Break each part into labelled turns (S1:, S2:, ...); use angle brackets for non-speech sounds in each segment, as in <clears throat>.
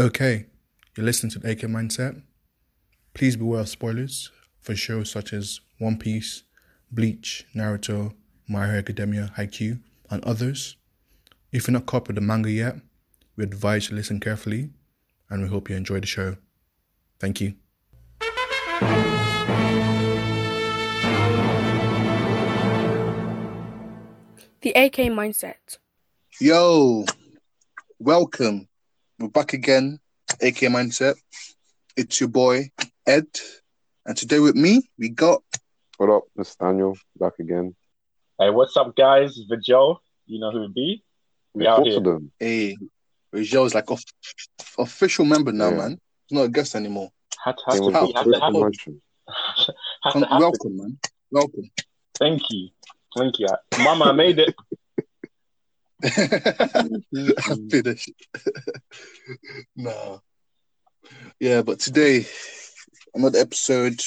S1: Okay, you're listening to the AK Mindset. Please beware of spoilers for shows such as One Piece, Bleach, Naruto, My Hero Academia, Haikyuu, and others. If you're not caught with the manga yet, we advise you to listen carefully, and we hope you enjoy the show. Thank you.
S2: The AK Mindset.
S3: Yo, welcome. We're back again, AK Mindset. It's your boy, Ed. And today with me, we got
S4: What up? It's Daniel back again.
S5: Hey, what's up, guys? It's Joe. You know who it be? We out here.
S4: to them.
S3: a Rizal is like off, official member now,
S4: Yeah.
S3: man. He's not a guest anymore.
S5: Had to,
S4: It
S5: to,
S4: was
S3: how-
S5: be, to
S4: first
S5: happen.
S4: promotion.
S5: Has
S3: Come,
S5: to
S3: welcome, man. Welcome.
S5: Thank you. Thank you. Mama, I made it. <laughs>
S3: Finish. no. Yeah, but today, another episode.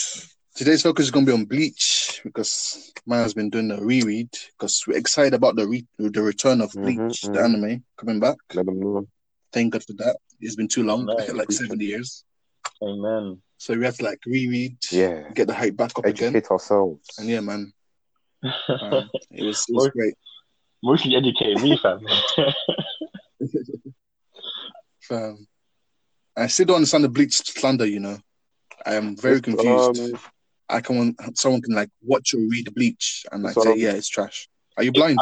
S3: Today's focus is going to be on Bleach because man has been doing a reread because we're excited about the re- the return of Bleach,
S4: Mhm,
S3: the
S4: mhm.
S3: anime coming back.
S4: Let them know.
S3: Thank God for that. It's been too long,
S5: Right.
S3: like seven years.
S5: Amen.
S3: So we have to like reread,
S4: Yeah.
S3: get the hype back up again.
S4: Educate ourselves.
S3: And yeah, man, <laughs> um, it was it was great.
S5: Mostly educate me, fam.
S3: Um, I still don't understand the Bleach slander. You know, I am very
S4: It's,
S3: confused. I can someone can like watch or read Bleach and like
S4: It's,
S3: say, yeah, it's trash. Are you blind?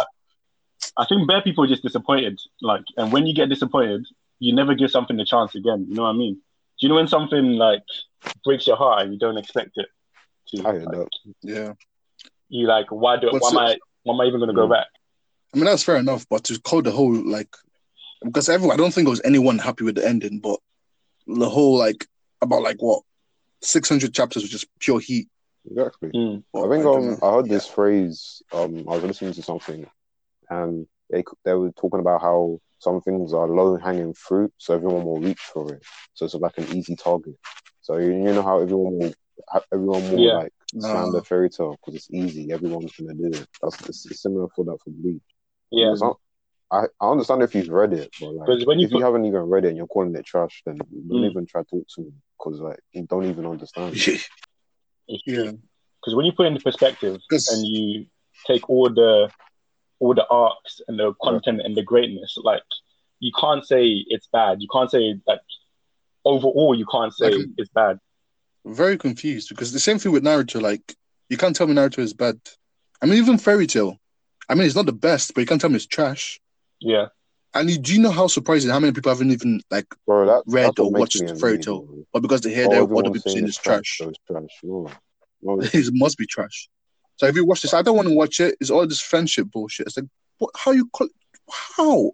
S5: I think bare people are just disappointed. Like, and when you get disappointed, you never give something a chance again. You know what I mean? Do you know when something like breaks your heart and you don't expect it to?
S4: I heard
S5: like,
S4: that.
S3: yeah,
S5: you like, why do?
S3: What's
S5: Why am
S3: it-
S5: I? Why am I even going to go
S4: Mm.
S5: back?
S3: I mean that's fair enough, but to call the whole like because everyone, I don't think there was anyone happy with the ending, but the whole like about like what six hundred chapters was just pure heat.
S4: Exactly.
S5: Mm.
S4: I think
S3: don't
S4: um. I heard
S3: Yeah.
S4: this phrase. Um, I was listening to something, and they they were talking about how some things are low hanging fruit, so everyone will reach for it. So it's like an easy target. So you, you know how everyone will ha- everyone will
S5: Yeah.
S4: like slander
S3: No.
S4: fairy tale because it's easy. Everyone's gonna do it. That's it's, it's similar for that for Bleach.
S5: Yeah.
S4: Not- I, I understand if you've read it, but like,
S5: 'Cause when you
S4: if you haven't even read it and you're calling it trash, then don't
S5: Mm.
S4: even try to talk to me because like you don't even understand. <laughs>
S3: yeah,
S5: because when you put it into perspective
S3: 'Cause-
S5: and you take all the all the arcs and the content and the greatness, like you can't say it's bad. You can't say that overall. You can't say
S3: Like-
S5: it's bad.
S3: very confused because the same thing with Naruto. Like you can't tell me Naruto is bad. I mean, even Fairy Tale. I mean, it's not the best, but you can't tell me it's trash.
S5: Yeah,
S3: And you, do you know how surprising how many people haven't even like
S4: Bro, that,
S3: Read or watched
S4: me
S3: Fairy Tale. but because they hear
S4: that
S3: their
S4: everyone's
S3: other people saying it's trash,
S4: so it's trash. No, <laughs> no,
S3: it must be trash. So if you watch this, I don't want to watch it. It's all this friendship bullshit. It's like, what? How you call? it? How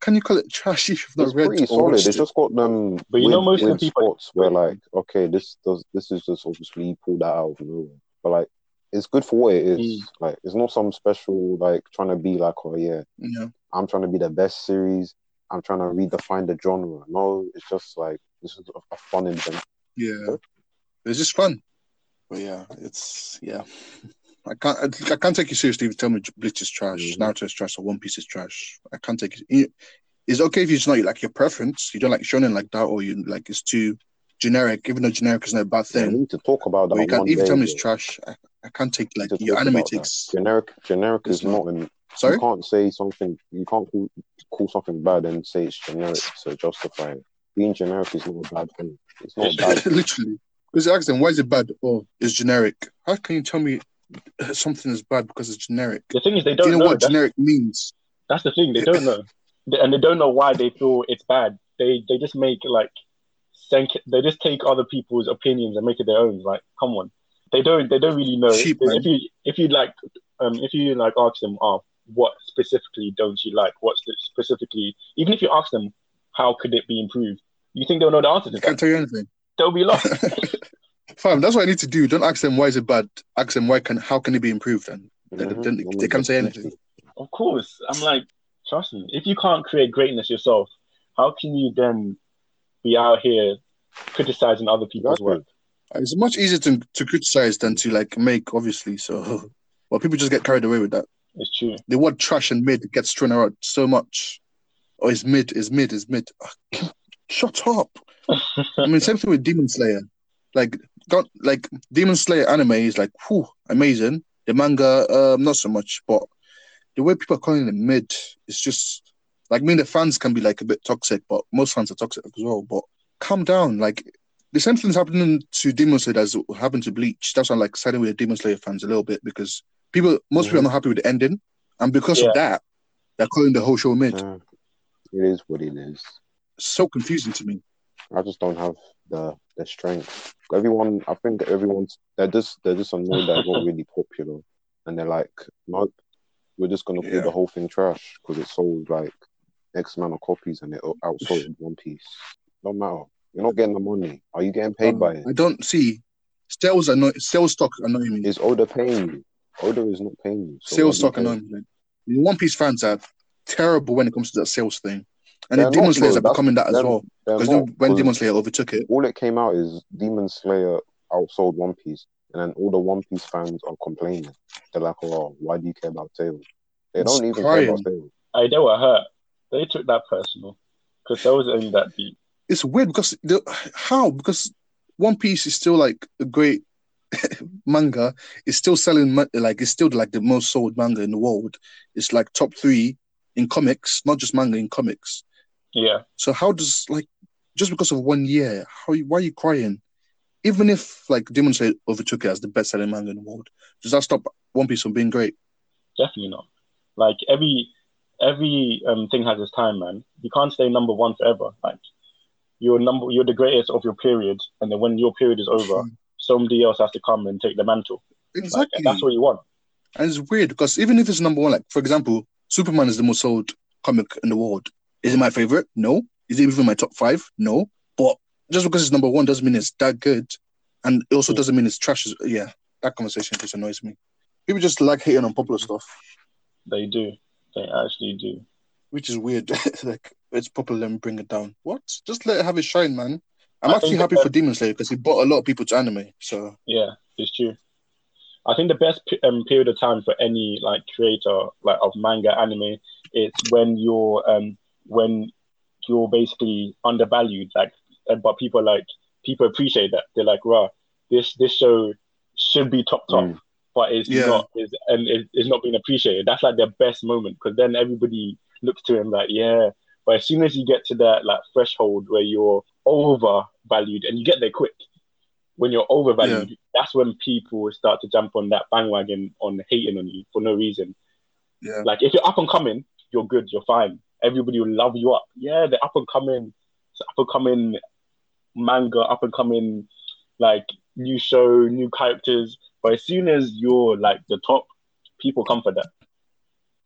S3: can you call it trash if you've not
S4: it's
S3: read
S4: pretty solid. It's
S3: it?
S4: just got them.
S5: But you know most of the
S4: weird
S5: people-
S4: spots where like, okay, this does this is just obviously you pulled that out of nowhere, but like. It's good for what it is.
S5: Mm.
S4: Like, it's not some special like trying to be like, oh yeah,
S3: Yeah,
S4: I'm trying to be the best series. I'm trying to redefine the genre. No, it's just like this is a, fun event.
S3: yeah. It's just fun. But yeah, it's yeah. I can't. I, I can't take you seriously if you tell me Bleach is trash,
S4: Mhm.
S3: Naruto is trash, or One Piece is trash. I can't take it. It's okay if it's not like your preference. You don't like shonen like that, or you like it's too generic. Even though generic is not a bad
S4: Yeah, we need to talk about that.
S3: but you can't even tell me it's trash. I, I can't take like
S4: Just
S3: your
S4: talk
S3: anime takes.
S4: generic. Generic is
S3: not.
S4: not an
S3: Sorry.
S4: You can't say something. You can't call, call something bad and say it's generic so justify it. Being generic is not a bad thing. It's not <laughs> bad.
S3: Literally. Because you ask them, why is it bad? Oh, it's generic. How can you tell me uh, something is bad because it's generic?
S5: the thing is they
S3: Do
S5: don't
S3: you know,
S5: know.
S3: what
S5: That's,
S3: generic means?
S5: that's the thing. They don't know, and they don't know why they feel it's bad. They they just make like sank- they just take other people's opinions and make it their own. Like, come on, they don't they don't really know.
S3: Cheap, man.
S5: if you if you like um if you like ask them, oh, what specifically don't you like? What specifically? Even if you ask them, how could it be improved? You think they'll know the answer to
S3: I can't tell you anything.
S5: They'll be lost. <laughs> <laughs>
S3: Fam, that's what I need to do. Don't ask them why is it bad. Ask them why can how can it be improved and they,
S4: Mhm.
S3: they,
S4: Normally
S3: they can't say anything.
S5: Of course. I'm like, trust me, if you can't create greatness yourself, how can you then be out here criticizing other people's
S4: Exactly.
S5: work?
S3: It's much easier to to criticize than to like make, obviously. So <laughs> well people just get carried away with that.
S5: It's true.
S3: The word trash and mid gets thrown around so much. Oh, it's mid, it's mid, it's mid. <clears throat> Shut up. I mean, same thing with Demon Slayer. Like, got like Demon Slayer anime is like, whew, amazing. The manga, um, not so much, but the way people are calling it mid, it's just like me and the fans can be like a bit toxic, but most fans are toxic as well. But calm down. Like the same thing's happening to Demon Slayer as happened to Bleach. That's why I'm like siding with the Demon Slayer fans a little bit because people, most people are not happy with the ending, and because
S5: Yeah.
S3: of that, they're calling the whole show mid.
S4: Uh, it is what it is.
S3: so confusing to me.
S4: I just don't have the the strength. Everyone, I think everyone's they're just they're just annoyed that it's not really <laughs> popular, and they're like, nope, we're just gonna call
S3: Yeah.
S4: the whole thing trash because it sold like X amount of copies and it outsold One Piece. Don't matter. You're not getting the money. Are you getting paid
S3: Um,
S4: by it?
S3: I don't see sales annoy sales stock annoying me.
S4: Is Oda paying you? Oda is not paying you. So
S3: sales stock
S4: do you pay?
S3: annoying me. The One Piece fans are terrible when it comes to that sales thing, and
S4: They're
S3: the Demon
S4: not,
S3: Slayers are
S4: That's-
S3: becoming that as well. Because
S4: when
S3: when
S4: 'cause
S3: Demon Slayer overtook it,
S4: all it came out is Demon Slayer outsold One Piece, and then all the One Piece fans are complaining. They're like, "Oh, why do you care about Tails?" They
S3: It's
S4: don't even
S3: crying.
S4: care about Tails.
S5: I they were hurt. They took that personal because that was only that deep.
S3: It's weird because the, how because One Piece is still like a great <laughs> manga. It's still selling like it's still like the most sold manga in the world. It's like top three in comics, not just manga in comics.
S5: Yeah,
S3: So how does like just because of one year, how why are you crying? Even if like Demon Slayer overtook it as the best selling manga in the world, does that stop One Piece from being great?
S5: definitely not. Like every every um thing has its time, man. You can't stay number one forever. Like you're number, you're the greatest of your period, and then when your period is over, hmm. somebody else has to come and take the mantle. Like,
S3: Exactly.
S5: that's what you want.
S3: And it's weird because even if it's number one, like for example, Superman is the most sold comic in the world. Is it my favorite? No. Is it even my top five? No. But just because it's number one doesn't mean it's that good, and it also hmm. doesn't mean it's trash. Yeah, that conversation just annoys me. People just like hating on popular stuff,
S5: They do. They actually do.
S3: which is weird. <laughs> like it's proper. let me bring it down. What? Just let it have its shine, man. I'm
S5: I
S3: actually happy
S5: that-
S3: for Demon Slayer because he brought a lot of people to anime. So
S5: Yeah, it's true. I think the best um, period of time for any like creator like of manga anime is when you're um when you're basically undervalued like but people like people appreciate that they're like rah this this show should be top top
S4: Mm.
S5: but it's
S3: Yeah.
S5: not is and it, it's not being appreciated that's like their best moment because then everybody looks to him like yeah but as soon as you get to that like threshold where you're overvalued and you get there quick when you're overvalued, that's when people start to jump on that bandwagon on hating on you for no reason.
S3: yeah,
S5: Like if you're up and coming, you're good, you're fine. Everybody will love you up. Yeah, the up and coming, up and coming manga, up and coming like new show, new characters. But as soon as you're like the top, people come for that.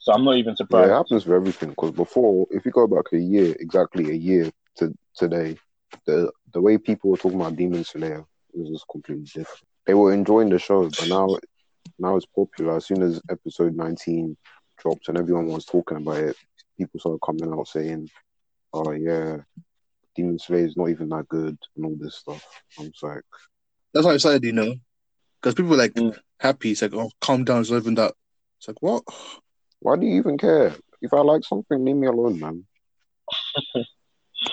S5: So I'm not even
S4: Yeah,
S5: surprised.
S4: it happens for everything. Because before, if you go back a year, exactly a year to today, the the way people were talking about Demon Slayer was just completely different. They were enjoying the show, but now now it's popular. As soon as episode 19 dropped and everyone was talking about it, people started coming out saying, "Oh yeah, Demon Slayer is not even that good," and all this stuff. I'm just like,
S3: that's why I said, you know, because people were like
S5: Mm.
S3: happy. It's like, oh, calm down, it's not even that. It's like what?
S4: Why do you even care? If I like something, leave me alone, man.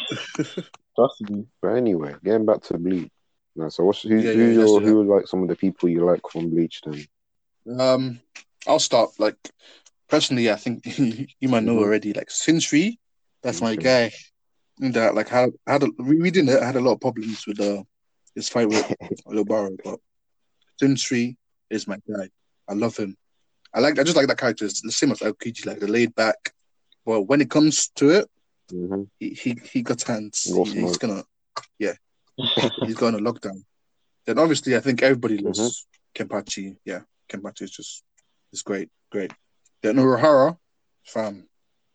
S4: <laughs>
S5: Trust me.
S4: But anyway, getting back to Bleach. Now, so what's who's,
S3: Yeah, yeah,
S4: who's
S3: yes,
S4: your who are like some of the people you like from Bleach then?
S3: Um, I'll start. Like personally, I think <laughs> you might know
S4: Mhm.
S3: already. Like Shinri, that's my guy. And that like had had a, re- reading it, I had a lot of problems with uh, his fight with <laughs> Lobaro, but Shinri is my guy. I love him. I like. I just like that character. It's the same as Aokiji, like the laid back. But when it comes to it,
S4: hmm
S3: he he, he got hands. He- <laughs> he's gonna yeah. he's going to a lockdown. Then obviously, I think everybody loves
S4: Mm-hmm.
S3: Kenpachi. Yeah, Kenpachi is just is great, great. Then Urahara, fam,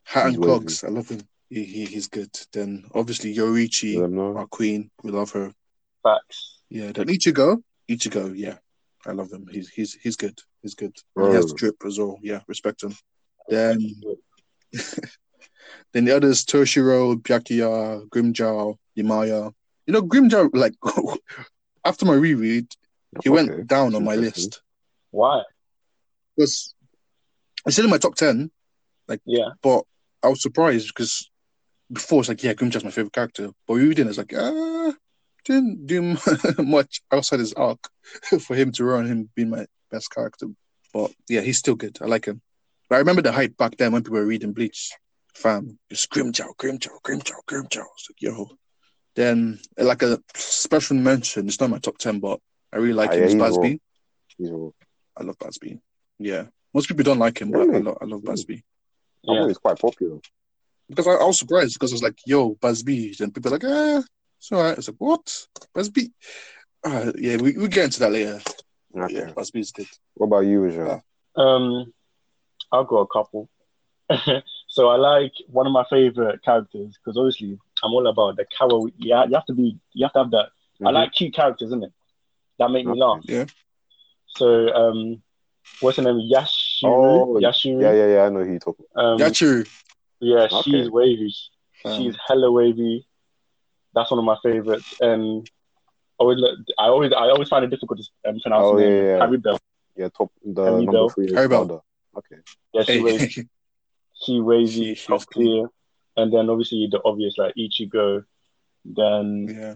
S3: Hat
S4: He's
S3: and Cogs, I love him. He, he he's good. Then obviously Yoruichi,
S4: Let them know.
S3: our queen, we love her.
S5: Facts.
S3: Yeah, then Ichigo, Ichigo, yeah, I love him. He's he's he's good. He's good. And He has
S4: Bro.
S3: drip as well. Yeah, respect him. Then <laughs> then the others, Toshiro, Byakuya, Grimmjow, Yamaya. You know, Grimmjow, like <laughs> after my reread, he
S4: Okay,
S3: went down on my list.
S5: Why?
S3: Because it's still in my top ten, Like
S5: Yeah.
S3: but I was surprised because before it's like, yeah, Grimmjow's my favorite character, but reading it's like, ah, didn't do <laughs> much outside his arc <laughs> for him to run him being my best character. But yeah, he's still good. I like him. But I remember the hype back then when people were reading Bleach. Fam, it's Grimmjow, Grimmjow, Grimmjow, Grimmjow. It's like, yo. Then, like a special mention, it's not my top 10, but I really like
S4: Ah,
S3: him. It's.
S4: Bazz-B.
S3: I love Bazz-B. Yeah. Most people don't like him, but I love, I love Bazz-B.
S4: I
S5: Yeah.
S4: thought he's quite popular.
S3: Because I, I was surprised because I was like, yo, Bazz-B. And people are like, ah, it's all right. It's like, what? Bazz-B? Uh, yeah, we, we get into that later.
S4: Okay.
S3: Yeah, Bazz-B is good.
S4: What about you, Aja?
S5: Um, I've got a couple. <laughs> so I like one of my favorite characters because obviously I'm all about the cow. Yeah, you have to be. You have to have that. I
S4: Mhm.
S5: like cute characters, isn't it? That make me
S4: Okay.
S5: laugh.
S3: Yeah.
S5: So um, what's her name? Yashuru.
S4: Oh,
S5: Yashuru.
S4: Yeah, yeah, yeah. I know who you talk about.
S5: Um,
S3: Yachiru.
S5: yeah,
S4: Okay.
S5: she's wavy.
S3: Um,
S5: She's hella wavy. That's one of my favorites. And always, look- I always, I always find it difficult to um, pronounce
S4: Oh,
S5: her
S4: yeah,
S5: name.
S4: yeah.
S5: Harribel.
S4: Yeah, top the
S5: Harry
S4: number
S5: Bell.
S4: three
S3: Harribel.
S4: Powder. Okay.
S5: Yeah, she
S3: Hey,
S5: wavy. <laughs> She wavy.
S3: She- she
S5: top
S3: cool.
S5: And then obviously the obvious like Ichigo. Then
S3: yeah.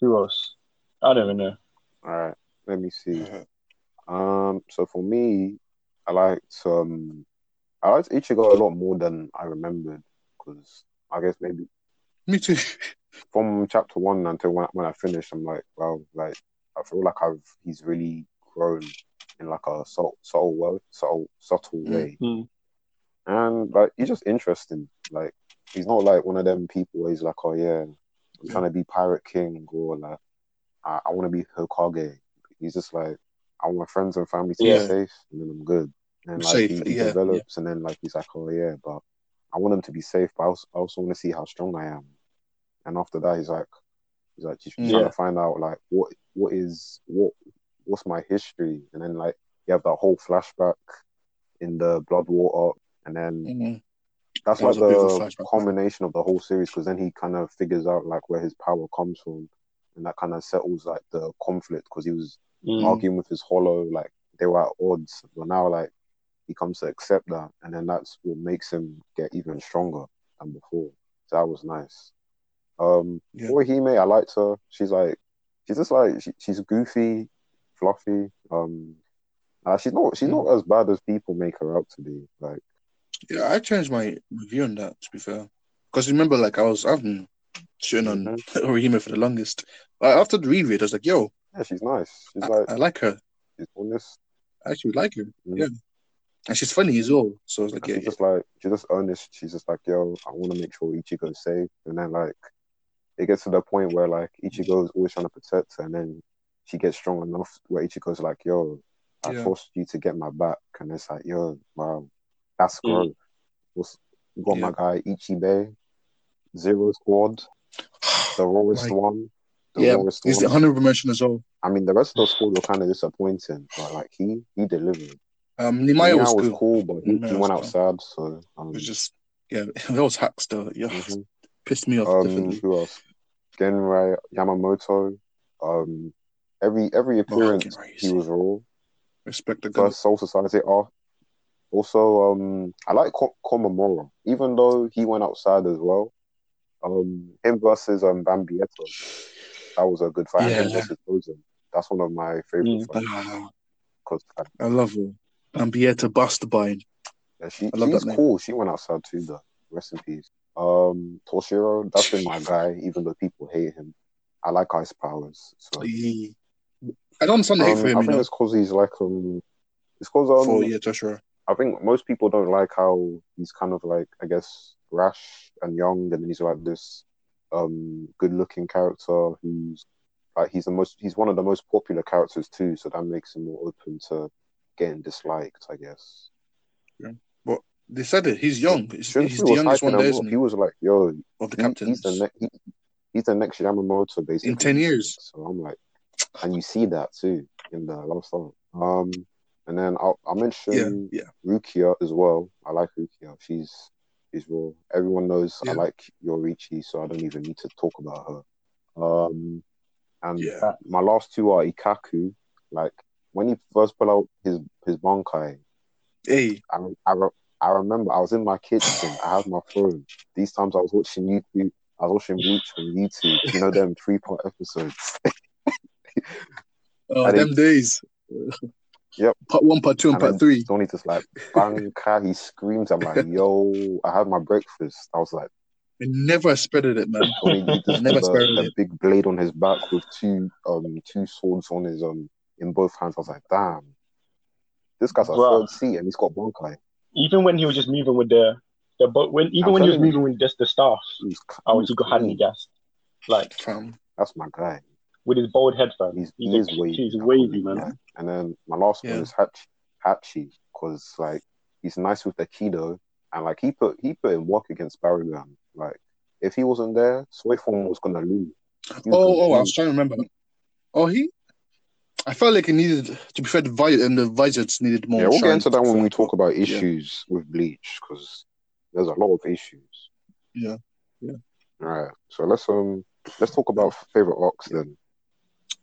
S5: who else? I don't even know.
S4: All right. Let me see.
S3: Uh,
S4: Um, so for me, I liked um, I liked Ichigo a lot more than I remembered because I guess maybe
S3: me too. <laughs>
S4: from chapter one until when, when I finished, I'm like, well, like I feel like I've he's really grown in like a subtle, subtle way, subtle, subtle
S3: Mm.
S4: way,
S5: Mm.
S4: and like he's just interesting. Like he's not like one of them people where he's like, oh yeah, I'm
S3: Yeah.
S4: trying to be pirate king or like I, I want to be Hokage. He's just like I want my friends and family to
S5: Yeah.
S4: be safe, and then I'm good. And like
S3: Safe,
S4: he, he
S3: yeah,
S4: develops, and then like he's like, oh yeah, but I want him to be safe, but I also, I also want to see how strong I am. And after that, he's like, he's like, he's
S3: Yeah.
S4: trying to find out like what what is what what's my history, and then like you have that whole flashback in the blood water, and then
S3: Mhm.
S4: that's
S3: That
S4: like
S3: a bit of a
S4: the culmination of the whole series because then he kind of figures out like where his power comes from, and that kind of settles like the conflict because he was
S5: Mm.
S4: arguing with his hollow, like they were at odds, but now like he comes to accept that, and then that's what makes him get even stronger than before. So that was nice. Um,
S3: Yeah.
S4: Orihime, I liked her. She's like, she's just like she, she's goofy, fluffy. Um, uh, she's not she's not as bad as people make her out to be. Like,
S3: Yeah, I changed my review on that, to be fair. Because remember, like, I was, I've been shitting on <laughs> Orihime for the longest. Uh, after the reread, I was like, yo,
S4: yeah, she's nice. She's
S3: I,
S4: like
S3: I like her.
S4: she's honest.
S3: I actually like her.
S4: Mm.
S3: Yeah. And she's funny as well. So I was like, yeah,
S4: she's just like she's just earnest. She's just like, yo, I want to make sure Ichigo's safe. And then like it gets to the point where like Ichigo is always trying to protect her, and then she gets strong enough where Ichigo's like, yo, I
S3: Yeah.
S4: forced you to get my back, and it's like, yo, wow, that's
S5: Mm.
S4: growth. What's you got my
S3: Yeah.
S4: guy Ichibe, Zero Squad, the rawest
S3: Like,
S4: one. The
S3: yeah,
S4: rawest
S3: he's the
S4: one.
S3: honorable mention as well.
S4: I mean, the rest of the squad were kind of disappointing, but like he he delivered.
S3: Um, Nimaiya was,
S4: was
S3: good.
S4: cool, but he, he
S3: was
S4: went
S3: cool.
S4: outside, so um,
S3: It was just, yeah, those hacks though, yeah,
S4: mhm.
S3: pissed me off.
S4: Um,
S3: definitely.
S4: who else? Genrai Yamamoto. Um, every every appearance
S3: is-
S4: he was raw.
S3: Respect the guy.
S4: First Soul Society. Oh, also, um, I like Ko- Komamura, even though he went outside as well. Um, him versus um Bambietta, that was a good fight. And him
S3: Yeah.
S4: versus Ozen, that's one of my favorite
S5: Mm.
S4: fights
S3: Ah,
S4: because
S3: I love her. And Bieta Basterbine.
S4: yeah, she
S3: I love
S4: she's
S3: that
S4: cool. She went outside too, though. Rest in peace. Um, Toshiro, that's been my guy, even though people hate him. I like ice powers, so.
S3: He- I don't understand the hate
S4: Um,
S3: for him,
S4: I think
S3: know.
S4: it's because he's like um, it's because um,
S3: for yeah, Joshua.
S4: I think most people don't like how he's kind of like I guess rash and young, and then he's like this um good-looking character who's like he's the most he's one of the most popular characters too, so that makes him more open to getting disliked, I guess.
S3: They said it. He's young. He's, he's the youngest one there, isn't
S4: He
S3: he?
S4: was like, "Yo,
S3: Of the
S4: he- he's the next he, he's the next Yamamoto basically
S3: In 10 years.
S4: So I'm like, and you see that too in the last song. Um, and then I'll, I'll mention
S3: Yeah, yeah.
S4: Rukia as well. I like Rukia. She's she's raw. Everyone knows I
S3: Yeah.
S4: like Yoruichi, so I don't even need to talk about her. Um, and
S3: Yeah.
S4: my last two are Ikkaku. Like when he first put out his his Bankai,
S3: Hey,
S4: I, I, I remember I was in my kitchen. I had my phone. These times I was watching YouTube. I was watching Bleach on YouTube. You know them three part episodes.
S3: Oh,
S4: I
S3: them
S4: think-
S3: days.
S4: Yep.
S3: Part one, part two, and
S4: And
S3: part
S4: then
S3: three.
S4: Donnie just like banka. He screams. I'm like, yo. I had my breakfast. I was like,
S3: I never spreaded it, man.
S4: Donnie he just
S3: Never
S4: with
S3: spared
S4: a, a big blade on his back with two um two swords on his um in both hands. I was like, damn. This guy's a
S5: Bruh.
S4: third seat and he's got bankai.
S5: Even when he was just moving with the the but when even
S4: I'm
S5: when he was
S4: telling you.
S5: moving with just the staff, I was
S4: he's
S5: he had me
S4: clean.
S5: gassed. Like
S3: Fam.
S4: That's my guy.
S5: with his bald head, fam.
S4: He's,
S5: He's,
S4: he
S5: a-
S4: wavy.
S5: He's wavy,
S4: call
S5: man.
S4: yeah. And then my last
S3: Yeah.
S4: one is Hatch, Hachi, because like he's nice with the kido, and like he put he put in work against Barryman. Like if he wasn't there, Soi Fon was gonna lose. Was
S3: Oh,
S4: gonna
S3: oh, I was trying to remember. Oh, he. I felt like it needed to be fair. The vi- and the visors needed more.
S4: Yeah, we'll get into that when we talk about
S3: yeah.
S4: issues with Bleach, because there's a lot of issues.
S3: Yeah. Yeah.
S4: All right, so let's um let's talk about favorite arcs then.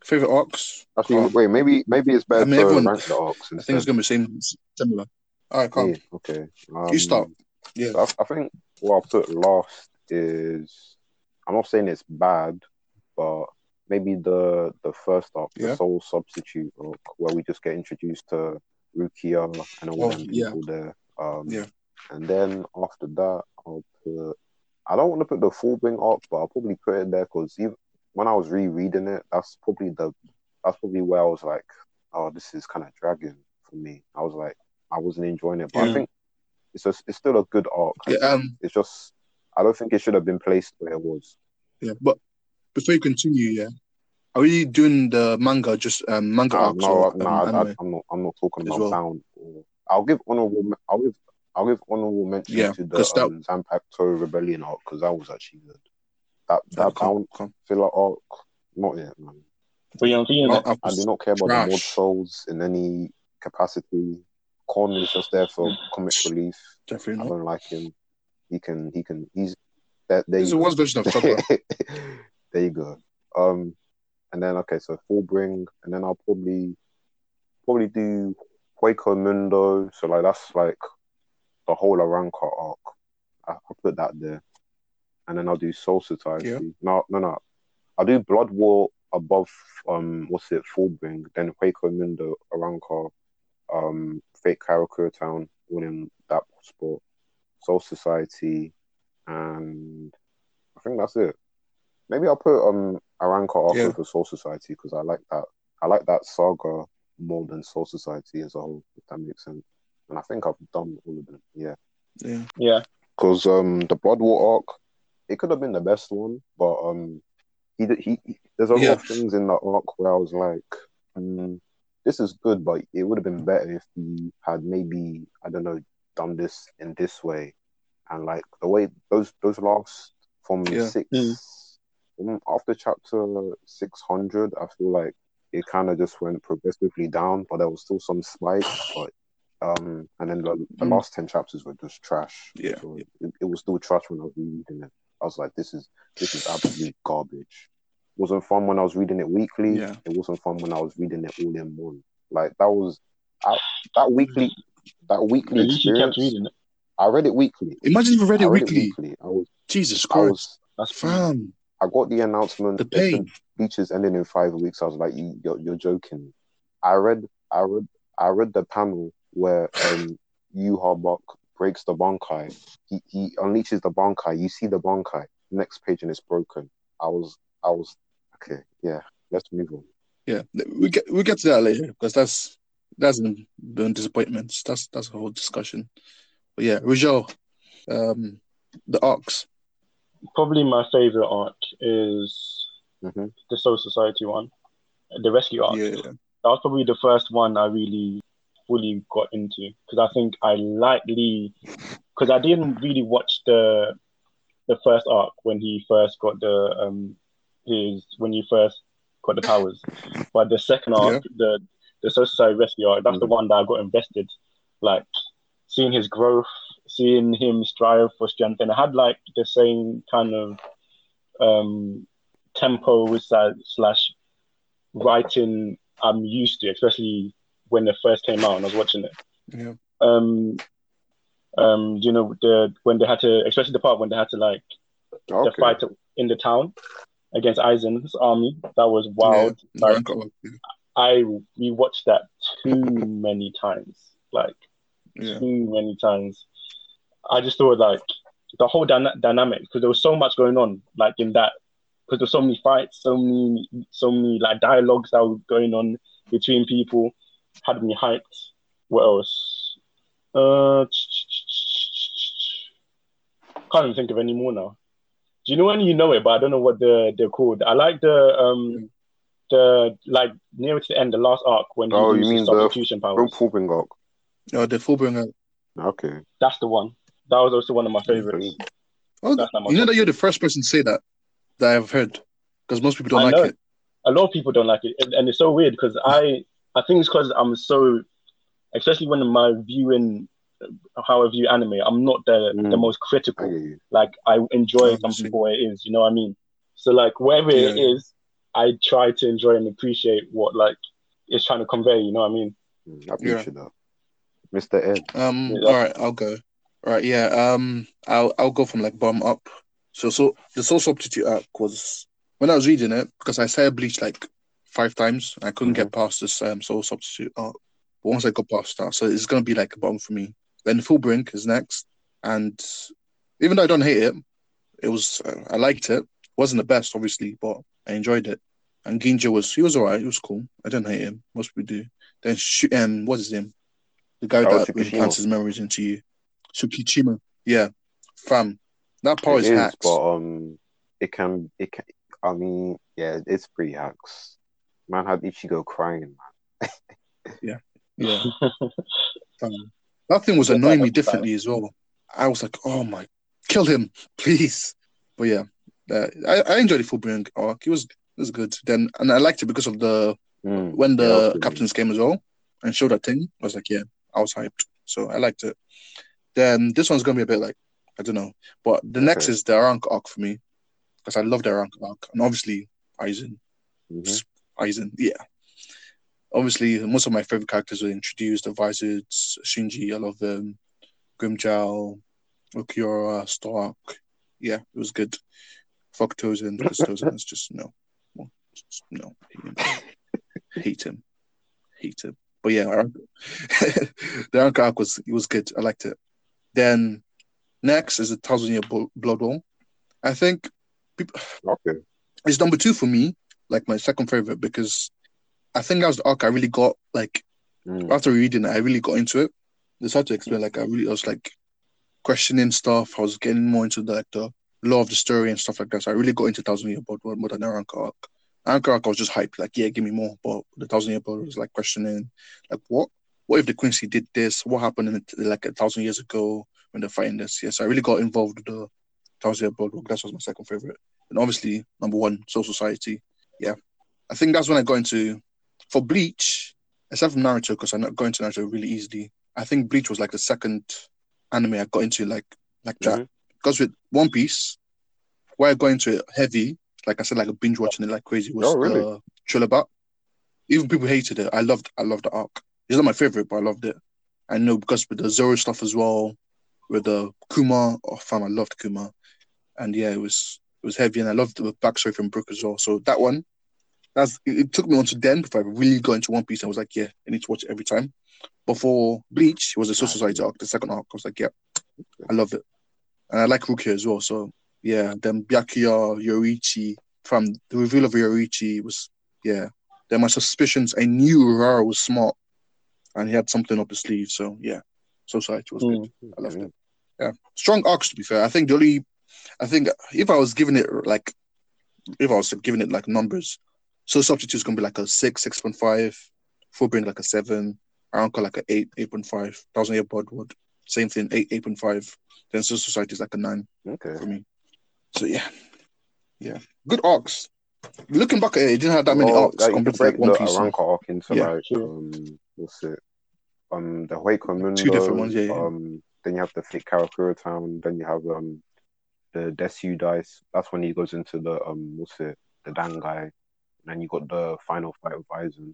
S3: Favorite arcs.
S4: Actually,
S3: Oh.
S4: wait, maybe maybe it's better
S3: I mean, everyone-
S4: rank the arcs.
S3: I think it's gonna be same similar. All right, come.
S4: Yeah, okay. Um,
S3: You start. Yeah.
S4: So I, I think what I'll put last is I'm not saying it's bad, but maybe the the first arc,
S3: Yeah.
S4: the Soul Substitute arc, where we just get introduced to Rukia and all
S3: Oh,
S4: them
S3: yeah.
S4: people there. Um,
S3: Yeah.
S4: And then after that, I'll put. I don't want to put the full Fullbring arc, but I'll probably put it there because even when I was rereading it, that's probably the that's probably where I was like, oh, this is kind of dragging for me. I was like, I wasn't enjoying it, but I think it's a, it's still a good arc.
S3: Yeah. Um.
S4: It's just I don't think it should have been placed where it was.
S3: Yeah. But before you continue, yeah, are we doing the manga just um manga
S4: Uh,
S3: arcs
S4: no,
S3: or
S4: no,
S3: um,
S4: I, I,
S3: anime?
S4: I'm not. I'm not talking
S3: as
S4: about
S3: well?
S4: Bount. Or, I'll give honorable. me- I'll give. I'll give honorable mention
S3: Yeah,
S4: to the
S3: that-
S4: um, Zanpakuto Rebellion arc because that was actually good. That that
S3: Oh, come,
S4: Bount
S3: come.
S4: filler arc, not yet, man.
S5: But you're feeling
S3: Oh,
S5: it.
S3: I
S4: I do not care about the mod
S3: trash.
S4: souls in any capacity. Kon is just there for comic relief.
S3: Definitely
S4: I don't like him. He can. He can. He's that. There
S3: This is
S4: you go.
S3: version of Chopper. <laughs>
S4: there you go. Um, and then okay, so full bring, and then I'll probably probably do Hueco Mundo. So like that's like the whole Arrancar arc. I, I'll put that there, and then I'll do Soul Society.
S3: Yeah.
S4: No, no, no. I'll do Blood War above um what's it full bring, then Hueco Mundo, Arrancar, um Fake Karakura Town, all in that spot. Soul Society, and I think that's it. Maybe I'll put um Arrancar after
S3: Yeah.
S4: for Soul Society because I like that. I like that saga more than Soul Society as a whole, if that makes sense. And I think I've done all of them. Yeah,
S3: Yeah.
S5: Yeah.
S4: because um the Blood War arc, it could have been the best one, but um he did- he, he there's a lot
S3: Yeah.
S4: of things in that arc where I was like, mm, this is good, but it would have been better if he had maybe I don't know done this in this way, and like the way those those last from
S3: Yeah.
S4: six
S5: Mm.
S4: After chapter six hundred, I feel like it kind of just went progressively down, but there was still some spikes, but. Um, and then the, the
S3: Mm.
S4: last ten chapters were just trash.
S3: Yeah.
S4: So it, it was still trash when I was reading it. I was like, this is this is absolute garbage. It wasn't fun when I was reading it weekly.
S3: Yeah.
S4: It wasn't fun when I was reading it all in one. Like that was I, that weekly that weekly
S5: least you kept
S4: experience.
S5: reading it.
S4: I read it weekly.
S3: Imagine if you read
S4: I
S3: it
S4: read
S3: weekly.
S4: it weekly. I was
S3: Jesus
S4: I
S3: Christ.
S4: was
S5: That's
S3: Fam.
S4: I got the announcement.
S3: The pain.
S4: Bleach is ending in five weeks. I was like, you, you're, you're joking. I read, I read, I read the panel where um, Yhwach breaks the Bankai. He he unleashes the Bankai. You see the Bankai. Next page and it's broken. I was, I was okay. Yeah, let's move on.
S3: Yeah. We get we get to that later because that's that's been, been disappointments. That's that's a whole discussion. But yeah, Rizal, um, the arcs.
S5: Probably my favorite arc is
S4: hmm
S5: the Soul Society one, the Rescue arc.
S3: Yeah.
S5: That was probably the first one I really fully got into because I think I lightly because I didn't really watch the the first arc when he first got the um his when he first got the powers, but the second arc, the the Soul Society Rescue arc, that's the
S4: Mhm.
S5: one that I got invested. Like seeing his growth, seeing him strive for strength, and it had like the same kind of um tempo slash, slash writing I'm used to, especially when it first came out and I was watching it.
S3: Yeah.
S5: Um, Um, you know the when they had to, especially the part when they had to like the fight in the town against Aizen's army. That was wild.
S3: Yeah,
S5: like
S3: Arrancar arc, yeah.
S5: I rewatched that too many times. Like
S3: Yeah.
S5: too many times. I just thought like the whole dyna- dynamic because there was so much going on like in that because there's so many fights, so many, so many like dialogues that were going on between people had me hyped. What else? Uh, <tsk> can't even think of any more now. Do you know when you know it, but I don't know what the they're called. I like the um the like near to the end, the last arc when he
S4: Oh, you
S5: uses
S4: mean the
S5: substitution powers.
S4: Full Fullbring
S3: Oh, the Fullbringer.
S4: Okay.
S5: That's the one. That was also one of my favorites.
S3: Oh,
S5: That's not my
S3: you know that you're the first person to say that that I've heard because most people don't
S5: I
S3: like
S5: know.
S3: it.
S5: A lot of people don't like it, and- and it's so weird because I I think it's because I'm so, especially when my viewing how I view anime, I'm not the
S4: Mm.
S5: the most critical.
S4: get you.
S5: Like I enjoy
S3: Oh, I see.
S5: something for what it is. You know what I mean? So like wherever it
S3: Yeah.
S5: is, I try to enjoy and appreciate what like it's trying to convey. You know what I mean?
S4: Mm, I appreciate that. Mr. Ed.
S3: Um,
S5: Yeah.
S3: all right, I'll go. Right, yeah. Um, I'll I'll go from like bottom up. So so the soul substitute arc was when I was reading it because I started Bleach like five times. I couldn't get past this um soul substitute arc. But once I got past that, so it's gonna be like a bottom for me. Then Fullbring is next, and even though I don't hate it, it was uh, I liked it. wasn't the best, obviously, but I enjoyed it. And Ginjo was he was alright. He was cool. I didn't hate him. Most people do. Then Sh- um, what's his name? The guy
S4: Oh,
S3: that implants his memories into you. Tsukishima. Yeah. Fam. That part
S4: It
S3: is
S4: is,
S3: hacks.
S4: but um, it can it can. I mean, yeah, it's pretty hacks. Man had Ichigo crying, man. <laughs>
S3: Yeah. Fam. That thing was annoying me differently as well. I was like, oh my, kill him, <laughs> please. But yeah, uh, I, I enjoyed the Fullbring arc. It was it was good. Then and I liked it because of the
S4: Mm,
S3: when the
S4: absolutely.
S3: captains came as well and showed that thing. I was like, yeah, I was hyped. So I liked it. Then this one's gonna be a bit like I don't know, but the next is the Arank arc for me because I love the Arank arc and obviously Aizen.
S4: Mhm.
S3: Aizen, yeah. Obviously, most of my favorite characters were introduced. The Vizards, Shinji, I love them. Grimmjow, Ulquiorra, Stark. Yeah, it was good. Fuck Tozen, because Tozen is just no. Just no. Hate <laughs> him. Hate him. Hate him. But yeah, Arank- <laughs> the Arank arc was it was good. I liked it. Then next is the Thousand Year Blood Bowl. I think people,
S4: Okay.
S3: it's number two for me, like my second favorite, because I think that was the arc I really got like
S4: Mm.
S3: after reading it, I really got into it. It's hard to explain. Like I really I was like questioning stuff. I was getting more into the like the law of the story and stuff like that. So I really got into Thousand Year Blood War more than Arrancar arc. Arrancar arc I was just hyped, like, yeah, give me more. But the Thousand Year Blood was like questioning, like, what? What if the Quincy did this? What happened in the, like a thousand years ago when they're fighting this? Yes, I really got involved with the Thousand Year Blood War. That was my second favorite. And obviously, number one, Soul Society. Yeah. I think that's when I got into for Bleach, except for Naruto, because I'm not going to Naruto really easily. I think Bleach was like the second anime I got into like like that.
S4: Mhm.
S3: Because with One Piece, where I got into it heavy, like I said, like a binge watching it like crazy was
S4: Oh, really?
S3: the Thriller Bark. Even people hated it. I loved I loved the arc. It's not my favorite, but I loved it. I know because with the Zoro stuff as well, with the Kuma, oh fam, I loved Kuma. And yeah, it was it was heavy and I loved the backstory from Brook as well. So that one, that's it, it took me on to then before I really got into One Piece I was like, yeah, I need to watch it every time. Before Bleach, it was the Social Society arc, the second arc. I was like, yeah, I loved it. And I like Rukia as well. So yeah, then Byakuya, Yoruichi, from the reveal of Yoruichi was yeah. Then my suspicions, I knew Urara was smart and he had something up his sleeve. So yeah, Soul Society was good. I loved it. Yeah, strong arcs to be fair. I think the only, I think if I was giving it like, if I was giving it like numbers, so substitute is gonna be like a six, six point five, full bring like a seven, Arrancar like a eight, eight point five, thousand year Blood War, same thing, eight, eight point five. Then so Society is like a nine
S4: Okay.
S3: for me. So yeah, yeah, good arcs. Looking back at it, it didn't have that many
S4: Well,
S3: arcs
S4: like,
S3: compared to like One
S4: the
S3: Piece. and-
S4: Arrancar arc into
S3: Yeah,
S4: like
S5: sure.
S4: um what's it? Um the Hueco Mundo,
S3: Two different ones, yeah, yeah.
S4: Um then you have the Thick Karakura Town, then you have um the Desu Dice. That's when he goes into the um what's it, the Dan guy. And then you got the final fight with Aizen.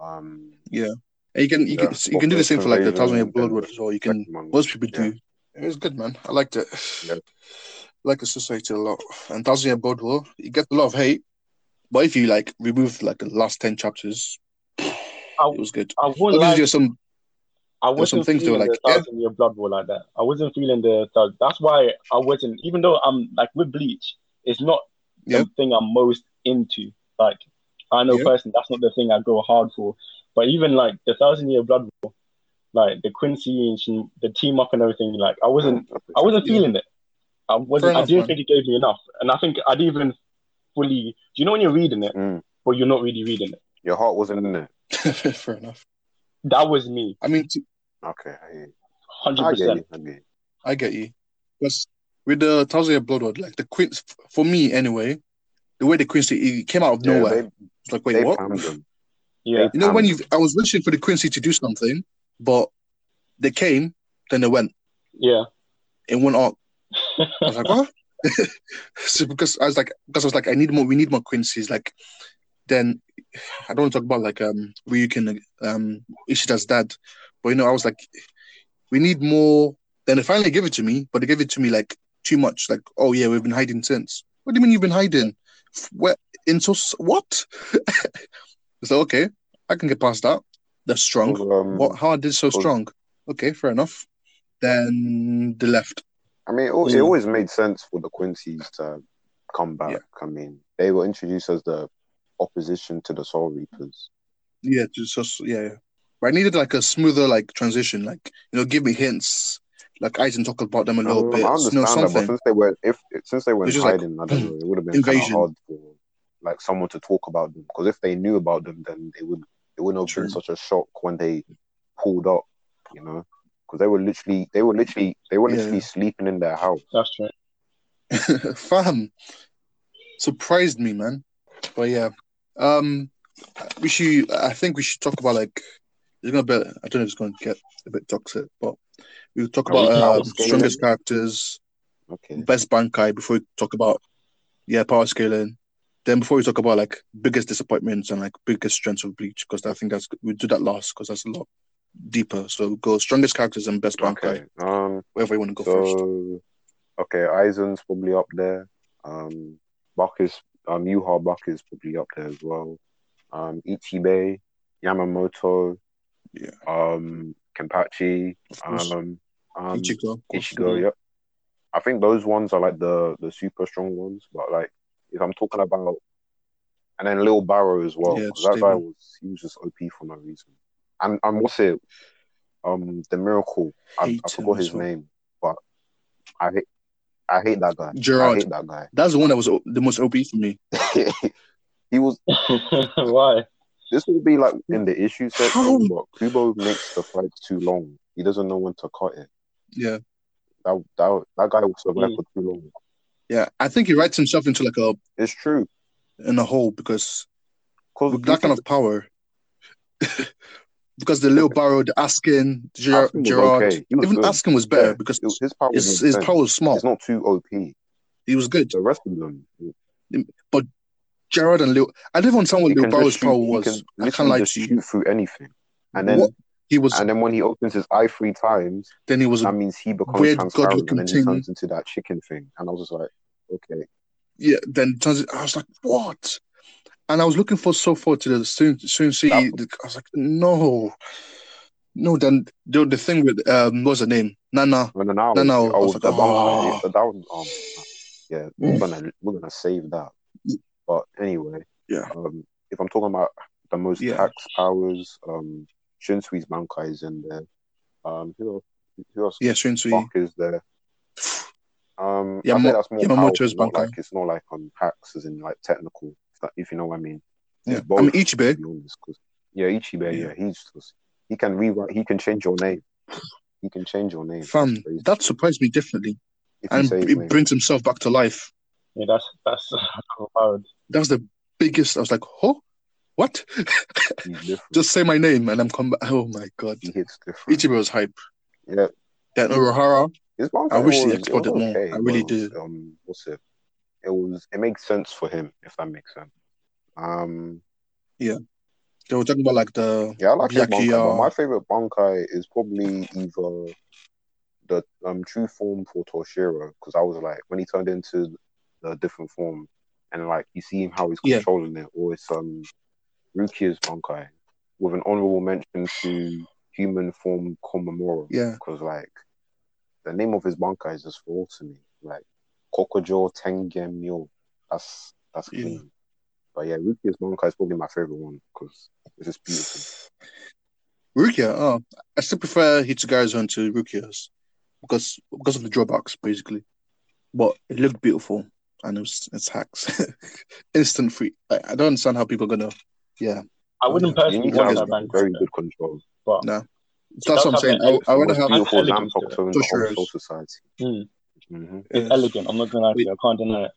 S4: Um
S3: Yeah. And you can you
S4: Yeah,
S3: can you can do the same for like the Thousand Year
S4: Population
S3: Blood War as well. You can most people
S4: Yeah.
S3: do. It was good, man. I liked it.
S4: Yeah. <sighs>
S3: like the society a lot. And Thousand Year Blood War, you get a lot of hate, but if you like remove like the last ten chapters, <sighs> it was good.
S5: I wouldn't like.
S3: some
S5: I
S3: there's
S5: wasn't
S3: things
S5: feeling
S3: like,
S5: the
S3: yeah.
S5: thousand year blood war like that. I wasn't feeling the, the. That's why I wasn't. Even though I'm like with Bleach, it's not
S3: Yeah.
S5: the thing I'm most into. Like I know
S3: Yeah.
S5: personally, that's not the thing I go hard for. But even like the thousand year blood war, like the Quincy and she- the team up and everything, like I wasn't. I wasn't
S3: Yeah.
S5: feeling it. I wasn't.
S3: Fair
S5: I didn't
S3: man.
S5: think it gave me enough, and I think I didn't even fully. Do you know when you're reading it,
S4: Mm.
S5: but you're not really reading it?
S4: Your heart wasn't in it. <laughs>
S3: Fair enough.
S5: That was me,
S3: I mean, t-
S4: Okay, I
S5: hundred
S4: get
S5: percent.
S4: you. I get you.
S3: I get you. Because with the Thousand Year Blood War, like the Queen, for me anyway, the way the Quincy it came out of
S4: Yeah,
S3: nowhere.
S4: they,
S3: it's like, wait, what?
S5: Yeah,
S3: You know, when you, I was wishing for the Quincy to do something, but they came, then they went
S5: yeah.
S3: in one arc. I was like, what? <laughs> so because I was like, because I was like, I need more. We need more Quincy's. Like, then I don't want to talk about like um Ryuken, um Ishida's dad, but you know, I was like, we need more. Then they finally gave it to me, but they gave it to me like too much. Like, oh yeah, we've been hiding since. What do you mean you've been hiding? Where in so what? <laughs> so okay, I can get past that. That's strong.
S4: Um,
S3: What? How did so strong? Okay, fair enough. Then the left.
S4: I mean, it, al- it
S3: Mm.
S4: always made sense for the Quincy's to come back.
S3: Yeah.
S4: I mean, they were introduced as the opposition to the Soul Reapers.
S3: Yeah, just, yeah. But I needed like a smoother like transition, like you know, give me hints. Like I didn't talk about them a little
S4: Um,
S3: bit.
S4: I
S3: You
S4: understand
S3: know,
S4: that, but
S3: something.
S4: since they were if since they were in
S3: It's like,
S4: hiding, I don't know, it would have been kind of hard for like someone to talk about them because if they knew about them, then they would it wouldn't have
S3: True.
S4: been such a shock when they pulled up, you know, because they were literally they were literally they were
S3: Yeah.
S4: literally sleeping in their house.
S5: That's right, <laughs>
S3: Fam, surprised me, man. But yeah, um, we should. I think we should talk about like it's gonna be. I don't know if it's gonna get a bit toxic, but we'll talk
S4: Are
S3: about um, strongest characters,
S4: Okay,
S3: best Bankai before we talk about yeah power scaling. Then before we talk about like biggest disappointments and like biggest strengths of Bleach, because I think that's we do that last because that's a lot deeper. So we'll go strongest characters and best Bankai,
S4: okay. Um,
S3: wherever you want to go first.
S4: so okay, Aizen's probably up there. Um, Buck is um Yhwach is probably up there as well. Um, Ichibe, Yamamoto,
S3: Yeah.
S4: um, Kenpachi,
S3: Of course.
S4: um, um,
S3: Ichigo.
S4: Ichigo. Yep. I think those ones are like the the super strong ones. But like, if I'm talking about, and then Lille Barro as well.
S3: Yeah,
S4: 'cause that guy was he was just OP for no reason. And and what's it? Um, the miracle. I, I forgot his
S3: well.
S4: name, but I hate I hate that guy. I
S3: Gerard.
S4: hate that guy.
S3: That's the one that was the most OP for me. <laughs>
S4: he was. <laughs>
S5: Why?
S4: This will be like in the issue section, but Kubo makes the fights too long. He doesn't know when to cut it.
S3: Yeah,
S4: That that that guy was survive
S5: Mm.
S4: for too long.
S3: yeah. I think he writes himself into like a
S4: It's true.
S3: in a hole because
S4: Because
S3: with that kind of power. <laughs> because the Lille Barro, the Askin, Ger-
S4: Askin
S3: Gerard,
S4: okay.
S3: Even
S4: good.
S3: Askin was better
S4: Yeah,
S3: because
S4: his, his power
S3: his
S4: was
S3: his
S4: intense.
S3: power was small.
S4: It's not too OP.
S3: He was good.
S4: The rest of them,
S3: Gerard and Lil, I didn't understand what
S4: Lille Barro's
S3: power was.
S4: can
S3: I can't lie to you.
S4: shoot through anything. And then
S3: What? He was.
S4: and then when he opens his eye three times,
S3: then he was.
S4: that means he becomes
S3: weird
S4: transparent and then he turns into that chicken thing. And I was just like, okay.
S3: Yeah. Then turns. I was like, what? And I was looking for so far to the soon soon see. I was like, no, no. Then the the thing with um, what's the name? Nana.
S4: And then now,
S3: No, no, I
S4: oh,
S3: was like, oh.
S4: that was, um, yeah, we're gonna we're gonna save that. But anyway,
S3: Yeah.
S4: um, if I'm talking about the most
S3: Yeah.
S4: tax powers, um, Shunsui's Bankai is in there. Um, who else? Who else?
S3: Yeah, Shunsui.
S4: Buck is there. Um, I
S3: Yamo-
S4: that's more
S3: Yamamoto's
S4: powerful, not
S3: Bankai.
S4: like it's not like on hacks as in like technical, if, that, if you know what I mean. It's
S3: Yeah.
S4: both,
S3: I mean Ichibe.
S4: to be honest, 'cause- yeah, Ichibe,
S3: Yeah.
S4: yeah. he's just, he can rewrite, he can change your name. He can change your name.
S3: Fam, that surprised me definitely,
S4: if
S3: and
S4: say his
S3: it brings himself back to life.
S5: Yeah, that's that's <laughs> hard.
S3: was the biggest. I was like, oh, what? <laughs> Just say my name and I'm come back. Oh my god,
S4: he hits different.
S3: Ichibe was hype.
S4: Yeah, his Bankai
S3: I wish he
S4: was-
S3: explored it
S4: was
S3: more. I really did.
S4: Um, what's it? It was. It makes sense for him, if that makes sense. Um,
S3: Yeah. They were talking about like the
S4: Yeah, I like
S3: Byakuya.
S4: Bankai, my favorite Bankai is probably either the um true form for Toshiro, because I was like when he turned into the different form and like you see him how he's
S3: Yeah.
S4: controlling it, or it's um Rukia's Bankai with an honorable mention to human form Komamura.
S3: yeah.
S4: because like the name of his bankai is just full to me. Like Kokojo Tengen Myo. That's that's
S3: Yeah.
S4: clean. But yeah, Rukia's bankai is probably my favorite one because it's just beautiful.
S3: Rukia, oh, I still prefer Hitsugaya's one to Rukia's because because of the drawbacks, basically. But it looked beautiful and it was it's hacks, <laughs> instant free. I, I don't understand how people are gonna. Yeah,
S5: I wouldn't
S4: You
S5: personally
S4: need to have
S5: that bank.
S4: very good control.
S5: But
S3: no, that's what I'm saying. I, I
S4: The
S3: rather
S4: most
S3: have.
S4: beautiful
S5: elegance to
S4: Zanpakuto in the whole
S3: Toshiro's.
S4: Soul Society.
S5: Mm.
S4: hmm
S5: it's
S3: Yes.
S5: elegant. I'm not gonna lie to you. I can't deny it.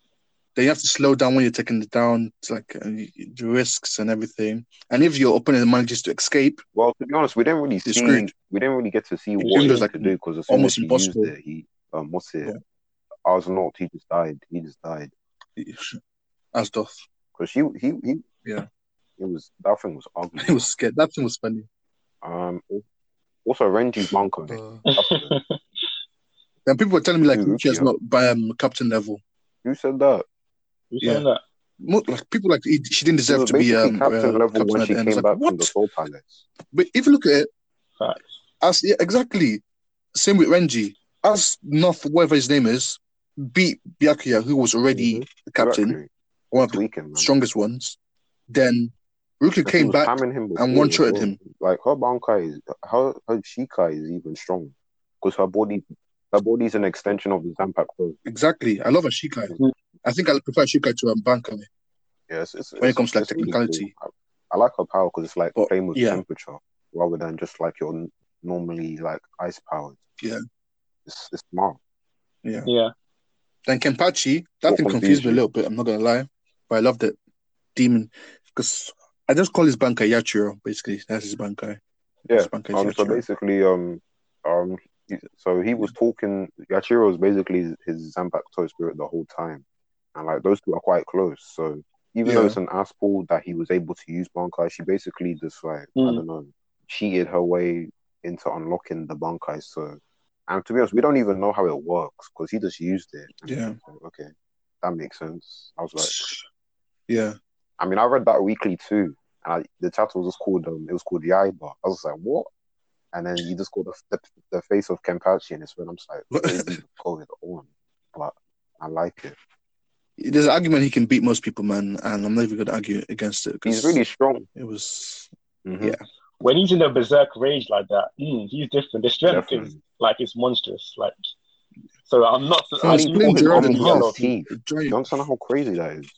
S3: Then you have to slow down when you're taking it down. It's like uh, the risks and everything. And if your opponent manages to escape,
S4: Well, to be honest, we didn't really see.
S3: screwed.
S4: We didn't really get to see
S3: It
S4: what he
S3: was like
S4: could do because as soon
S3: almost
S4: he
S3: impossible.
S4: used it, he um, what's it?
S3: Yeah.
S4: I was not. He just died. He just died
S3: as doth.
S4: because he he he.
S3: Yeah.
S4: It was that thing was ugly.
S3: He was scared. That thing was funny.
S4: Um, also Renji's bankai.
S3: Uh, and <laughs> people were telling me like
S4: Who,
S3: Rukia's
S4: Rukia?
S3: not by um, captain level.
S4: Who said that?
S5: You
S3: Yeah.
S5: that?
S3: Mo- like people like he, she didn't deserve
S4: was
S3: to be
S4: basically
S3: um,
S4: captain
S3: uh,
S4: level
S3: captain
S4: when she came
S3: like,
S4: back from
S3: what?
S4: the Soul Palace.
S3: But if you look at it,
S5: Facts.
S3: as yeah, exactly same with Renji, as North whatever his name is, beat Byakuya, who was already the captain,
S4: Exactly.
S3: one of the
S4: Tweaking, man.
S3: strongest ones. Then Rukia
S4: And she
S3: came back.
S4: him
S3: and one-shotted
S4: as well.
S3: him.
S4: Like her bankai is her her shikai is even strong because her body her body's an extension of the Zampak Pro.
S3: Exactly, I love a Shikai.
S5: Mhm.
S3: I think I prefer Shikai to um, Bankai.
S4: Yes, it's,
S3: When it
S4: it's-
S3: comes to, like,
S4: it's really
S3: technicality.
S4: cool. I, I like her power because it's like
S3: But,
S4: playing with
S3: yeah.
S4: temperature rather than just like your normally like ice powered.
S3: Yeah.
S4: It's it's smart.
S3: Yeah.
S5: Yeah.
S3: Then Kenpachi, that
S4: What
S3: thing confused me a little bit. I'm not gonna lie, but I loved it. Demon, because I just call his Bankai Yachiru. Basically, that's his Bankai.
S4: Yeah.
S3: His Bankai
S4: Um. So basically, um, um, so he was talking. Yachiru was basically his Zampak Toe spirit the whole time, and like those two are quite close. So even though it's an ass pull that he was able to use Bankai, she basically just like I
S5: Mm.
S4: don't know, cheated her way into unlocking the Bankai. So, and to be honest, we don't even know how it works because he just used it.
S3: Yeah.
S4: like, okay, that makes sense. I was like, <sniffs>
S3: yeah,
S4: I mean, I read that weekly too, and I, the chapter was just called um, it was called Yaiba. I was like, what? And then you just called the, the, the face of Kenpachi, and it's when I'm just like, what is he going on? But I like it.
S3: there's an argument he can beat most people, man, and I'm not even gonna argue against it.
S4: He's really strong.
S3: It was
S4: Mhm.
S3: Yeah.
S5: When he's in a berserk rage like that, mm, he's different. The strength is like it's monstrous. Like, so I'm not.
S3: So
S5: I
S3: he's
S5: do
S3: playing
S5: think
S3: Gerard
S5: he's
S3: in
S5: gonna be a
S3: half.
S5: lot of-
S4: teeth.
S3: a
S4: You
S3: giant.
S4: understand how crazy that is?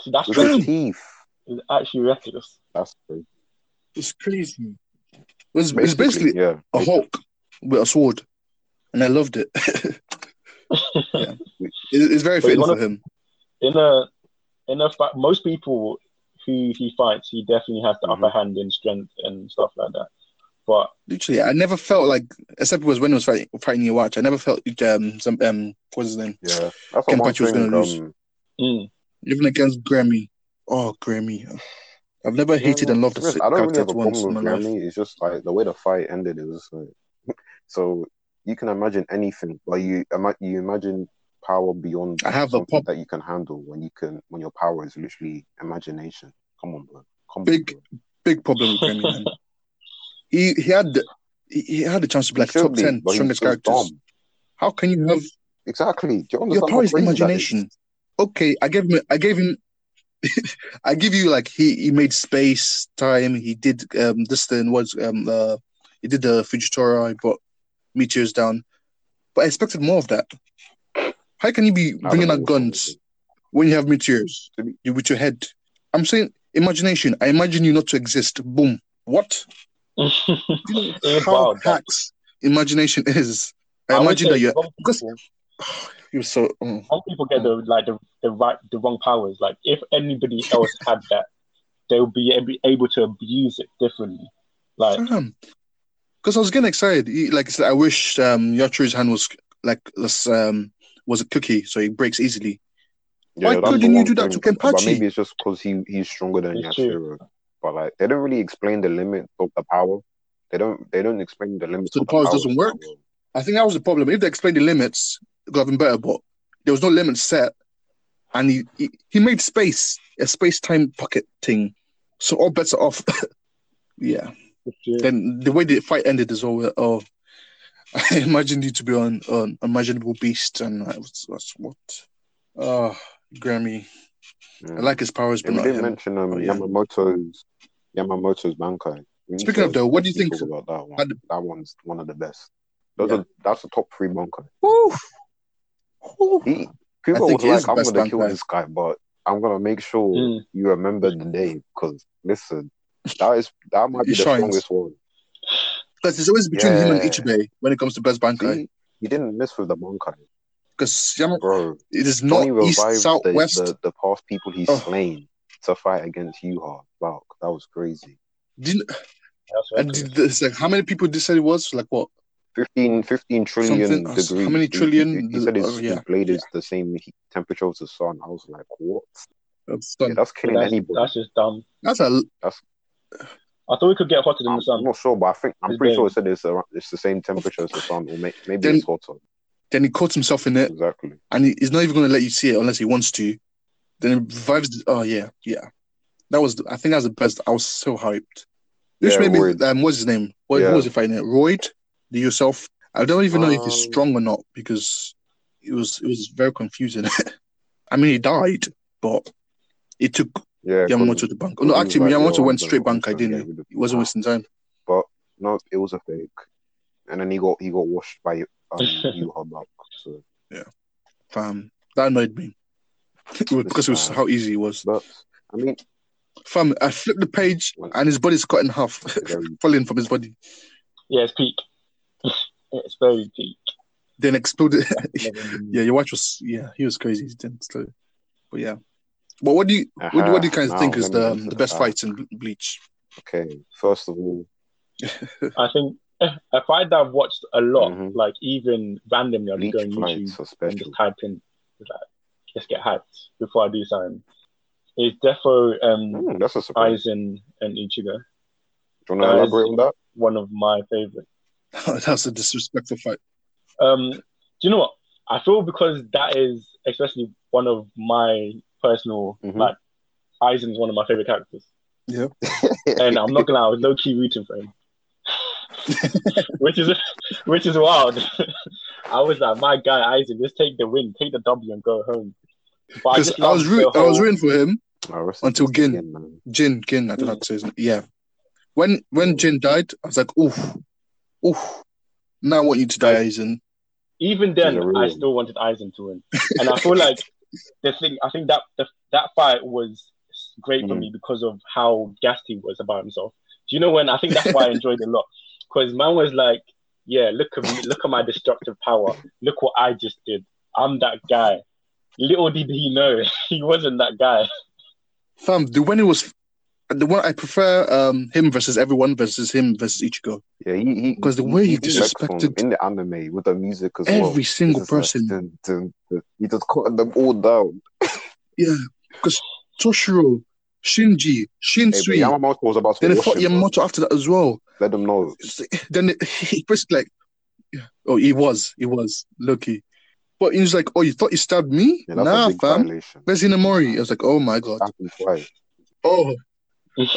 S5: So That's
S4: With his
S5: crazy.
S4: teeth.
S5: It's actually ridiculous.
S4: That's crazy.
S3: It's crazy. It was, it's
S4: Basically,
S3: basically
S4: yeah.
S3: a Hulk with a sword, and I loved it. <laughs> <laughs> It- it's very fitting
S5: wanna-
S3: for him.
S5: in a in a fact, most people who he fights, he definitely has the
S4: Mhm.
S5: upper hand in strength and stuff like that. But
S3: Literally, I never felt like, except it was when he was fighting, fighting Yhwach. I never felt um some um what's his name?
S4: Yeah. That's what one
S3: was
S4: thing.
S3: gonna lose.
S5: Mm,
S3: Even against Gremmy. Oh, Gremmy. I've never hated and loved
S4: to
S3: the
S4: be honest, I don't really
S3: character
S4: have a
S3: once
S4: problem
S3: my
S4: with
S3: life.
S4: Gremmy. It's just like the way the fight ended. It was like <laughs> so you can imagine anything, but you you imagine power beyond
S3: I have a pop-
S4: that you can handle when you can when your power is literally imagination. Come on, bro. Come
S3: Big-
S4: on, bro.
S3: Big problem with Gremmy, man. <laughs> He he had the, he, had the chance to be like top
S4: be,
S3: ten strongest characters.
S4: dumb.
S3: How can you have
S4: Exactly. You understand
S3: your power is imagination? Okay, I gave him I gave him <laughs> I give you like he he made space time. He did um this thing was um uh he did the Fujitora. He brought meteors down, but I expected more of that. How can you be
S4: I
S3: bringing out
S4: what's wrong with
S3: guns when you have meteors you with your head? I'm saying imagination. I imagine you not to exist. Boom. What? <laughs> You know how hacks imagination is? I,
S5: I
S3: imagine that you're because <sighs> you're so. mm.
S5: some people get the like the, the right the wrong powers. Like if anybody else had <laughs> that, they would be ab- able to abuse it differently. Like
S3: Because I was getting excited. Like I said, I wish um, Yachiru's hand was like this um, was a cookie, so it breaks easily.
S4: Yeah,
S3: Why couldn't you do that to
S4: thing. But maybe it's just because he he's stronger than
S5: It's.
S4: Yashiro. but like they don't really explain the limit of the power. They don't. They don't explain the limits.
S3: So
S4: of
S3: the powers
S4: powers
S3: doesn't work?
S4: world.
S3: I think that was the problem. If they explained the limits, it could have been better. But there was no limit set, and he he, he made space a space time pocket thing. So all bets are off. <laughs> yeah. Then the way the fight ended is all. Oh, <laughs> I imagined you to be on on Imaginable Beast, and I was, was what? Oh, Gremmy.
S4: Yeah.
S3: I like his powers,
S4: Yeah,
S3: but
S4: we
S3: not
S4: didn't
S3: him.
S4: mention um,
S3: Oh, yeah.
S4: Yamamoto's Yamamoto's Bankai.
S3: Speaking of though, what do you think-
S4: about that one.
S3: Had-
S4: That one's one of the best. Those
S3: Yeah.
S4: are that's the top three Bankai.
S3: Woo! Woo!
S4: He people
S3: think
S4: was like, I'm gonna kill
S3: Bankai.
S4: this guy, but I'm gonna make sure
S5: Mm.
S4: you remember the day because listen, that is that might be
S3: He
S4: the
S3: shines.
S4: strongest one.
S3: Because it's always between him and
S4: Yeah.
S3: Ichibei when it comes to best bankai.
S4: See, he didn't miss with the Bankai,
S3: Because Yama,
S4: bro.
S3: it is not east, south,
S4: the,
S3: west.
S4: the the past people he's
S3: Oh.
S4: slain to fight against Yuha. Wow, that was crazy.
S3: Didn't, and did- it's like how many people did say it was? Like what?
S4: 15, 15 trillion
S3: Something- uh,
S4: degrees.
S3: how many
S4: He- he-
S3: trillion-
S4: He, said his,
S3: oh, yeah.
S4: his blade is the same heat temperature as the sun. I was like, what?
S3: That's,
S4: Yeah, that's killing
S5: That's,
S4: anybody.
S5: that's just dumb.
S3: that's a
S5: I thought we could get hotter than
S4: I'm,
S5: the sun.
S4: I'm not sure, but I think I'm
S5: It's
S4: pretty
S5: big.
S4: sure it said it's, around, it's the same temperature as the sun, or may, maybe
S3: Then-
S4: it's hotter.
S3: then he caught himself in it,
S4: Exactly.
S3: and he, he's not even going to let you see it unless he wants to. Then he revives. Oh yeah, yeah. That was. I think that was the best. I was so hyped. Which
S4: Yeah,
S3: made me.
S4: Royd.
S3: Um, what's his name? What,
S4: Yeah.
S3: who was he fighting? It? Royd, the yourself. I don't even know if he's
S4: Um,
S3: strong or not because it was it was very confusing. <laughs> I mean, he died, but it took
S4: Yeah. 'cause-
S3: Yamamoto to bank.
S4: because
S3: no, actually,
S4: was like,
S3: Yamamoto went
S4: I'm
S3: straight bank.
S4: I'm
S3: I
S4: gonna
S3: didn't.
S4: get rid of
S3: He wasn't wasting time.
S4: But no, it was a fake, and then he got he got washed by um, <laughs> Yhwach. So,
S3: Fam, that annoyed me was- <laughs> because it was how easy it was.
S4: but I mean,
S3: Fam, I flipped the page and his body's cut in half, <laughs> falling from his body,
S5: Yeah, it's peak. it's very peak.
S3: then exploded.
S5: yeah.
S3: yeah, Yhwach was yeah, he was crazy. He didn't slow. But yeah. But what do you what, do- what do you guys
S4: Now,
S3: think is the
S4: answer
S3: the best
S4: that.
S3: fights in Bleach?
S4: okay. First of all, <laughs>
S5: I think a fight that I've watched a lot,
S4: Mhm.
S5: like even randomly, I'll just
S4: bleach
S5: go on YouTube and just type in, like, let's get hyped before I do something. Is Defo, um,
S4: Hmm, that's a surprise.
S5: Aizen, and Ichigo.
S4: Do you want to elaborate on that?
S5: One of my favorite. <laughs>
S3: That's a disrespectful fight.
S5: Um, do you know what? I feel because that is especially one of my personal
S4: Mhm.
S5: like Aizen's one of my favorite characters,
S3: Yeah. <laughs>
S5: and I'm not gonna lie, I was low key rooting for him, <laughs> which is which is wild. <laughs> I was like, my guy Aizen, just take the win, take the W, and go home. But I,
S3: Because
S5: just
S3: I, was
S5: love
S3: root, I was rooting for him
S4: Oh,
S3: Until
S4: peace
S3: Gin.
S4: again.
S3: Jin, Gin, I don't know how to say his name. Yeah. When when Jin died, I was like, oof, oof. Now I want you to die, Aizen.
S5: even then,
S4: He's a real
S5: I still wanted Aizen to win, and I feel like the thing. I think that the, that fight was great for
S4: Mm.
S5: me because of how gassed he was about himself. Do you know when? I think that's why I <laughs> enjoyed it a lot because man was like, "Yeah, look at me, look at my destructive power. Look what I just did. I'm that guy." Little did he know <laughs> he wasn't that guy.
S3: Fam, the when it was the one I prefer um him versus everyone versus him versus Ichigo.
S4: Yeah, he he
S3: 'Cause the way he
S4: on-
S3: disrespected
S4: in the anime with the music as well.
S3: Every single
S4: It's just like,
S3: person.
S4: dun, dun, dun. He just cutting them all down.
S3: Yeah. Because Toshiro, Shinji,
S4: Hey,
S3: Shunsui,
S4: Yamamoto was about to
S3: then fought. Yamamoto after that as well.
S4: Let them know.
S3: Then it, <laughs> he basically like, oh, he was, he was lucky, but he was like, oh, you thought you stabbed me?
S4: Yeah,
S3: nah, fam.
S4: violation.
S3: Where's Hinamori? I was like, oh my god. Oh. <laughs>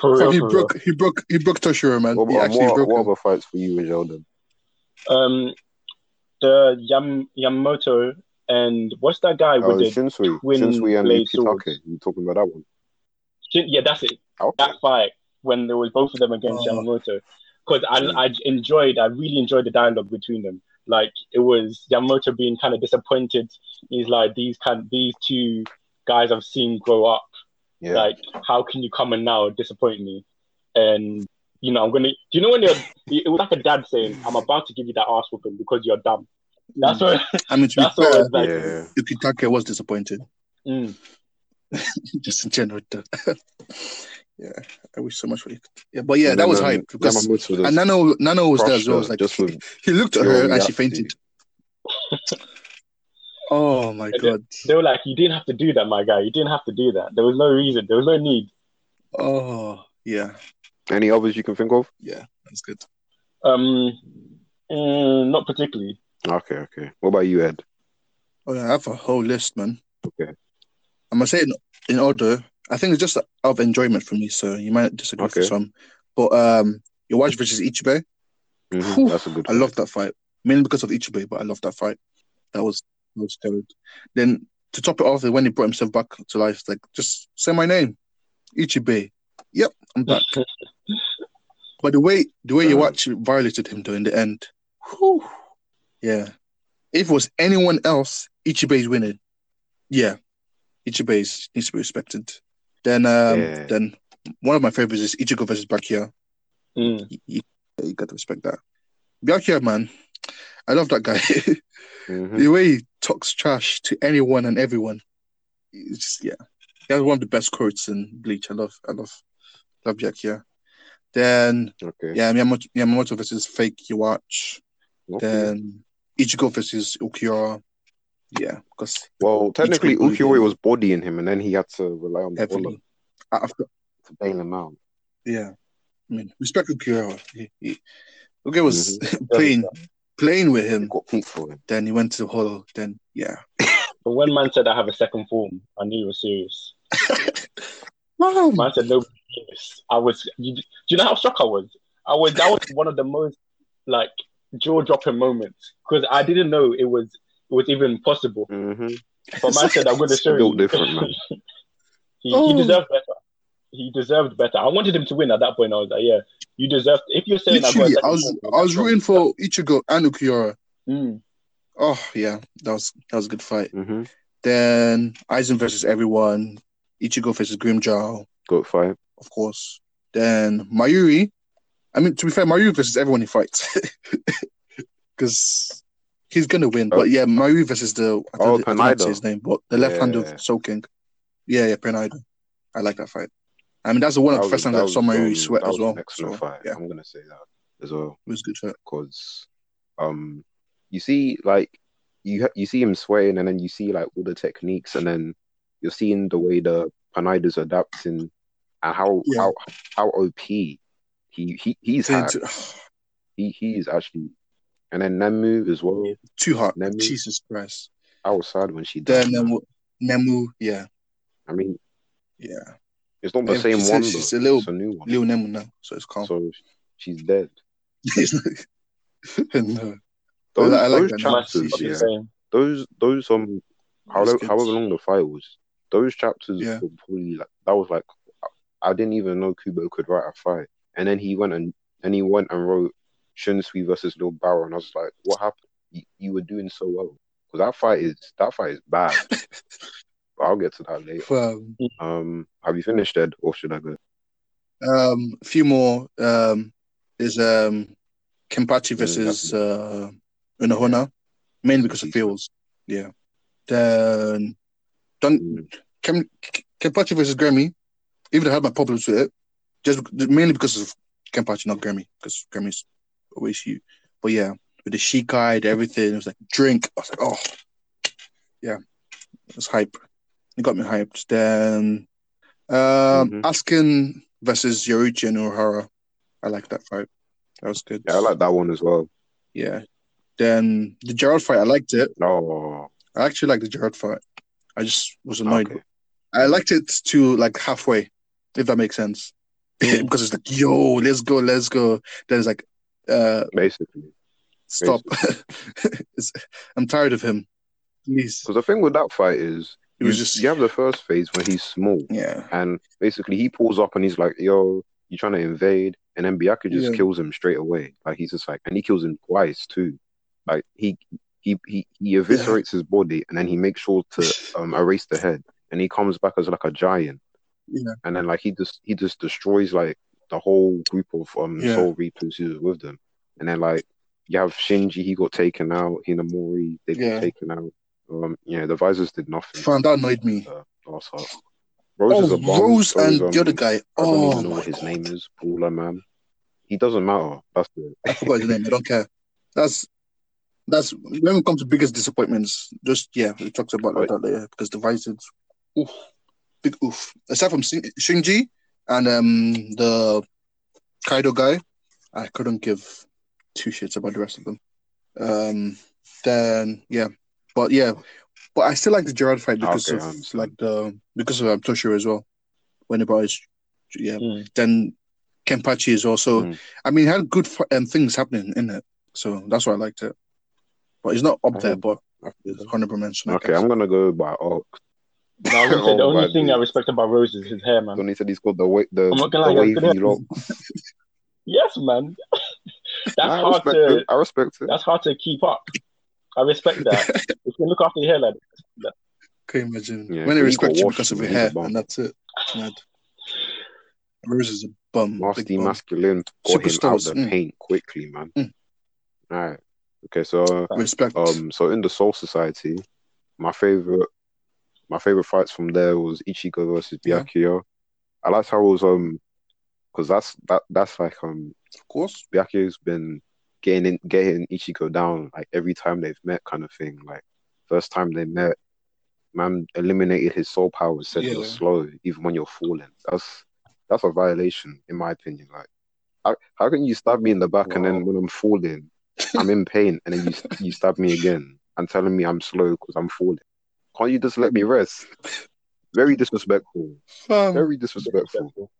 S5: For
S3: Fam,
S5: real,
S3: he
S5: for
S3: broke, he broke, he broke Toshiro, man.
S4: What,
S3: he
S4: what,
S3: actually
S4: what,
S3: broke
S4: what
S3: him.
S4: other fights for you, Sheldon?
S5: real. Um, the Yam Yamamoto and what's that guy
S4: Oh,
S5: with the
S4: Shunsui.
S5: twin
S4: Shunsui and
S5: blade Ukitake.
S4: You talking about that one?
S5: Shin- yeah, that's it.
S4: Okay.
S5: that fight when there was both of them against
S3: Oh.
S5: Yamamoto because I,
S4: Mm.
S5: I enjoyed I really enjoyed the dialogue between them like it was Yamamoto being kind of disappointed he's like these kind these two guys I've seen grow up
S4: Yeah.
S5: like how can you come and now disappoint me and you know I'm gonna do you know when you're it was like a dad saying I'm about to give you that ass whooping because you're dumb that's what
S3: I mean, to be
S5: that's what
S3: fair,
S5: it's like
S4: yeah.
S3: Ukitake was disappointed,
S5: mm. <laughs>
S3: just in general. <laughs> yeah, I wish so much for you. Yeah, but yeah,
S4: And
S3: that
S4: then,
S3: was
S4: um,
S3: hype because
S4: Yamamoto
S3: and
S4: just
S3: Nanao Nanao was there as
S4: crushed
S3: well.
S4: her
S3: It was like
S4: just
S3: he looked at her and she fainted. <laughs> Oh my
S5: And
S3: god!
S5: they were like you didn't have to do that my guy you didn't have to do that there was no reason there was no need
S3: Oh, yeah,
S4: Any others you can think of?
S3: yeah, that's good.
S5: Um, mm, not particularly.
S4: Okay, okay. What about you, Ed?
S3: Oh, yeah, I have a whole list, man.
S4: Okay.
S3: I'm gonna say it in, in order. I think it's just out of enjoyment for me, so you might disagree for
S4: Okay.
S3: some. But um, Yhwach versus Ichibe,
S4: Mhm,
S3: Whew,
S4: That's a good.
S3: I love that fight mainly because of Ichibe, but I love that fight. That was Then to top it off, when he brought himself back to life, like just say my name, Ichibe. Yep, I'm back. <laughs> But the way the way Yhwach violated him though in the end. Whew. Yeah. If it was anyone else, Ichibe's winning. Yeah. Ichibe's needs to be respected. Then um
S4: Yeah.
S3: then one of my favorites is Ichigo versus Byakuya.
S5: Mm.
S3: You, you, you got to respect that. Byakuya, man. I love that guy. <laughs>
S4: Mhm.
S3: the way he talks trash to anyone and everyone. It's just, yeah. He has one of the best quotes in Bleach. I love I love love Byakuya. Then
S4: Okay.
S3: yeah, Yamamoto, Yamamoto versus Fake Yhwach.
S4: Okay.
S3: Then Ichigo versus Ulquiorra. Yeah, because
S4: Well, technically, Ukiyo was bodying him, and then he had to rely on the bullet.
S3: After,
S4: to bail him out.
S3: yeah, I mean, respect Ulquiorra. He, he, Ulquiorra was
S4: Mm-hmm. <laughs>
S3: playing playing with him.
S4: got peak for him.
S3: Then he went to the hollow. Then yeah,
S5: But when man said I have a second form, I knew he was serious. <laughs>
S3: wow.
S5: Man said no. I was. You, do you know how shocked I was? I was. That was one of the most like jaw dropping moments because I didn't know it was it was even possible.
S4: hmm
S5: But man said I'm going to show you.
S4: different, man. <laughs>
S5: he,
S3: Oh.
S5: he deserved better. He deserved better. I wanted him to win at that point. I was like, yeah, you deserve. If you're saying I
S3: Literally,
S5: second
S3: I was I was rooting for Ichigo and Ulquiorra.
S5: Mm.
S3: Oh yeah, that was that was a good fight.
S4: hmm
S3: Then Aizen versus everyone. Ichigo versus Grimmjow,
S4: Good fight.
S3: of course. Then Mayuri. I mean, to be fair, Mayuri versus everyone he fights, <laughs> because he's gonna win.
S4: Oh.
S3: But yeah, Mayuri versus the I
S4: Oh,
S3: don't, I don't know how to say his name, but the left hand
S4: Yeah.
S3: of Soul King. Yeah, yeah, Pernida. I like that fight. I mean, that's the one of the first times I
S4: that
S3: saw
S4: was,
S3: Mayuri
S4: um,
S3: sweat as well.
S4: Excellent
S3: So,
S4: fight.
S3: yeah,
S4: I'm gonna say that as well
S3: it was a good fight.
S4: because, um, you see, like you ha- you see him swaying, and then you see like all the techniques, and then you're seeing the way the Pernida's adapting, and how
S3: Yeah.
S4: how how OP he he he's had. He he is actually, and then Nemu as well.
S3: too hot.
S4: Nemu.
S3: Jesus Christ.
S4: I was sad when she died.
S3: Um, Nemu, yeah,
S4: I mean,
S3: yeah.
S4: It's not the
S3: Yeah,
S4: same
S3: she's-
S4: one.
S3: she's a little-
S4: it's a new one.
S3: Lil Nemu now, so it's calm.
S4: So she's dead. <laughs> <laughs>
S3: no.
S4: Those,
S3: I like
S4: those
S3: that.
S4: Chapters,
S5: what you're
S4: yeah. Those those um, however, however long the fight was, those chapters
S3: Yeah.
S4: were probably like that was like I didn't even know Kubo could write a fight, and then he went and and he went and wrote Shunsui versus Lille Barro, and I was like, what happened? You, you were doing so well because that fight is that fight is bad. <laughs> I'll get to that later.
S3: Um,
S4: Um, have you finished Ed, or should I go?
S3: um, a few more. Um, there's um, Kenpachi
S4: Mm,
S3: versus uh, Unohana, mainly because of feels. Yeah. Then, don't
S4: Mm,
S3: Kem, Kenpachi versus Gremmy. Even I had my problems with it, just mainly because of Kenpachi, not Gremmy, because Gremmy's always you. But yeah, with the Shikai, the everything, it was like drink. I was like, oh, yeah, it was hype. It got me hyped. Then, um,
S4: Mhm.
S3: Askin versus Yoruichi and Urahara. I like that fight. That was good.
S4: Yeah, I like that one as well.
S3: Yeah. Then the Gerald fight, I liked it.
S4: Oh,
S3: I actually liked the Gerald fight. I just was annoyed.
S4: okay.
S3: I liked it to like halfway, if that makes sense. <laughs> because it's like, yo, let's go, let's go. Then it's like, uh,
S4: Basically,
S3: stop. <laughs> It's- I'm tired of him. Please.
S4: because the thing with that fight is
S3: It was
S4: you-
S3: just,
S4: you have the first phase when he's small,
S3: yeah.
S4: and basically he pulls up and he's like, "Yo, you trying to invade?" And then Byaku just
S3: Yeah.
S4: kills him straight away. Like he's just like, and he kills him twice too. Like he he he, he eviscerates his body and then he makes sure to <laughs> um erase the head, and he comes back as like a giant.
S3: Yeah.
S4: And then like he just he just destroys like the whole group of um
S3: Yeah.
S4: Soul Reapers who was with them. And then like you have Shinji, he got taken out. Hinamori, they got
S3: Yeah.
S4: taken out. Um, yeah, the visors did nothing.
S3: Fam, that annoyed me.
S4: Uh, last half. Rose is
S3: Oh,
S4: a bum.
S3: Rose
S4: so
S3: and the
S4: um,
S3: other guy.
S4: Oh, I don't
S3: Oh,
S4: even know what his
S3: God.
S4: name is. Paula, man. He doesn't matter. That's it.
S3: I forgot his name. I don't care. That's that's when we come to biggest disappointments. Just yeah, we talked about like that later because the Visors, oof, big oof. Aside from Shin- Shinji, and um the Kaido guy, I couldn't give two shits about the rest of them. Um, then yeah, but yeah, but I still like the Gerard fight because
S4: Okay,
S3: of
S4: understand.
S3: like the because of um, Toshiro as well. When he brought his yeah,
S5: Mm.
S3: then Kenpachi is also.
S4: Mm.
S3: I mean, had good fi- um, things happening in it, so that's why I liked it. But he's not up
S4: I
S3: there, but it's honorable mention. I
S4: Okay,
S3: guess.
S4: I'm gonna go by arc.
S5: No, I was gonna say the <laughs>
S4: Oh,
S5: only
S4: man,
S5: thing
S4: dude.
S5: I respect about Rose is his hair, man.
S4: Don't he said he's called the wa- the,
S5: I'm not gonna lie,
S4: wavy
S5: that's
S4: lock. <laughs>
S5: Yes, man. <laughs> that's
S4: I
S5: hard to
S4: it. I respect it.
S5: that's hard to keep up. I respect that. If you can look after your hair like that.
S3: Can you imagine
S4: Yeah,
S3: when they
S4: but he got
S3: respect you because of your
S4: man. He's a
S3: hair, and that's it? Mad. Rose is a bum.
S4: Nasty
S3: bum.
S4: masculine got him out
S3: Superstars,
S4: the
S3: mm.
S4: paint quickly, man.
S3: Mm.
S4: All right. Okay, so
S3: Respect.
S4: um, so in the Soul Society, my favorite, my favorite fights from there was Ichigo versus
S3: Yeah.
S4: I liked how it was um, because that's that that's like um,
S3: of course.
S4: Byakuya's been getting in, getting Ichigo down like every time they've met, kind of thing. Like first time they met, man eliminated his soul power and said you're slow even when you're falling. That's that's a violation, in my opinion. Like, how, how can you stab me in the back and then when I'm falling, I'm in pain, and then you <laughs> you stab me again and telling me I'm slow because I'm falling? Can't you just let me rest? Very disrespectful.
S3: Um,
S4: Very disrespectful.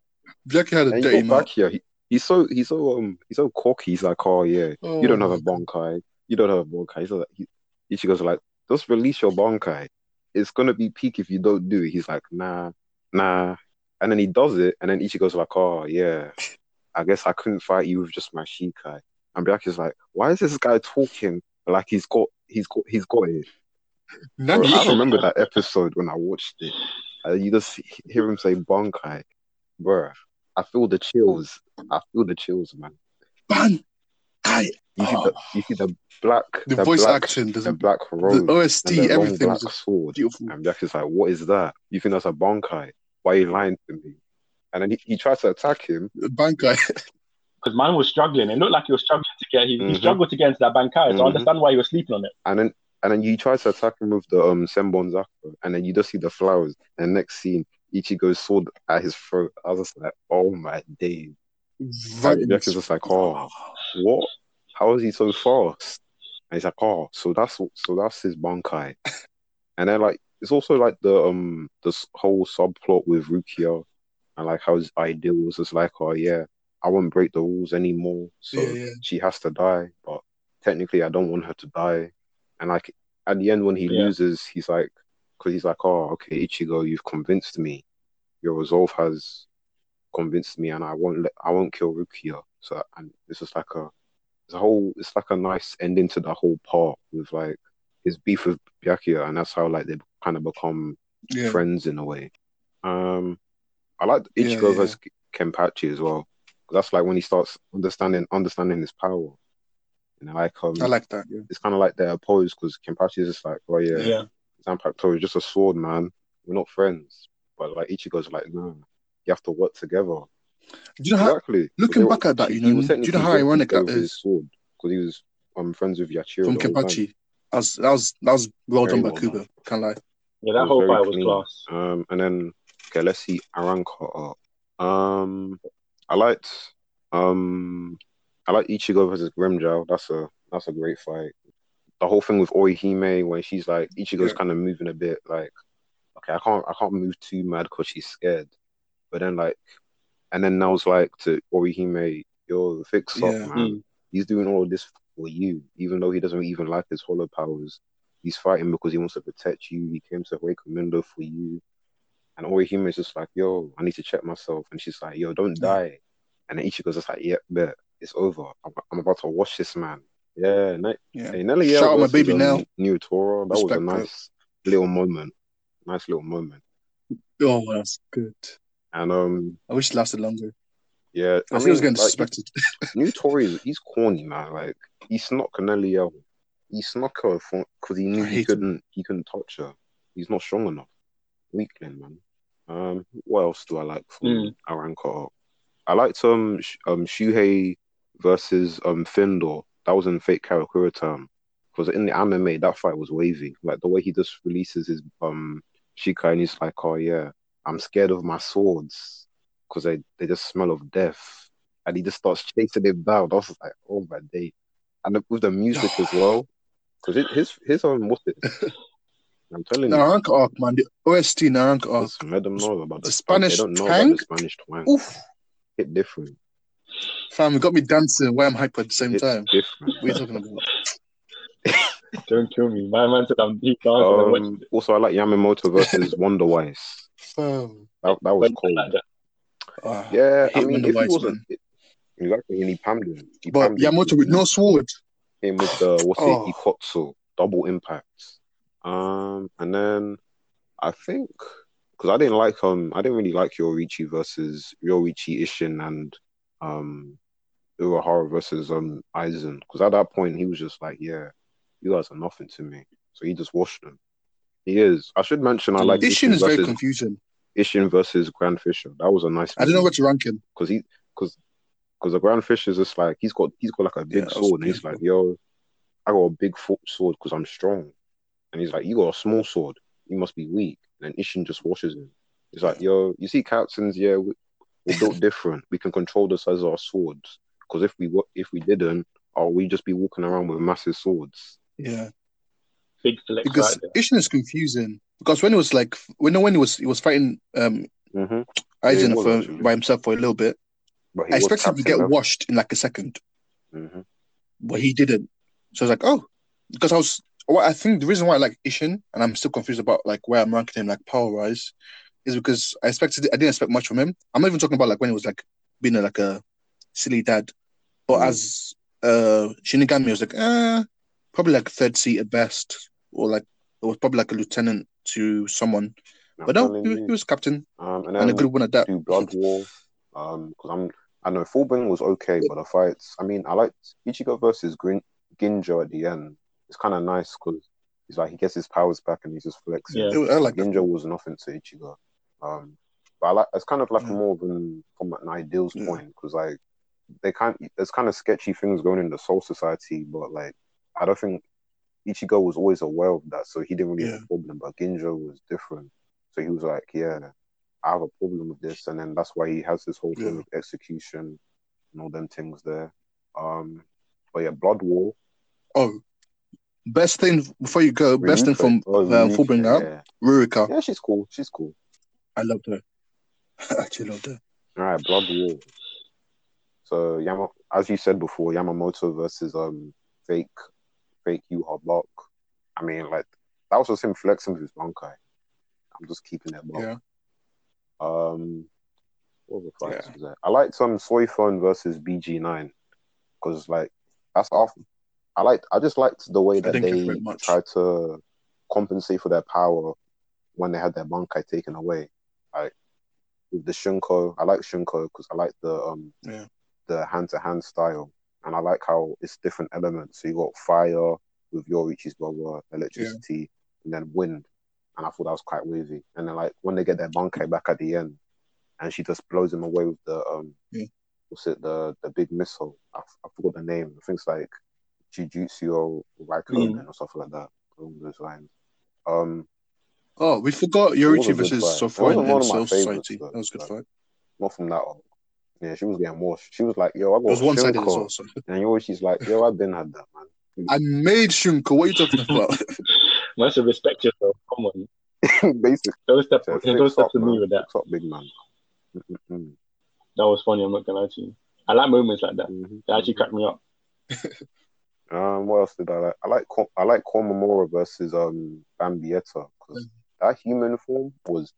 S3: Jackie had a
S4: And
S3: dirty
S4: you got
S3: mouth.
S4: back here. He, he's so he's so um he's so cocky. He's like, oh yeah, you don't have a bonkai. You don't have a bonkai. He's like, he, Ichigo's like, just release your bonkai. It's gonna be peak if you don't do it. He's like, nah, nah. And then he does it, and then Ichigo's like, oh yeah, I guess I couldn't fight you with just my shikai. And Byakuya's like, why is this guy talking like he's got he's got he's got it? Bro, I remember that episode when I watched it. Uh, you just hear him say bonkai, bruh. I feel the chills. I feel the chills, man.
S3: Ban. Kai.
S4: You see the you see the black
S3: The voice
S4: black,
S3: action, the,
S4: the black robe,
S3: the OST,
S4: and the long
S3: everything
S4: black
S3: was
S4: sword.
S3: beautiful.
S4: And Jack is like, "What is that? You think that's a bonkai? Why are you lying to me?" And then he, he tries to attack him.
S3: Bankai. <laughs>
S5: Because man was struggling. It looked like he was struggling to get. He,
S4: Mhm.
S5: he struggled to get into that bankai. So
S4: Mhm.
S5: I understand why he was sleeping on it.
S4: And then and then you try to attack him with the um Senbon Zakura, and then you just see the flowers. And next scene, Ichigo's sword at his throat. I was just like, "Oh my days!" And Jack is just like, "Oh, what? How is he so fast?" And he's like, "Oh, so that's so that's his bankai." <laughs> and then like it's also like the um this whole subplot with Rukia and like how his ideal was just like, "Oh yeah, I won't break the rules anymore, so
S3: Yeah, yeah.
S4: she has to die." But technically, I don't want her to die. And like at the end, when he
S5: Yeah.
S4: loses, he's like, because he's like, "Oh, okay, Ichigo, you've convinced me. Your resolve has convinced me, and I won't let I won't kill Rukia." So and it's just like a it's a whole it's like a nice ending to the whole part with like his beef with Byakuya, and that's how like they kind of become
S3: Yeah.
S4: friends in a way. Um, I like
S3: Yeah,
S4: Ichigo
S3: yeah.
S4: versus Kenpachi as well. That's like when he starts understanding understanding his power. And I like um,
S3: I like that. Yeah.
S4: it's kind of like they're opposed because Kenpachi is just like, oh yeah,
S5: Yeah.
S4: Zanpakuto is just a sword, man. We're not friends. But like Ichigo's like, no, you have to work together.
S3: Do you know how?
S4: exactly.
S3: looking
S4: They were-
S3: back at that, you know, do you know how ironic
S4: getting
S3: that
S4: with
S3: is?
S4: His sword because he was um friends with Yachiru
S3: From
S4: the whole time.
S3: Kenpachi. That was, that was that was well
S4: Very
S3: done by Kubo.
S4: done.
S3: Can't lie.
S5: Yeah, that whole
S4: very
S5: fight was
S4: clean.
S5: class.
S4: Um, and then okay, let's see Arrancar. Um, I liked um, I like Ichigo versus Grimmjow. That's a that's a great fight. The whole thing with Orihime when she's like Ichigo's
S3: Yeah.
S4: kind of moving a bit like, okay, I can't I can't move too mad because she's scared. But then like, and then I was like to Orihime, yo, fix up,
S3: Yeah.
S4: man.
S5: Mm.
S4: He's doing all of this for you, even though he doesn't even like his hollow powers. He's fighting because he wants to protect you. He came to Hueco Mundo for you. And Orihime is just like, yo, I need to check myself. And she's like, yo, don't
S3: Yeah.
S4: die. And then Ichigo's just like, yep, bet, it's over. I'm, I'm about to watch this man. Yeah, ne-
S3: Yeah.
S4: hey, Nelly
S3: Shout out my baby Nell.
S4: Nnoitra. That was a
S3: Respect, bro.
S4: nice little moment. Nice little moment.
S3: Oh, that's good.
S4: And um,
S3: I wish it lasted longer.
S4: yeah,
S3: I,
S4: I
S3: think he was
S4: mean,
S3: getting
S4: like,
S3: disrespected.
S4: New <laughs> Tory he's corny, man. Like he snuck Canelli He snuck her because he knew he couldn't he couldn't touch her. He's not strong enough. Weakling, man. Um, what else do I like from
S5: Mm.
S4: Arrancar? I liked um um Shuhei versus um Findor. That was in Fate Karakura term. Because in the anime, that fight was wavy. Like the way he just releases his um Shikai and he's like, oh yeah, I'm scared of my swords. because they, they just smell of death. And he just starts chasing him down. I was just like, oh my day. And with the music as <sighs> well. Because his his own what's <laughs> it? I'm telling you,
S3: Naranka arc, man. The OST Naranka arc.
S4: just let them know about
S3: The
S4: the,
S3: Spanish
S4: They don't know
S3: twang?
S4: about the Spanish twang.
S3: Oof.
S4: Hit different.
S3: Fam, it got me dancing while I'm hyper at the same
S4: Hits
S3: time.
S4: different.
S3: What are you talking about? <laughs>
S5: Don't kill me. My man said I'm deep dancing
S4: Um, also, I like Yamamoto versus <laughs> Wonderweiss.
S3: Fam.
S4: That, that was
S5: it.
S4: cold.
S5: Like.
S3: Ah,
S4: Yeah,
S3: I
S4: I mean, if he
S3: Wise,
S4: wasn't exactly, and he pammed him. He
S3: But
S4: pammed him.
S3: Yamamoto with no sword.
S4: him with the what's
S3: Oh.
S4: it, Ikkotsu, double impact. Um, and then I think because I didn't like um, I didn't really like Yoruichi versus Yoruichi Ishin and um, Urahara versus um Aizen because at that point he was just like, yeah, you guys are nothing to me. So he just washed them. He is. I should mention I like
S3: Ishin is very confusing.
S4: Ishin versus Grand Fisher. That was a nice.
S3: I don't know what to rank him.
S4: because he because because the Grand Fish is just like he's got he's got like a big
S3: Yeah,
S4: sword and he's like yo I got a big fo- sword because I'm strong and he's like you got a small sword you must be weak and Ishin just washes him he's like yo you see captains yeah we, we're built <laughs> different we can control the size of our swords because if we wa- if we didn't oh we just be walking around with massive swords
S3: Yeah.
S5: Big flex
S3: Because
S5: right.
S3: Ishin is confusing. Because when it was like when when he was he was fighting um
S4: mm-hmm.
S3: Aizen
S4: he was
S3: for, by himself for a little bit,
S4: he
S3: I expected him to get washed in like a second.
S4: Mhm.
S3: but he didn't. So I was like, oh, because I was. Well, I think the reason why I like Ishin and I'm still confused about like where I'm ranking him like power wise is because I expected I didn't expect much from him. I'm not even talking about like when he was like being a, like a silly dad, but
S4: Mm.
S3: as uh Shinigami I was like, uh, probably like third seat at best, or like it was probably like a lieutenant to someone.
S4: I'm
S3: But no, he, he was captain
S4: um, and
S3: and a good one at that.
S4: do Blood War. Um, because I'm I know Fullbring was okay, but the fights. I mean, I liked Ichigo versus Grin, Ginjo at the end. It's kind of nice because he's like he gets his powers back and he's just flexing.
S5: Yeah.
S3: It- I like that.
S4: Ginjo was nothing to Ichigo. Um, but I like it's kind of like
S3: Yeah.
S4: more of an from an ideals
S3: Yeah.
S4: point because like they can't. There's kind of sketchy things going in the Soul Society, but like I don't think Ichigo was always aware of that, so he didn't really have a problem. But Ginjo was different, so he was like, yeah. I have a problem with this, and then that's why he has this whole thing of execution and all them things there. Um, but yeah, Blood War.
S3: Oh, best thing before you go, best thing from
S4: Oh,
S3: uh,
S4: Riruka,
S3: Fullbring out,
S4: yeah.
S3: Riruka.
S4: yeah, she's cool. She's cool.
S3: I loved her. <laughs> I actually loved her.
S4: All right, Blood War. So Yama, as you said before, Yamamoto versus um fake fake Yhwach. I mean, like that was just him flexing with his Bankai. I'm just keeping that Block.
S3: Yeah.
S4: Um, what other fights
S3: Yeah.
S4: was there? I liked some Soi Fon versus BG9 because like that's off. I liked. I just liked the way that they tried to compensate for their power when they had their Bankai taken away. Like with the Shunko, I like Shunko because I like the um
S3: Yeah.
S4: the hand to hand style, and I like how it's different elements. So you got fire with Yoruichi's brother, electricity, and then wind, and I thought that was quite wavy. And then like when they get their Bankai back at the end, and she just blows him away with the um
S3: Yeah.
S4: what's it the the big missile? I, I forgot the name. I think it's like Jujutsu or Raikoben or something like that. Along those lines. Um,
S3: Oh, we forgot
S4: Yoruichi
S3: versus
S4: fight. It
S3: Soi Fon
S4: wasn't one
S3: in Soul Society.
S4: though,
S3: That was a good
S4: but-
S3: fight.
S4: not from that one. Yeah, she was getting washed. She was like, "Yo, I
S3: It
S4: got
S3: was one sided as
S4: Shunko."
S3: well. So.
S4: And Yoruichi's like, "Yo, I've been had that, man." <laughs>
S3: I made Shunko. What are you talking about? <laughs>
S5: Man should respect yourself. Come on. <laughs>
S4: Basically,
S5: Don't step,
S4: so
S5: don't step
S4: up,
S5: to me with that.
S4: Fix up, big man.
S5: That was funny. I'm not gonna lie to you. I like moments like that.
S4: Mhm.
S5: They actually crack me up.
S4: Um, what else did I like? I like Ko- I like Komamura versus um Bambietta because that human form was.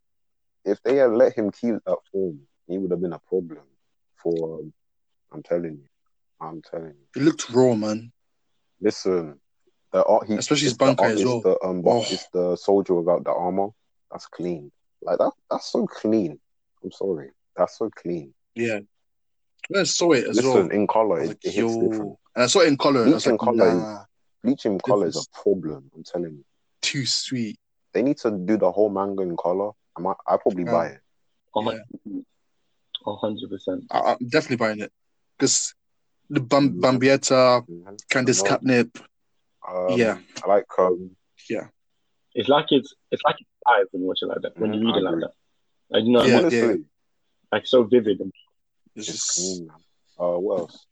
S4: If they had let him keep that form, he would have been a problem. For um, I'm telling you, I'm telling you.
S3: It looked raw, man.
S4: Listen, the art he
S3: Especially his
S4: it's the
S3: as well.
S4: The, um,
S3: Oh.
S4: it's the soldier without the armor. That's clean. Like that. That's so clean. I'm sorry. That's so clean.
S3: Yeah. I saw it as
S4: Listen,
S3: well,
S4: in color, it,
S3: like,
S4: it hits different.
S3: And I saw it in color. and I was
S4: Bleach in
S3: like,
S4: colour is-
S3: nah,
S4: Bleach in color is a problem. I'm telling you.
S3: too sweet.
S4: They need to do the whole manga in color. I might. I probably
S3: Yeah.
S4: buy it.
S5: A
S3: Yeah.
S5: Hun- A hundred percent.
S3: I, I'm definitely buying it. Because the Bam- Bambietta. Candice
S4: No.
S3: Catnip,
S4: Um,
S3: Yeah.
S4: I like um.
S5: Yeah, it's like it's it's like it's live when you watch it like that. When you
S4: Mhm,
S5: read
S4: I
S5: it like that. Like, you know,
S3: Yeah,
S4: honestly,
S5: like so vivid.
S3: It's
S4: It's
S3: just
S4: clean, man. Uh, what else?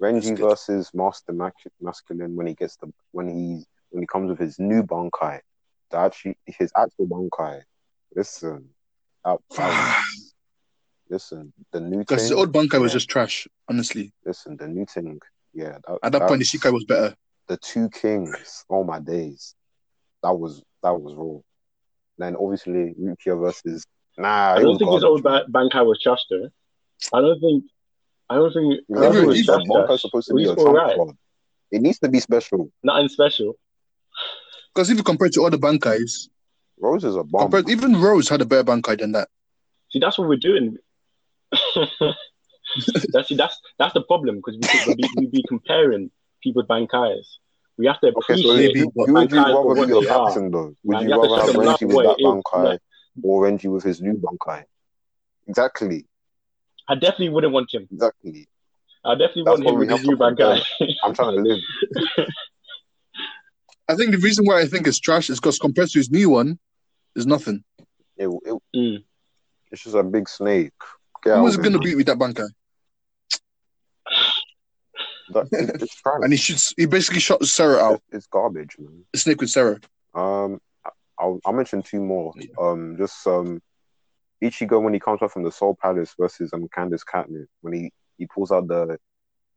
S4: Renji versus Master Mac- Masculine when he gets the when he when he comes with his new Bankai, the actually his actual Bankai. Listen, that, <sighs> that- listen, the new
S3: because the old Bankai was just trash. Honestly,
S4: listen, the new thing. Yeah, that,
S3: at that point, the
S4: that's-
S3: Shikai was better.
S4: the two kings. Oh my days, that was that was raw. Then obviously Rukia versus nah.
S5: I don't
S4: was
S5: think his
S4: garbage,
S5: old ba- Bankai was trash though. I don't think. I don't think. I don't think it was
S3: even-
S4: Bankai's supposed to
S5: It
S4: be
S5: was
S4: a trump
S5: alright.
S4: card. It needs to be special.
S5: Nothing special.
S3: Because if you compare it to other Bankais,
S4: Rose is a bomb.
S3: compared, even Rose had a better Bankai than that.
S5: See, that's what we're doing. <laughs> that's that's that's the problem because we, we, be, we be comparing people's bankais. We have to
S4: Okay, so
S5: appreciate
S3: maybe,
S4: who,
S3: but
S4: who would you rather
S5: what
S4: be your
S5: they are.
S4: captain though? Would
S5: Man,
S4: you
S5: you
S4: rather have
S5: shut them
S4: Renji
S5: up,
S4: with that
S5: It-
S4: Bankai
S5: like-
S4: or Renji with his new Bankai? Exactly,
S5: I definitely wouldn't want him.
S4: exactly.
S5: I definitely
S4: That's
S5: want
S4: what
S5: him with his
S4: to
S5: new bankai. <laughs>
S4: I'm trying to live. <laughs>
S3: I think the reason why I think it's trash is because compared to his new one, there's nothing.
S4: It, it,
S5: Mm.
S4: it's just a big snake. Get
S3: Who was going to beat with that
S4: it's. <laughs>
S3: And he shoots. He basically shot Sarah out.
S4: It's, it's garbage, man.
S3: The snake with Sarah.
S4: Um, I'll, I'll mention two more.
S3: Yeah.
S4: Um, just um, Ichigo when he comes back from the Soul Palace versus um Candace Catnip when he he pulls out the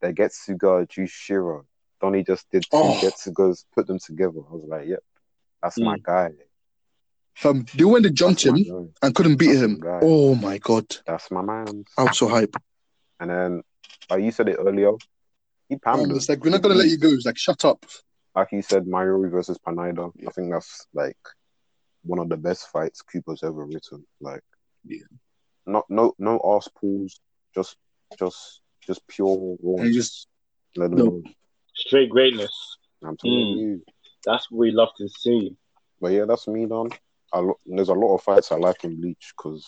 S4: the Getsuga Jujisho. Donnie just did two
S3: Oh.
S4: Getsugas, put them together. I was like, yep, that's my guy.
S3: Um, the when they jumped
S4: That's
S3: him and couldn't beat
S4: That's
S3: him.
S4: my guy.
S3: Oh my god,
S4: That's my man.
S3: I was so hype.
S4: And then, like you said it earlier, he pammed
S3: And
S4: him.
S3: it's like we're not gonna let you go. It's like shut up.
S4: Like you said, Mayuri versus Pernida.
S3: Yeah.
S4: I think that's like one of the best fights Kubo's ever written. Like,
S3: Yeah.
S4: not no no arse pulls, just just just pure raw.
S3: And just
S4: let them
S3: no.
S4: know.
S5: Straight greatness.
S4: I'm telling
S5: Mm.
S4: you.
S5: That's what we love to see.
S4: But yeah, that's me done. I lo- there's a lot of fights I like in Bleach because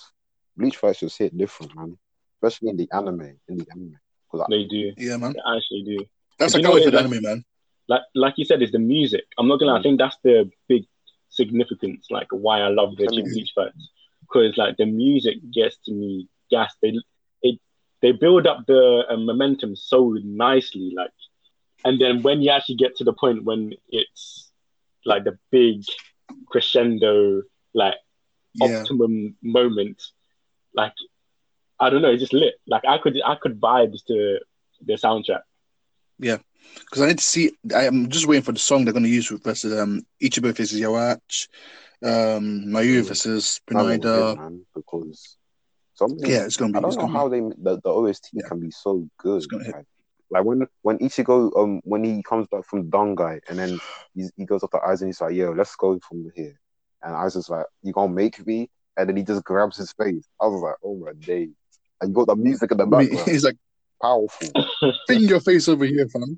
S4: Bleach fights just hit different, man. Especially in the anime. In the anime, because
S5: They do.
S3: yeah, man.
S5: They actually do.
S3: That's
S5: You
S3: like
S5: know
S3: how
S5: what
S3: for the anime, man.
S5: Like like you said, it's the music. I'm not gonna. lie, I
S4: Mm.
S5: think that's the big significance. Like why I love the Bleach fights because like the music gets to me gas. They it they build up the uh, momentum so nicely. Like and then when you actually get to the point when it's like the big crescendo, like
S3: Yeah,
S5: optimum moment, like I don't know, it's just lit. Like I could I could vibe to the soundtrack.
S3: Yeah, because I need to see. I'm just waiting for the song they're gonna use versus um Ichigo versus Yhwach, um Mayu
S4: Mm.
S3: versus
S4: that was
S3: Pernida.
S4: good. Because something
S3: Yeah, it's gonna be.
S4: I don't know
S3: gonna be
S4: how they the, the OST
S3: Yeah.
S4: can be so good.
S3: It's gonna hit.
S4: Like, like when when Ichigo um when he comes back from Dangai and then he's, he goes off the eyes and he's like, "Yo, let's go from here." And I was just like, "You gonna make me?" And then he just grabs his face. I was like, "Oh my day. And you got the music in the background,
S3: He's like,
S4: powerful. <laughs>
S3: bring your face over here, fam.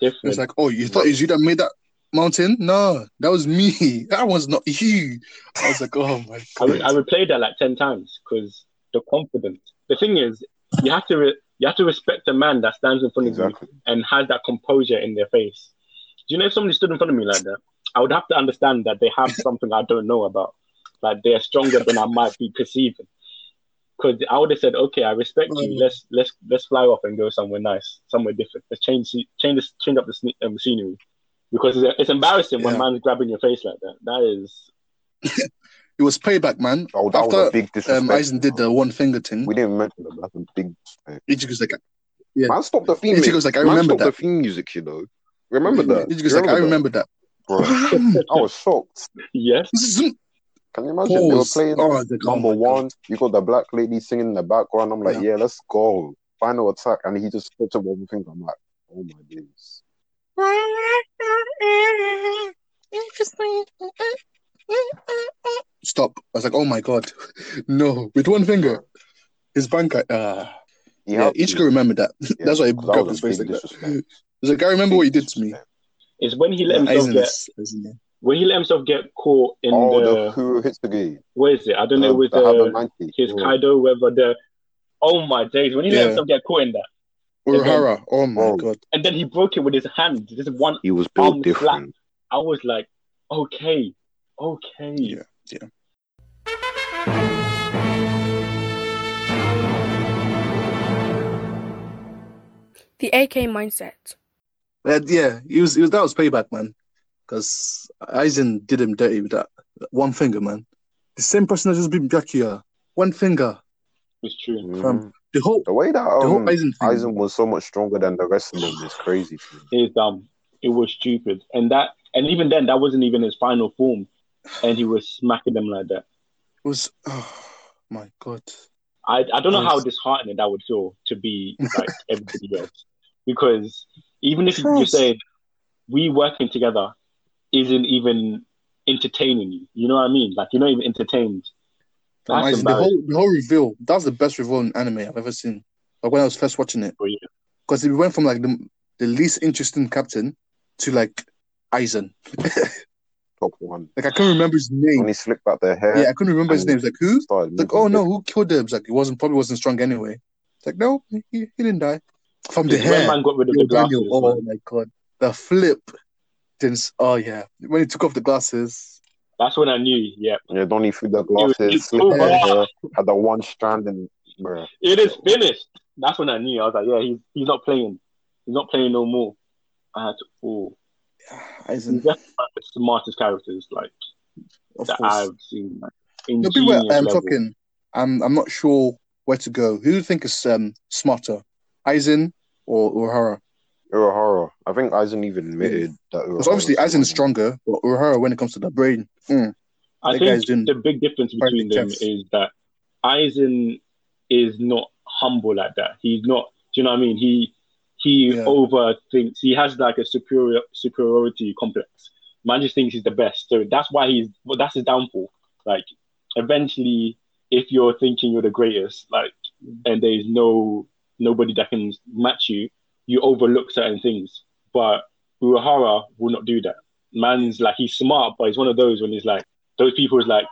S5: Different.
S3: It's like, oh, you thought it was you that made that mountain? No, that was me. <laughs> That was not you. I was like, oh my
S5: I, re-
S3: god.
S5: I replayed that like ten times because the confidence. The thing is, you have to re- you have to respect a man that stands in front of you and has that composure in their face. Do you know if somebody stood in front of me like that, I would have to understand that they have something I don't know about. Like they're stronger than I might be perceiving. Because I would have said, okay, I respect you.
S3: Mm.
S5: Let's let's let's fly off and go somewhere nice, somewhere different. Let's change change this, change up the sne- um, scenery. Because it's, it's embarrassing when
S3: Yeah.
S5: man's grabbing your face like that. That is <laughs>
S3: It was payback, man.
S4: Oh, that was a big disrespect.
S3: um, Aizen did the one finger thing,
S4: we didn't mention that. That's a big disrespect.
S3: Ichigo's like, Yeah.
S4: Man, stop the theme.
S3: Ichigo's like, I
S4: Man,
S3: remember that.
S4: the theme music, you know. Remember that.
S3: Ichigo's like, I remember that.
S4: Bro, <laughs> I was shocked.
S5: yes. <laughs>
S4: Can you imagine? They were playing
S3: Oh, the- oh
S4: number
S3: my God.
S4: one. You got the black lady singing in the background. I'm like,
S3: Yeah.
S4: yeah, let's go. Final attack. And he just flipped up one finger. I'm like, oh my days.
S3: Stop. I was like, oh my god. <laughs> No, with one finger. His banker. Ah.
S4: He
S3: Yeah,
S4: had to.
S3: Ichigo remembered that.
S4: Yeah,
S3: That's why he
S4: that
S3: grabbed his face
S4: big
S3: like that. He's like, I remember what you did to me
S5: is when he let himself get when he let himself get caught in
S4: oh,
S5: the,
S4: the who hits
S5: the gate. Where is it? I don't
S4: the, know
S5: with
S4: the, uh,
S5: the his. Kaido, whether the oh my days when he
S3: yeah.
S5: let himself get caught in that.
S3: Urahara, oh my
S4: oh.
S3: god!
S5: And then he broke it with his hand. This one.
S4: He was built different. Flat.
S5: I was like, okay, okay.
S3: Yeah, yeah.
S2: The AK mindset.
S3: But yeah, he was, he was that was payback, man. Because Aizen did him dirty with that one finger, man. The same person that just beat Byakuya, one finger.
S5: It's true.
S3: Fam, The whole
S4: The way that
S3: the whole
S4: um,
S3: Aizen thing.
S4: Aizen was so much stronger than the rest of them is crazy to me.
S5: It is dumb. It was stupid. And that and even then that wasn't even his final form. And he was smacking them like that.
S3: It was oh my god.
S5: I, I don't know how disheartening that would feel to be like everybody else. Because even if you're
S3: Yes.
S5: saying we working together isn't even entertaining you. You know what I mean? Like you're not even entertained. That's
S3: the whole the whole reveal. That was the best reveal in anime I've ever seen. Like when I was first watching it.
S5: for you.
S3: Because it went from like the, the least interesting captain to like Aizen. <laughs>
S4: Top one.
S3: Like I couldn't remember his name.
S4: When he slicked back their hair,
S3: Yeah, I couldn't remember his name. It's like who? like, oh no, who killed him? It's like he wasn't probably wasn't strong anyway. It's like, no, he, he didn't die. From the
S5: It's
S3: hair.
S5: man got rid of the glasses.
S3: Daniel, oh
S5: man.
S3: my god. The flip. Didn't oh yeah. When he took off the glasses.
S5: That's when I knew, yeah.
S4: Yeah, Donnie threw the
S5: It was-
S4: glasses,
S5: it's
S4: slicked
S5: over.
S4: hair, had the one strand, and bruh.
S5: It is finished. That's when I knew. I was like, yeah, he's he's not playing. He's not playing no more. I had to oh <sighs> he's
S3: Aizen,
S5: definitely one the smartest characters like
S3: of
S5: that
S3: course.
S5: I've seen. Like,
S3: No, people
S5: ingenious
S3: I'm
S5: level.
S3: talking. I'm I'm not sure where to go. Who do you think is um smarter? Aizen or Urahara?
S4: Urahara. I think Aizen even admitted that Urahara.
S3: Because obviously Aizen is stronger, but Urahara when it comes to the brain. mm,
S5: I think
S3: guy's
S5: the big difference between them
S3: perfect
S5: is that Aizen is not humble like that. He's not. Do you know what I mean? He he
S3: Yeah.
S5: overthinks. He has like a superior superiority complex. Man just thinks he's the best. So that's why he's. Well, that's his downfall. Like eventually, if you're thinking you're the greatest, like, and there's no nobody that can match you, you overlook certain things. But Urahara will not do that. Man's like he's smart, but he's one of those when he's like those people is like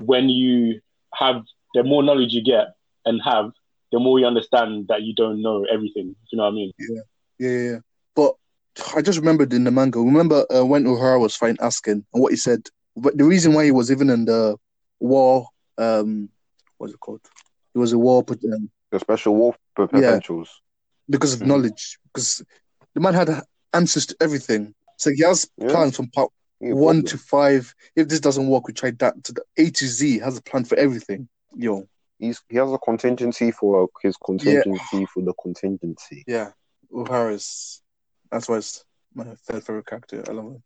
S5: when you have the more knowledge you get and have, the more you understand that you don't know everything. You know what I mean?
S3: Yeah, yeah, yeah. But I just remembered in the manga. Remember uh, when Urahara was fighting Askin and what he said. But the reason why he was even in the war, um, what's it called? It was a war, um,
S4: the special war potentials.
S3: because of
S5: Mhm.
S3: knowledge. Because the man had answers to everything. So he has
S4: Yeah.
S3: plans from part
S4: Yeah,
S3: one
S4: problem.
S3: to five. If this doesn't work, we try that to the A to Z. Has a plan for everything. Yo,
S4: He's, he has a contingency for his contingency for the contingency.
S3: yeah, Urahara's. That's why it's my third favorite character. I love him.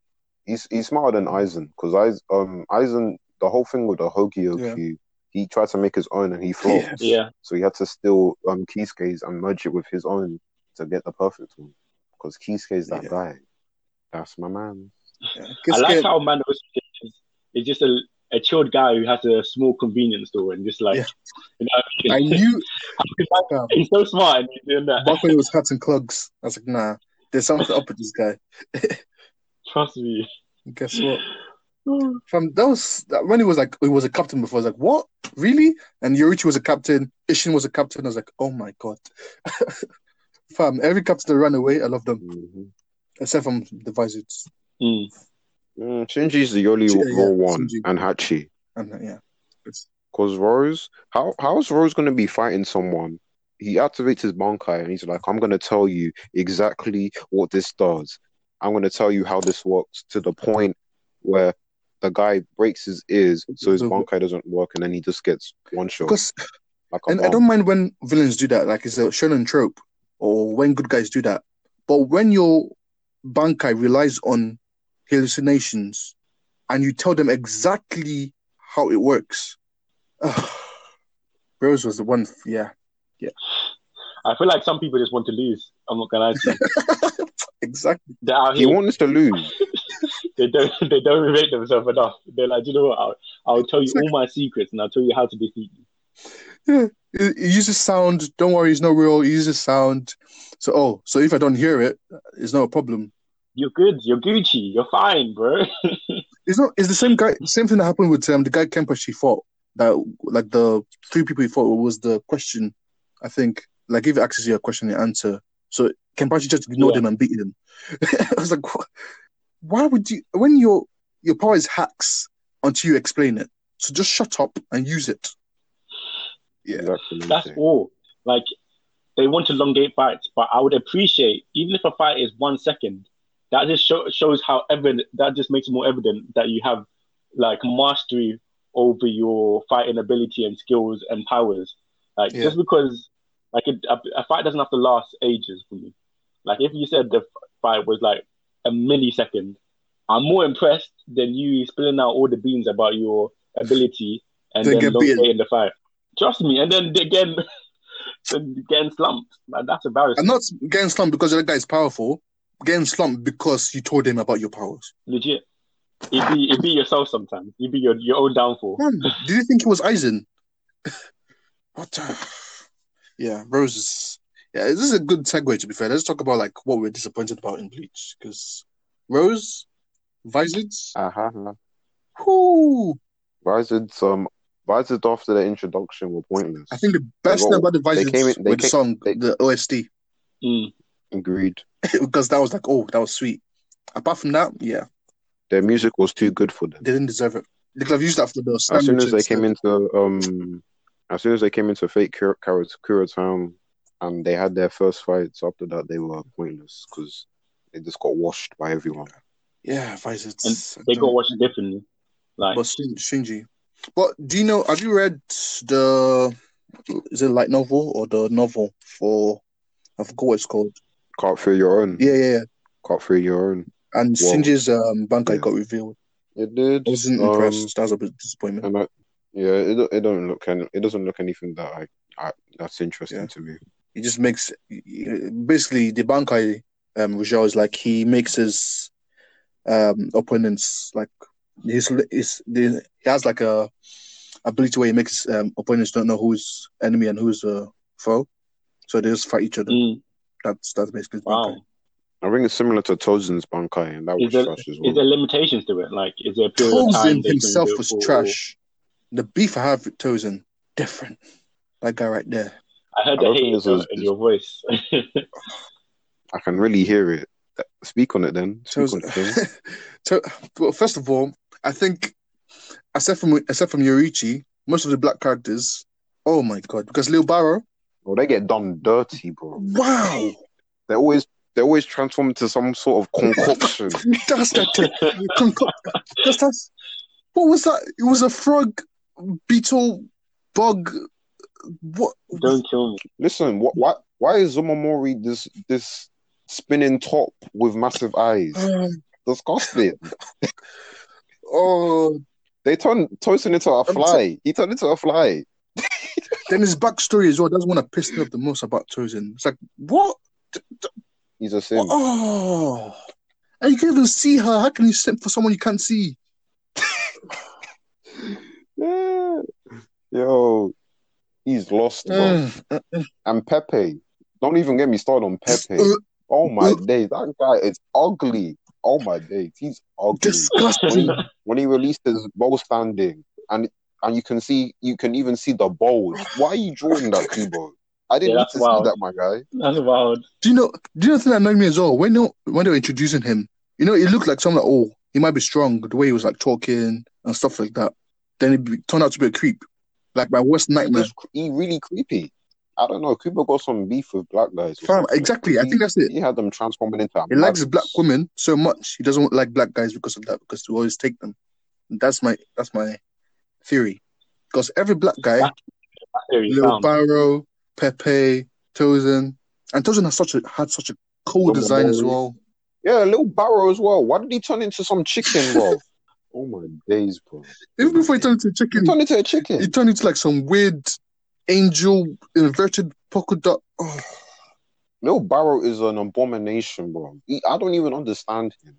S4: He's he's smarter than Aizen because Aizen, um, Aizen, the whole thing with the Hogyoku, he tried to make his own and he <laughs> flopped.
S3: Yeah.
S5: Yeah.
S4: So he had to steal um Kisuke's and merge it with his own to get the perfect one. Because Kisuke's that
S3: Yeah.
S4: guy. That's my man.
S3: Yeah.
S5: I like how man is, is just a, a chilled guy who has a small convenience store and just like
S3: Yeah.
S5: you know what <laughs>
S3: I
S5: I
S3: knew
S5: Like, <laughs> he's so smart and he's doing that.
S3: back when it was hats and clogs. I was like, nah, there's something up with this guy.
S5: Trust me.
S3: Guess what? <sighs> From that was that when he was like he was a captain before. I was like, what? Really? And Yoruichi was a captain. Ishin was a captain. I was like, oh my god. <laughs> Fam, every captain that ran away, I love them.
S4: Mhm.
S3: Except from the Vizards.
S5: Mm.
S4: Mm, Shinji's the only
S3: Yeah, yeah,
S4: one,
S3: Shinji.
S4: and Hachi.
S3: And uh, yeah.
S4: Because Rose, how how is Rose going to be fighting someone? He activates his Bankai and he's like, I'm going to tell you exactly what this does. I'm going to tell you how this works to the point where the guy breaks his ears so his Bankai doesn't work and then he just gets one shot.
S3: because
S4: Like a
S3: and I don't mind when villains do that, like it's a shonen trope, or when good guys do that. But when your Bankai relies on hallucinations and you tell them exactly how it works. Rose was the one, yeah. yeah.
S5: I feel like some people just want to lose. I'm not gonna lie to you. <laughs>
S3: exactly.
S4: He wants to lose. <laughs>
S5: they don't. <laughs> They don't rate themselves enough. They're like, you know what? I'll, I'll tell you all my secrets and I'll tell you how to defeat you.
S3: Yeah. It, it uses sound. Don't worry, it's not real. It uses sound. So, oh, so if I don't hear it, it's not a problem.
S5: You're good. You're Gucci. You're fine, bro. <laughs>
S3: It's not. It's the same guy. Same thing that happened with um, the guy Kempa fought. That like the three people he fought was the question. I think like if he asks you a question, you answer. So Kenpachi just ignored
S5: Yeah.
S3: him and beat him. <laughs> I was like, what? Why would you? When your your power is hacks until you explain it. So just shut up and use it. Yeah.
S4: Exactly.
S5: That's all. Like they want to elongate fights, but I would appreciate even if a fight is one second, that just show, shows how evident that just makes it more evident that you have like mastery over your fighting ability and skills and powers. Like
S3: Yeah.
S5: just because like a, a, a fight doesn't have to last ages for me. Like if you said the fight was like a millisecond, I'm more impressed than you spilling out all the beans about your ability and
S3: Then
S5: then
S3: get
S5: elongating the fight. Trust me, and then again, <laughs> then getting slumped. Like, that's embarrassing.
S3: I'm not getting slumped because the guy is powerful. Getting slumped because you told him about your powers.
S5: legit. It be it be yourself sometimes. You be your, your own downfall.
S3: Man, did you think it was Aizen? <laughs> what? The... Yeah, Rose is. Yeah, this is a good segue. To be fair, let's talk about like what we're disappointed about in Bleach because Rose, Vizards,
S4: Uh-huh.
S3: whoo.
S4: Vizards, um, Vizards after their introduction were pointless.
S3: I think the best thing about the
S4: they
S3: Vizards
S4: came in- they
S3: with the song,
S4: they-
S3: the OST,
S5: Mm.
S4: Agreed. <laughs>
S3: because that was like, oh, that was sweet. Apart from that, yeah,
S4: Their music was too good for them.
S3: they didn't deserve it. They could have used that for the
S4: As soon as they came into um, as soon as they came into Fake Kura, Kura, Kura Town, and they had their first fights. After that, they were pointless because they just got washed by everyone.
S3: Yeah, Vizards.
S5: And they got washed differently. Like
S3: But Shin- Shinji. But do you know? Have you read the? Is it light novel or the novel for? I forgot what it's called.
S4: Can't feel your own.
S3: Yeah, yeah, yeah.
S4: Can't feel your own.
S3: And
S4: Whoa.
S3: Shinji's um, Bankai
S4: Yeah.
S3: got revealed.
S4: It did.
S3: I wasn't
S4: um,
S3: impressed. That was a bit disappointment.
S4: And I, yeah, it it don't look any, it doesn't look anything that I, I that's interesting
S3: Yeah.
S4: to me.
S3: He just makes basically the Bankai um Rizal is like he makes his um opponents like his his the, he has like a ability where he makes um, opponents don't know who's enemy and who's uh, foe, so they just fight each other.
S5: mm,
S3: That's that's basically his Bankai.
S5: wow.
S4: I think it's similar to Tozen's Bankai, and that was
S5: Is there,
S4: trash as well.
S5: is there limitations to it? Like is there a period of time
S3: Tozen himself was
S5: for-
S3: trash. The beef I have with Tozen, different. That guy right there.
S5: I heard
S4: I
S5: the hate in your-
S4: was-
S5: in your voice. <laughs>
S4: I can really hear it. Speak on it then. Speak
S3: Tozen.
S4: on it then. <laughs>
S3: so, well, first of all, I think except from except from Yoruichi, most of the black characters, oh my god, because Lille Barro,
S4: Well, they get done dirty, bro.
S3: wow,
S4: They always they always transform into some sort of concoction. <laughs>
S3: that's that. conco- that's, that's what was that? It was a frog, beetle, bug. What?
S5: Don't kill me.
S4: Listen, what why why is Zommari this this spinning top with massive eyes?
S3: Um,
S4: Disgusting. <laughs>
S3: oh,
S4: They turned Tozen into a fly. He turned into a fly. <laughs>
S3: then his backstory as well. That's one that pissed me off the most about Tozen. It's like what?
S4: He's a sim.
S3: Oh, and you can even see her. How can you simp for someone you can't see? <laughs>
S4: Yeah. Yo, he's lost, bro.
S3: Mm.
S4: And Pepe. Don't even get me started on Pepe. Oh my days, that guy is ugly. Oh my days, he's ugly. When
S3: Disgusting.
S4: he, when he released his bow standing, and and you can see, you can even see the bows. Why are you drawing that, Kubo? I didn't
S5: Yeah,
S4: need to
S5: wild.
S4: see that, my guy.
S5: That's wild.
S3: Do you know? Do you know the thing that annoyed me as well? When they, when they were introducing him, you know, it looked like someone like, oh, he might be strong. The way he was like talking and stuff like that. Then it turned out to be a creep, like my worst
S4: He,
S3: nightmare.
S4: he really creepy. I don't know. Kubo got some beef with black guys.
S3: Fam,
S4: something.
S3: exactly. I think that's it.
S4: He had them transforming into.
S3: He likes
S4: maggots.
S3: black women so much he doesn't like black guys because of that. Because he always take them. That's my that's my theory. Because every black guy,
S5: That theory
S3: Lil. Barrow, Pepe, Tozen, and Tozen has such a had such a cool
S5: Lil
S3: design as well.
S4: Yeah, a little barrow as well. Why did he turn into some chicken, bro? <laughs> oh my days, bro.
S3: Even before he turned into a chicken, He
S4: turned into a chicken.
S3: he turned into like some weird angel inverted polka dot. Oh,
S4: Lille Barro is an abomination, bro. He, I don't even understand him.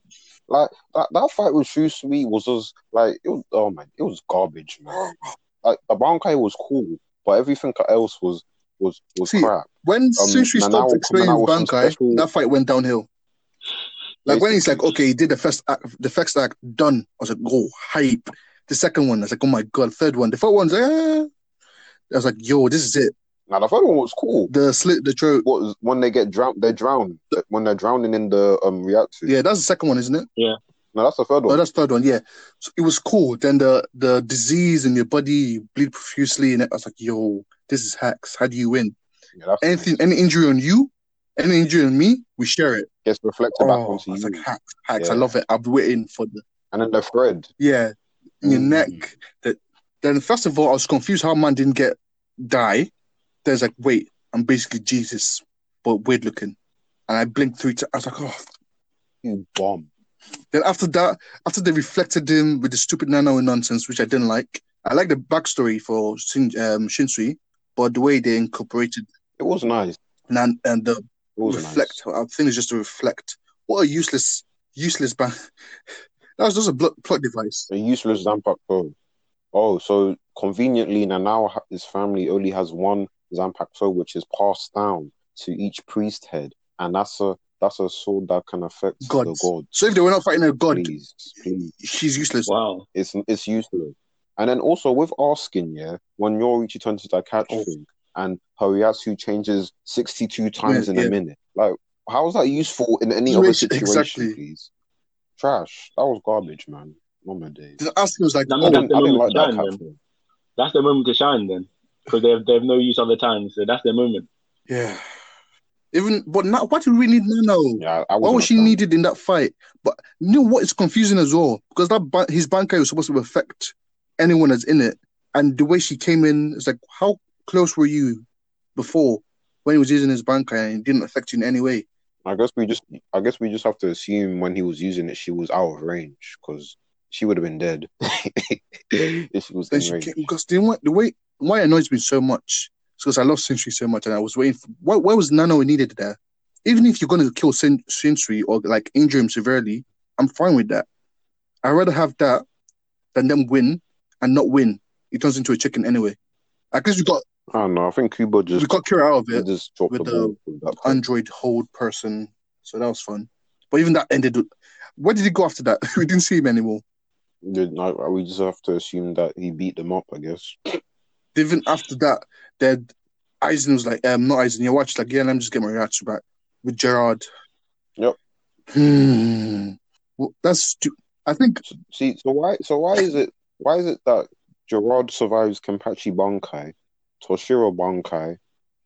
S4: Like that, that fight with Shunsui was just like it was. Oh man, it was garbage, man. <gasps> Like the Bankai was cool, but everything else was was was
S3: See,
S4: crap.
S3: when um, Sushi
S4: Nanao
S3: stopped explaining
S4: coming out with some
S3: Bankai,
S4: special-
S3: that fight went downhill. Like when he's like, okay, he did the first act, the first act done. I was like, oh, hype. The second one, I was like, oh my god. Third one, the fourth one's, eh. I was like, yo, this is it.
S4: Now the third one was cool.
S3: The slit, the throat.
S4: What was when they get drowned? They drown when they're drowning in the um reactor.
S3: Yeah, that's the second one, isn't it? Yeah.
S4: No, that's the third
S3: Oh,
S4: one.
S3: that's the third one. Yeah, so it was cool. Then the the disease in your body, you bleed profusely, and I was like, yo, this is hacks. How do you win?
S4: Yeah,
S3: Anything,
S4: nice.
S3: any injury on you, any injury on me, we share it.
S4: gets reflected back
S3: Oh,
S4: onto
S3: it's
S4: you.
S3: like hacks, hacks. I love it. I've been waiting for the
S4: and then the thread.
S3: yeah, in your
S4: Mm.
S3: neck. That then first of all, I was confused how man didn't get die. There's like, wait, I'm basically Jesus, but weird looking. And I blinked three times. I was like, oh.
S4: You bomb.
S3: Then after that, after they reflected him with the stupid Nanao nonsense, which I didn't like. I like the backstory for Shin, um, Shunsui, but the way they incorporated
S4: It was nice.
S3: and and the
S4: It was
S3: reflect. I think it's just to reflect. What a useless, useless ban. <laughs> that was just a blo- plot device.
S4: A useless Zampak Pro. Oh, so conveniently now his family only has one Zanpakuto, which is passed down to each priest head, and that's a that's a sword that can affect the
S3: Gods.
S4: god.
S3: So if they were not fighting a god,
S4: Please, please.
S3: she's useless.
S5: Wow.
S4: It's it's useless. And then also with Askin, yeah, when Yoruichi turns to that catch
S3: Oh.
S4: thing and Horiatsu changes 62 times
S3: Yeah,
S4: in a minute. Like, how is that useful in any other
S3: Situation-
S4: situation,
S3: exactly.
S4: please? Trash. That was garbage, man. Oh my days.
S3: Then Askin was like,
S5: That
S4: oh,
S5: I
S3: oh,
S5: that's
S4: didn't,
S5: the
S4: I didn't
S5: moment
S4: like
S5: to
S4: that
S5: shine, then. That's the moment to shine then, because they have they have no use other times. So that's their moment.
S3: yeah. Even but now, what do we need Nanao?
S4: Yeah, I
S3: Why
S4: wasn't
S3: was
S4: a
S3: she
S4: fan.
S3: needed in that fight? But you know what is confusing as well? Because that ba- his bankai was supposed to affect anyone that's in it, and the way she came in, it's like, how close were you before when he was using his bankai and it didn't affect you in any way?
S4: I guess we just, I guess we just have to assume when he was using it, she was out of range because she would have been dead <laughs> if she was in
S3: she
S4: range.
S3: came, because the, way- the way why it annoys me so much is because I love Sentry so much, and I was waiting. For, why, why was Nanao needed there? Even if you're going to kill Sentry or like injure him severely, I'm fine with that. I'd rather have that than them win and not win. It turns into a chicken anyway. I guess we got
S4: I don't know. I think Kubo just we
S3: got Kira out of it,
S4: just dropped
S3: with
S4: the
S3: the
S4: ball with that. point.
S3: Android hold person, so that was fun. But even that ended. Where did he go after that? <laughs> we didn't see him anymore.
S4: No, We just have to assume that he beat them up, I guess.
S3: even after that, that Aizen was like, um, not Aizen, your watch like, yeah, let me just get my reaction back with Gerard.
S4: Yep.
S3: Hmm. Well, that's I think
S4: See, so why, so why is it, why is it that Gerard survives Kenpachi Bankai, Toshiro Bankai,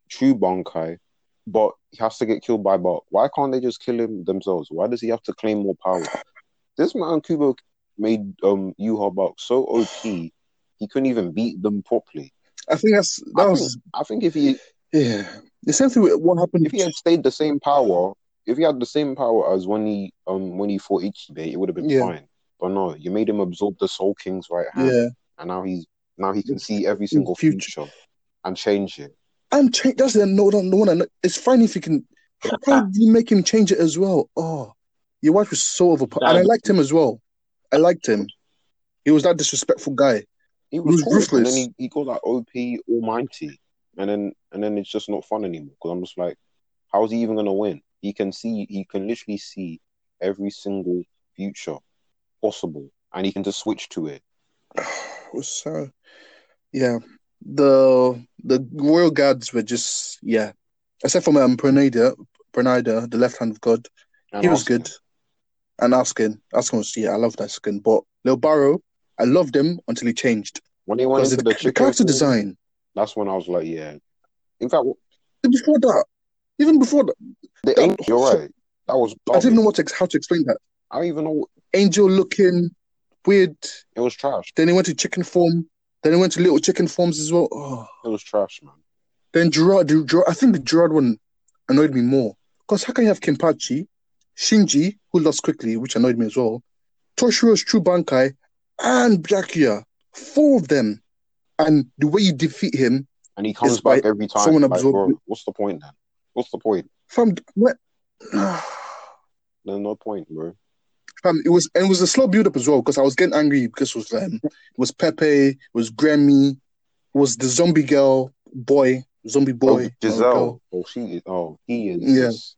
S4: True Bankai, but he has to get killed by Bok? Why can't they just kill him themselves? Why does he have to claim more power? This man Kubo made um Yhwach so OP, he couldn't even beat them properly.
S3: I think that's that
S4: I think,
S3: was
S4: I think if he
S3: yeah. The same thing what happened.
S4: if he had stayed the same power, if he had the same power as when he um when he fought Ichibe, it would have been
S3: Yeah.
S4: fine. But no, you made him absorb the Soul King's right hand,
S3: yeah,
S4: and now he's now he can see every single
S3: future.
S4: future and change it.
S3: and cha- that's the no, no, no one. It's fine if you can. How, <laughs> do you make him change it as well? Oh, your wife was so overpowered, and I liked him as well. I liked him. He was that disrespectful guy.
S4: He was,
S3: was
S4: cool, and then he, he got that OP Almighty, and then and then it's just not fun anymore because I'm just like, how is he even gonna win? He can see, he can literally see every single future possible, and he can just switch to it. <sighs>
S3: was so yeah the the royal guards were just yeah except for um Pernida Pernida the left hand of God
S4: And
S3: he was good and Askin Askin was yeah I loved Askin but Lille Barro I loved him until he changed
S4: When he went into
S3: the,
S4: the,
S3: the character
S4: form,
S3: design
S4: that's when I was like, yeah. In fact,
S3: before that even before that
S4: the
S3: That-
S4: angel, you're right. That was.
S3: I didn't even
S4: know
S3: what to, how to explain that
S4: I don't even know.
S3: angel looking weird
S4: It was trash.
S3: then he went to chicken form then he went to little chicken forms as well oh
S4: It was trash, man.
S3: Then Gerard, the Gerard, I think the Gerard one annoyed me more because how can you have Kenpachi, Shinji, who lost quickly, which annoyed me as well, Toshiro's True Bankai, and Byakuya, four of them, and the way you defeat him,
S4: And he comes back every time.
S3: someone
S4: like,
S3: absorbed
S4: bro, what's the point then? What's the point?
S3: from what? <sighs>
S4: There's no point, bro.
S3: Um, it was and it was a slow build up as well because I was getting angry because it was um, it was Pepe, it was Gremmy, it was the zombie girl boy, zombie boy,
S4: oh, Giselle. Oh, she is. Oh, he is.
S3: Yeah.
S4: Just,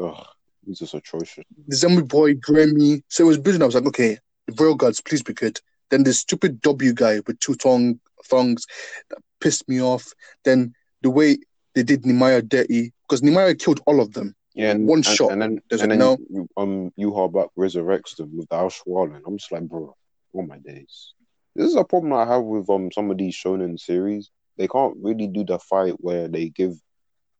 S4: ugh, he's just atrocious.
S3: the zombie boy, Gremmy. So it was building. I was like, okay, the Royal Guards, please be good. Then the stupid W guy with two thong thongs that pissed me off. Then the way they did Nimaiya dirty because Nimaiya killed all of them.
S4: Yeah, and,
S3: One
S4: and,
S3: shot.
S4: and then
S3: There's
S4: and then
S3: no.
S4: um, Yhwach resurrects them with the Auswählen. I'm just like, bro, oh my days. This is a problem I have with um some of these shonen series. They can't really do the fight where they give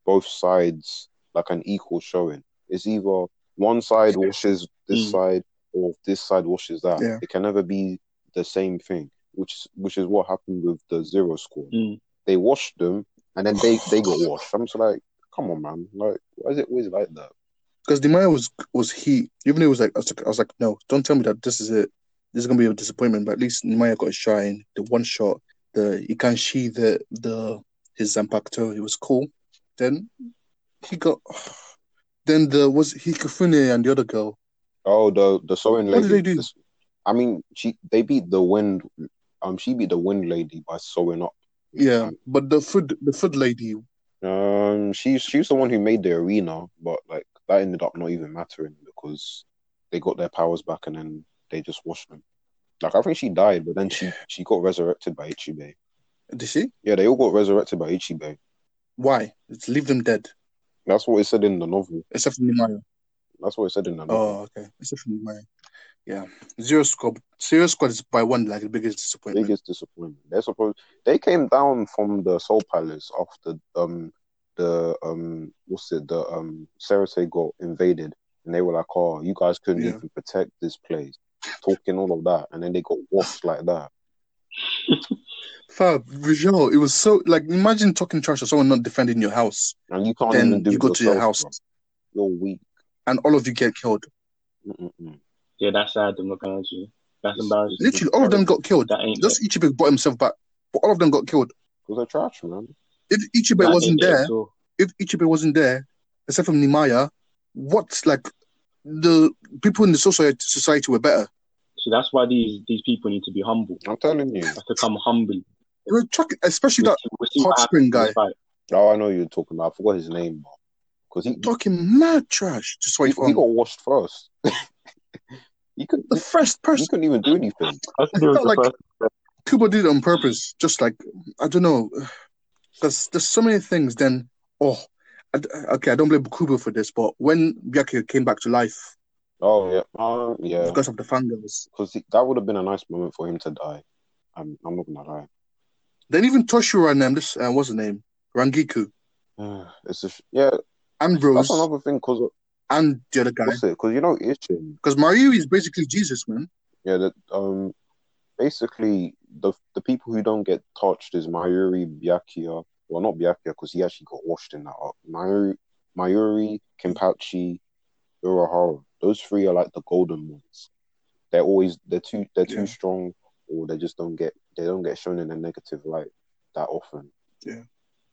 S4: both sides like an equal showing. It's either one side washes this
S5: Mm.
S4: side or this side washes that.
S3: Yeah.
S4: It can never be the same thing, which is which is what happened with the zero squad.
S5: Mm.
S4: They washed them and then they they got washed. I'm just like, come on, man. Like, why is it always like that?
S3: Because Demaya was was heat. Even though it was like I was like, I was like, no, don't tell me that this is it. This is gonna be a disappointment. But at least Nimaiya got a shine. The one shot, the Ikanshi, the the his Zanpakuto, it was cool. Then he got. <sighs> Then the was Hikifune and the other girl.
S4: Oh, the the sewing lady.
S3: What did they do?
S4: I mean, she they beat the wind. Um, she beat the wind lady by sewing up.
S3: Yeah, but the food the food lady.
S4: Um, she's she's the one who made the arena, but like that ended up not even mattering because they got their powers back and then they just washed them. Like I think she died, but then she she got resurrected by Ichibe.
S3: Did she?
S4: Yeah, they all got resurrected by Ichibe.
S3: Why? Let's leave them dead,
S4: That's what it said in the novel.
S3: except for Nimaiya.
S4: That's what it said in the novel.
S3: Oh, okay. Except for Nimaiya. Yeah, zero score, Zero score is by one like the biggest disappointment.
S4: biggest disappointment. They're supposed they came down from the Soul Palace after um the um what's it the um Seireitei got invaded and they were like, Oh, you guys couldn't
S3: Yeah.
S4: even protect this place. Talking all of that and then they got washed like that. <laughs>
S3: Fab, visual. It was so like imagine talking trash to someone not defending your house,
S4: And you can't even do
S3: you go to your house
S4: bro. You're weak.
S3: and all of you get killed.
S4: Mm-mm-mm.
S5: Yeah, that's sad. I'm not gonna lie to you. That's embarrassing.
S3: Literally, all of them got killed.
S5: That ain't
S3: Just Ichibe brought himself back, but all of them got killed.
S4: Because they're trash, man.
S3: If Ichibe
S5: that
S3: wasn't there,
S5: at
S3: if Ichibe wasn't there, except from Nimaiya, what's like the people in the society society were better.
S5: So that's why these these people need to be humble.
S4: I'm telling you.
S5: Have to come humble.
S3: They were chuck- especially
S5: We'll
S3: that
S5: we'll
S3: hot spring guy.
S4: Oh, I know you're talking about. I forgot his name, because he,
S3: talking mad trash. Just
S4: he,
S3: wait for
S4: he got washed first. <laughs> he couldn't
S3: the first person.
S4: couldn't even do anything.
S5: I think it was
S3: felt like-
S5: first.
S3: Kubo did it on purpose. Just like I don't know, because there's so many things. Then oh, I, okay, I don't blame Kubo for this, but when Byakuya came back to life
S4: Oh yeah, um, yeah.
S3: because of the fangirls,
S4: because that would have been a nice moment for him to die. I'm, I'm not gonna lie.
S3: then even Toshiro and them, this uh, what's the name, Rangiku, <sighs>
S4: It's just yeah.
S3: Ambrose,
S4: That's another thing because
S3: and the other guy.
S4: what's it? Because you know Ishin.
S3: Because Mayuri is basically Jesus, man.
S4: Yeah, that um, basically the the people who don't get touched is Mayuri, Byakuya. Well, not Byakuya because he actually got washed in that arc. Mayuri, Mayuri, Kenpachi, Urahara. Those three are like the golden ones. They're always they're too they're too strong, or they just don't get they don't get shown in a negative light that often.
S3: Yeah.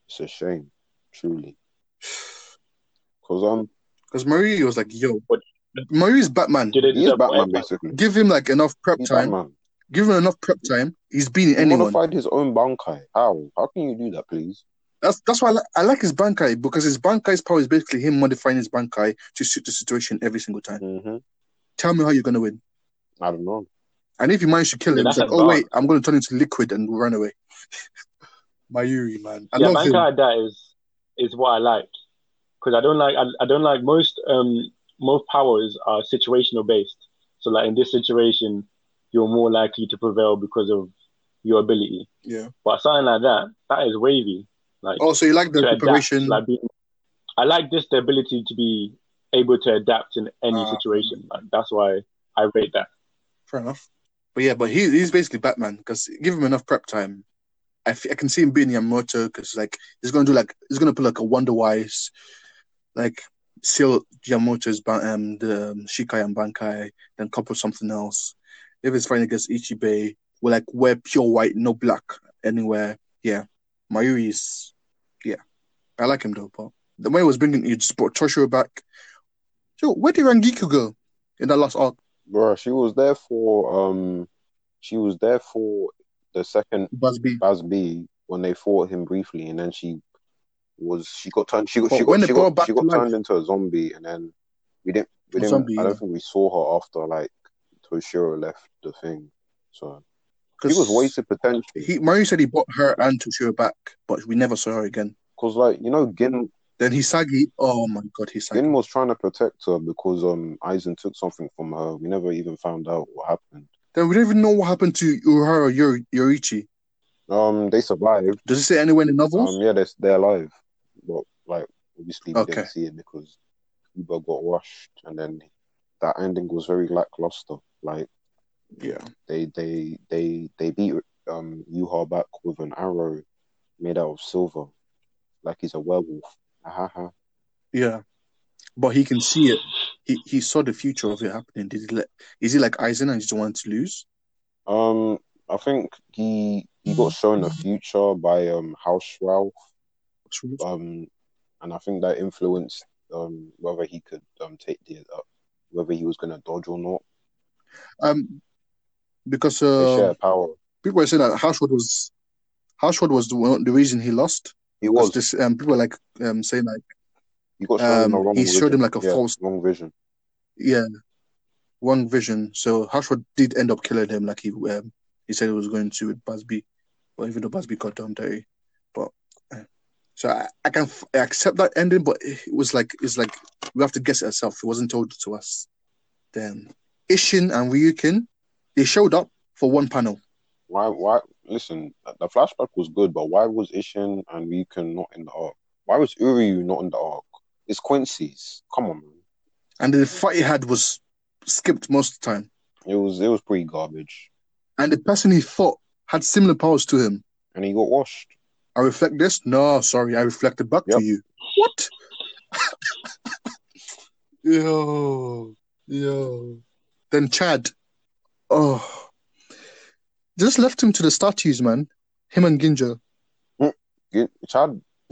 S4: it's a shame, truly. Because um,
S3: Because Mayuri was like, yo,
S5: What-
S3: Mayuri Batman.
S5: Did they
S4: he is Batman basically.
S3: Give him like enough prep
S4: He's
S3: time.
S4: Batman.
S3: Give him enough prep time. He's beating
S4: He
S3: anyone.
S4: modified his own Bankai. How? How can you do that, please?
S3: That's that's why I, li- I like his Bankai because his Bankai's power is basically him modifying his Bankai to suit the situation every single time.
S4: hmm
S3: Tell me how you're gonna win.
S4: I don't know.
S3: And if you manage to kill
S5: Yeah,
S3: him, it's like, oh wait. I'm gonna turn into liquid and run away. <laughs> Mayuri, man, I
S5: yeah,
S3: love
S5: banker
S3: him.
S5: that is is what I like because I don't like I, I don't like most um most powers are situational based. So like in this situation, you're more likely to prevail because of your ability.
S3: Yeah.
S5: But something like that, that is wavy. Like
S3: Oh, so you like the
S5: to adapt, like being, I like this the ability to be able to adapt in any
S3: Ah.
S5: situation. Like that's why I rate that.
S3: Fair enough. But yeah, but he he's basically Batman because give him enough prep time. I, f- I can see him being Yamamoto because like he's gonna do like he's gonna put like a Wonderweiss, like seal Yamamoto's um the um, Shikai and Bankai, then couple something else. If it's fighting against Ichibe, we're like wear pure white, no black anywhere. Yeah, Mayuri is yeah, I like him though. But the way he was bringing, you just brought Toshiro back. Yo, where did Rangiku go in that last arc?
S4: Bro, she was there for um she was there for the second
S3: Bazz-B.
S4: Baz B when they fought him briefly and then she was she got turned she got
S3: But
S4: she got she got, she got
S3: life-
S4: turned into a zombie and then we didn't we didn't
S3: zombie,
S4: I don't
S3: yeah.
S4: think we saw her after like Toshiro left the thing. So he
S3: 'Cause
S4: was wasted potential.
S3: He Mayuri said he bought her and Toshiro back, but we never saw her again.
S4: Because like, you know, Gin
S3: Then Hisagi, oh my god, he Hisagi.
S4: Gin was trying to protect her because um Aizen took something from her. We never even found out what happened.
S3: Then we don't even know what happened to Urahara Yori- Yoruichi.
S4: Um they survived.
S3: Does it say anywhere in the novels?
S4: Um, yeah, they're they're alive, but like Obviously, we
S3: Okay.
S4: didn't see it because Uber got washed, and then that ending was very lackluster. Like
S3: Yeah.
S4: they they they they beat um Yhwach with an arrow made out of silver, like he's a werewolf. Ha ha.
S3: Yeah. But he can see it. He he saw the future of it happening. Did he let is he like Aizen and just wanted to lose?
S4: Um, I think he he got shown a future by um Haschwalth. Um, and I think that influenced um whether he could um take the uh, whether he was gonna dodge or not.
S3: Um because uh
S4: share power.
S3: people were saying that Haschwalth was Haschwalth was the the reason he lost.
S4: He
S3: Was this um people were like um saying like
S4: He got shown
S3: um,
S4: wrong
S3: he
S4: vision.
S3: showed him like a
S4: Yeah,
S3: false-
S4: wrong vision.
S3: yeah one vision. So Haschwalth did end up killing him like he um he said he was going to with Bazz-B. But even though Bazz-B got down dirty. So I, I can f- accept that ending, but it was like it's like we have to guess it ourselves. It wasn't told to us. Then Ishin and Ryuken, they showed up for one panel.
S4: Why? Why? Listen, the flashback was good, but why was Ishin and Ryuken not in the arc? Why was Uryu not in the arc? It's Quincy's. Come on, man.
S3: And the fight he had was skipped most of the time.
S4: It was it was pretty garbage,
S3: And the person he fought had similar powers to him.
S4: and he got washed.
S3: I reflect this? No, sorry, I reflected back
S4: Yep.
S3: to you. What? <laughs> yo, yo. Then Chad. Oh. Just left him to the statues, man. Him and Ginjo.
S4: Get- Chad, <laughs>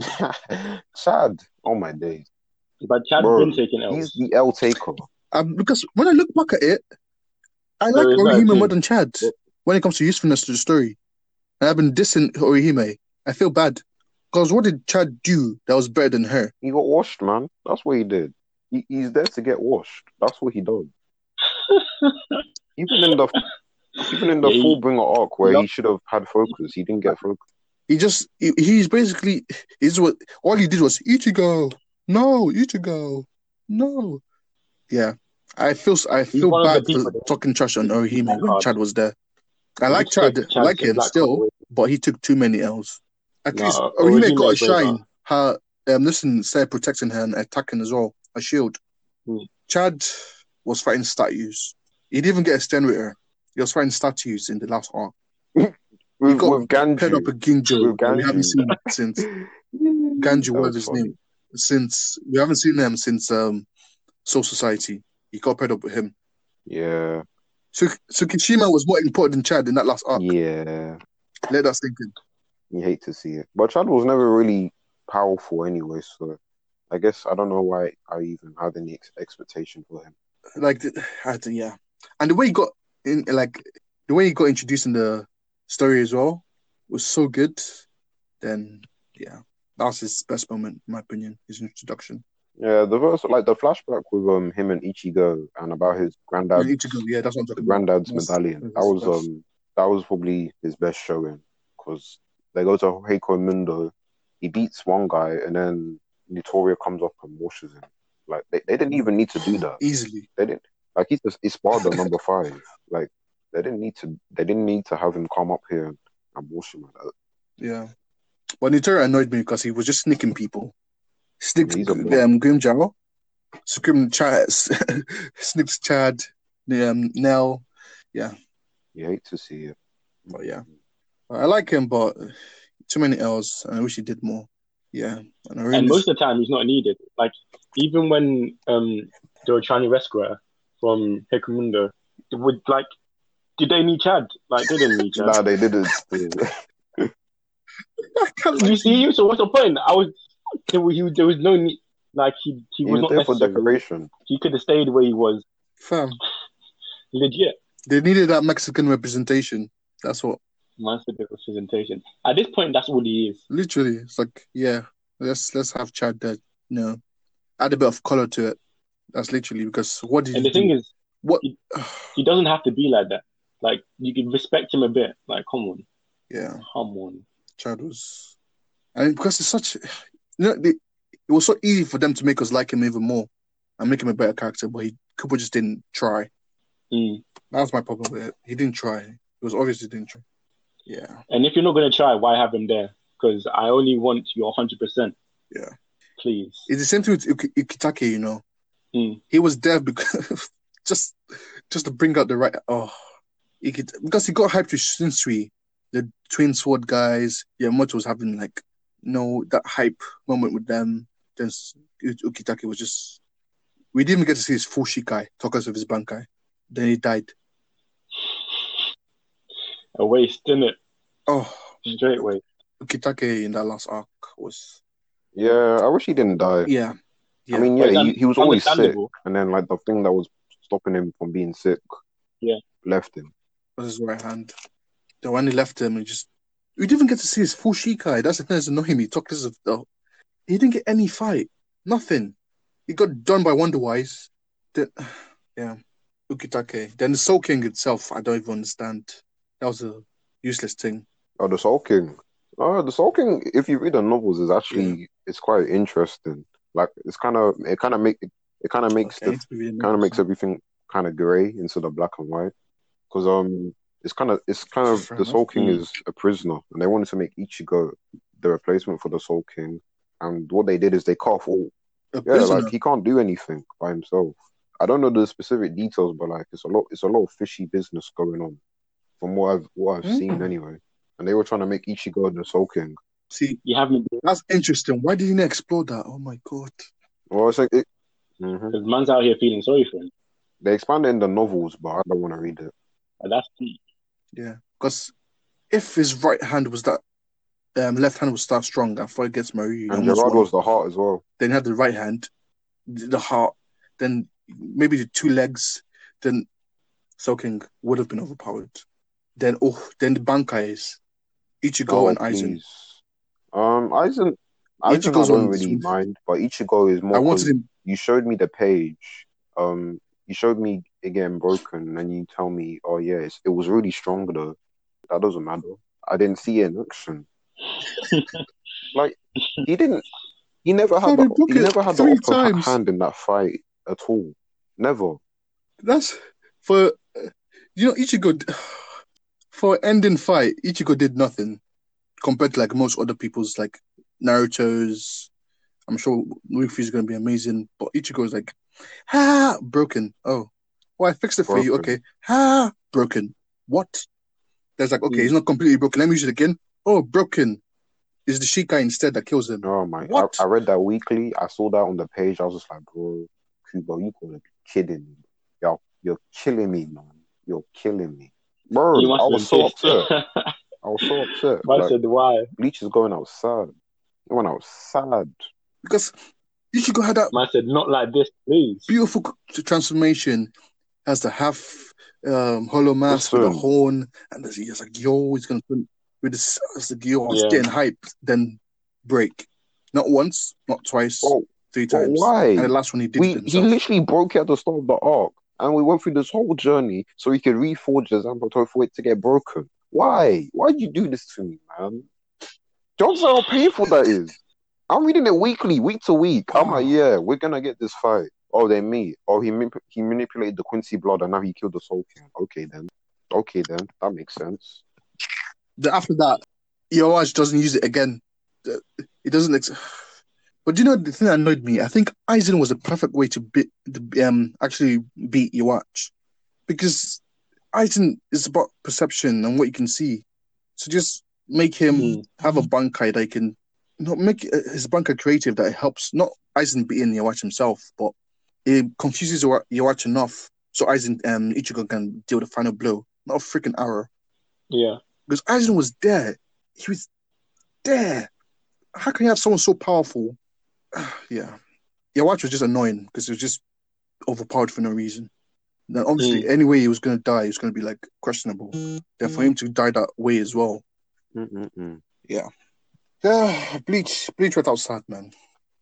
S4: Chad. Oh my days.
S5: But Chad's
S4: Bro,
S5: been taking L's.
S4: He's the L taker.
S3: Um, because when I look back at it, I like
S5: is that
S3: Orihime more than Chad
S5: Yep.
S3: when it comes to usefulness to the story. And I've been dissing Orihime. I feel bad. Because what did Chad do that was better than her?
S4: He got washed, man. That's what he did. He, he's there to get washed. That's what he does. <laughs> even in the even in the
S5: Yeah,
S4: full bringer arc where
S5: Yep.
S4: he should have had focus, he didn't get focus.
S3: He just he, he's basically he's what all he did was Ichigo, no Ichigo, no. Yeah, I feel I feel
S5: one of the
S3: bad for talking trash on Orihime when. Chad was there. I like
S5: Which
S3: Chad, I
S5: Chad
S3: like him still, but he took too many L's. At
S5: No,
S3: least
S5: Orihime
S3: Orihime got a shine. Her um, listen, Sarah protecting her and attacking as well, a shield.
S5: Hmm.
S3: Chad was fighting statues. He didn't even get a stand with her. He was fighting statues in the last arc. <laughs>
S4: With,
S3: got
S4: with
S3: Paired up
S4: Ganju.
S3: with Ginjo.
S4: With
S3: We haven't seen him since <laughs> Ganju,
S4: was
S3: his
S4: funny.
S3: name, since we haven't seen them since um Soul Society. He got paired up with him.
S4: Yeah,
S3: So Tsukishima was more important than Chad in that last arc.
S4: yeah.
S3: Let that sink in.
S4: You hate to see it, but Chad was never really powerful anyway. So I guess I don't know why I even had any ex- expectation for him.
S3: Like the, I to- yeah, and the way he got in, like the way he got introduced in the story as well was so good. Then yeah, that was his best moment, in my opinion. His introduction.
S4: Yeah, the verse, like the flashback with um him and Ichigo and about his granddad,
S3: Ichigo, yeah, that's what I'm talking about.
S4: granddad's medallion. That was um that was probably his best showing because they go to Hueco Mundo, he beats one guy and then Nnoitra comes up and washes him. Like they, they didn't even need to do that.
S3: easily.
S4: They didn't like he's just Espada number five. Like they didn't need to they didn't need to have him come up here and, and wash him like that.
S3: Yeah. But Nnoitra annoyed me because he was just sneaking people. Snicked
S4: He's
S3: um,
S4: bum.
S3: Grimmjow, Scrim Chad, <laughs> snicked Chad, um, Nell.
S4: Yeah, you hate to see it.
S3: But yeah, I like him, but too many L's, and I wish he did more. Yeah, and I really
S5: And most of the time, he's not needed. Like even when um they were trying to rescue her from Hueco Mundo, would like, did they need Chad? Like they didn't need Chad.
S4: Nah, they didn't. <laughs>
S3: I can't
S5: you see, so what's the point? I was there was, he, there was no need. Like he he
S4: he
S5: was,
S4: was
S5: not
S4: there for decoration.
S5: He could have stayed where he was.
S3: fam. <laughs>
S5: Legit.
S3: They needed that Mexican representation. That's what.
S5: Master representation. At this point, that's all he is.
S3: Literally, it's like yeah, let's let's have Chad there. You know, add a bit of color to it. That's literally because what did
S5: And
S3: he
S5: the thing
S3: do?
S5: is,
S3: what?
S5: he doesn't have to be like that. Like you can respect him a bit. Like come on,
S3: yeah.
S5: come on.
S3: Chad was, and because it's such, you know, they, it was so easy for them to make us like him even more and make him a better character, but he Kubo just didn't try.
S5: Mm.
S3: That was my problem with it. He didn't try. It was obvious he didn't try. Yeah,
S5: And if you're not gonna try, why have him there? Because I only want your hundred percent.
S3: Yeah.
S5: please.
S3: It's the same thing with Ik- Ukitake, you know.
S5: Hmm.
S3: He was there because <laughs> just just to bring out the right oh Ikit- because he got hyped with Shunsui, the twin sword guys. Yamamoto was having like you know that hype moment with them. Then Ukitake was just we didn't even get to see his full Shikai, talkers of his Bankai. Then he died.
S5: A waste, didn't it?
S3: Oh
S5: Straight waste.
S3: Ukitake in that last arc was
S4: Yeah, I wish he didn't die.
S3: yeah. Yeah.
S4: I mean, yeah,
S5: it's
S4: he, he was always sick, and then like the thing that was stopping him from being sick,
S5: Yeah.
S4: left him.
S3: was his right hand. The one he left him, he just we didn't even get to see his full Shikai. That's the thing that's annoying me. Talk this of the he didn't get any fight. Nothing. He got done by Wonderweiss. Then <sighs> yeah. Ukitake. Then the Soul King itself, I don't even understand. That was a useless thing.
S4: Oh, the Soul King. Oh, the Soul King. If you read the novels, is actually it's quite interesting. Like it's kind of it kind of make it kind of makes
S3: Okay,
S4: the kind of makes everything kind of gray instead of black and white. Because um, it's kind of it's kind of
S3: Fair
S4: the Soul. King is a prisoner, and they wanted to make Ichigo the replacement for the Soul King. And what they did is they cut off all.
S3: A
S4: Yeah,
S3: prisoner.
S4: like he can't do anything by himself. I don't know the specific details, but like it's a lot. It's a lot of fishy business going on, from what I've what I've seen
S3: Mm.
S4: anyway. And they were trying to make Ichigo the Soul King.
S3: See,
S5: You haven't
S3: that's interesting. Why didn't he explore that? Oh my god.
S4: Well, it's like it, Mhm.
S5: because man's out here feeling sorry for him.
S4: they expanded in the novels, but I don't want to read it.
S5: And that's deep.
S3: Yeah. Because if his right hand was that um, left hand was that strong after he gets Marie,
S4: And
S3: almost
S4: Gerard was the heart as well.
S3: then he had the right hand, the heart, then maybe the two legs, then Soking would have been overpowered. Then oh, then the banker is Ichigo
S4: Oh,
S3: and Aizen.
S4: please. Um, Aizen, Aizen I
S3: Ichigo's
S4: don't
S3: on
S4: really
S3: swim.
S4: mind, but Ichigo is more.
S3: I
S4: 'cause
S3: wanted him.
S4: You showed me the page. Um, you showed me it getting broken, and you tell me, oh yeah, it's, it was really strong though. That doesn't matter. I didn't see it in action. <laughs> like he didn't. He never had the, he never had the upper
S3: times.
S4: hand in that fight at all. Never.
S3: That's for you know Ichigo for ending fight. Ichigo did nothing compared to like most other people's like Naruto's. I'm sure Luffy's gonna be amazing, but Ichigo is like, ah, broken. Oh, well, I fixed it for you.
S4: Broken.
S3: Okay, ah, broken. What? There's like, okay, he's not completely broken. Let me use it again. Oh, broken. Is the Shikai instead that kills him?
S4: Oh my! I,
S3: What?
S4: I read that weekly. I saw that on the page. I was just like, bro, Kubo, you gotta be kidding me. Yo, you're killing me, man. You're killing me, bro. I was so
S5: pissed.
S4: upset. <laughs> I was so upset.
S5: Man
S4: Like,
S5: said why?
S4: Bleach is going outside. sad. It went out sad.
S3: Because Ichigo had that
S5: Man said not like this, please.
S3: beautiful transformation. as the half um, hollow mask with a
S4: Listen.
S3: horn, and there's- he's like, "Yo, he's gonna put with this." It's like, "Yo, I was
S5: Yeah.
S3: getting hyped." Then break, not once, not twice,
S4: Oh,
S3: three times.
S4: why?
S3: And the last one he did
S4: we he literally broke it at the start of the arc, and we went through this whole journey so he could reforge the Zanpakuto for it to get broken. Why? Why'd you do this to me, man? Don't say how painful that is. I'm reading it weekly, week to week. I'm like, yeah, we're gonna get this fight. Oh, they meet. Oh, he he manipulated the Quincy blood, and now he killed the Soul King. Okay, then. Okay, then that makes sense.
S3: After that, Yhwach doesn't use it again. He doesn't. Ex- but do you know the thing that annoyed me? I think Aizen was the perfect way to beat, um, actually beat Yhwach, because Aizen is about perception and what you can see. So just make him
S5: Mm.
S3: have a bankai that he can, know, make uh, his bankai creative that helps not Aizen beating Yhwach himself, but it confuses Yhwach enough so Aizen um Ichigo can deal the final blow, not a freaking arrow
S5: Yeah.
S3: because Aizen was there. He was there. How can you have someone so powerful? <sighs> yeah. Yhwach was just annoying because it was just overpowered for no reason. Then obviously, any way he was going to die, he was going to be like questionable. Then for him to die that way as well.
S4: Mm-mm-mm.
S3: Yeah, Bleach, Bleach went outside, man.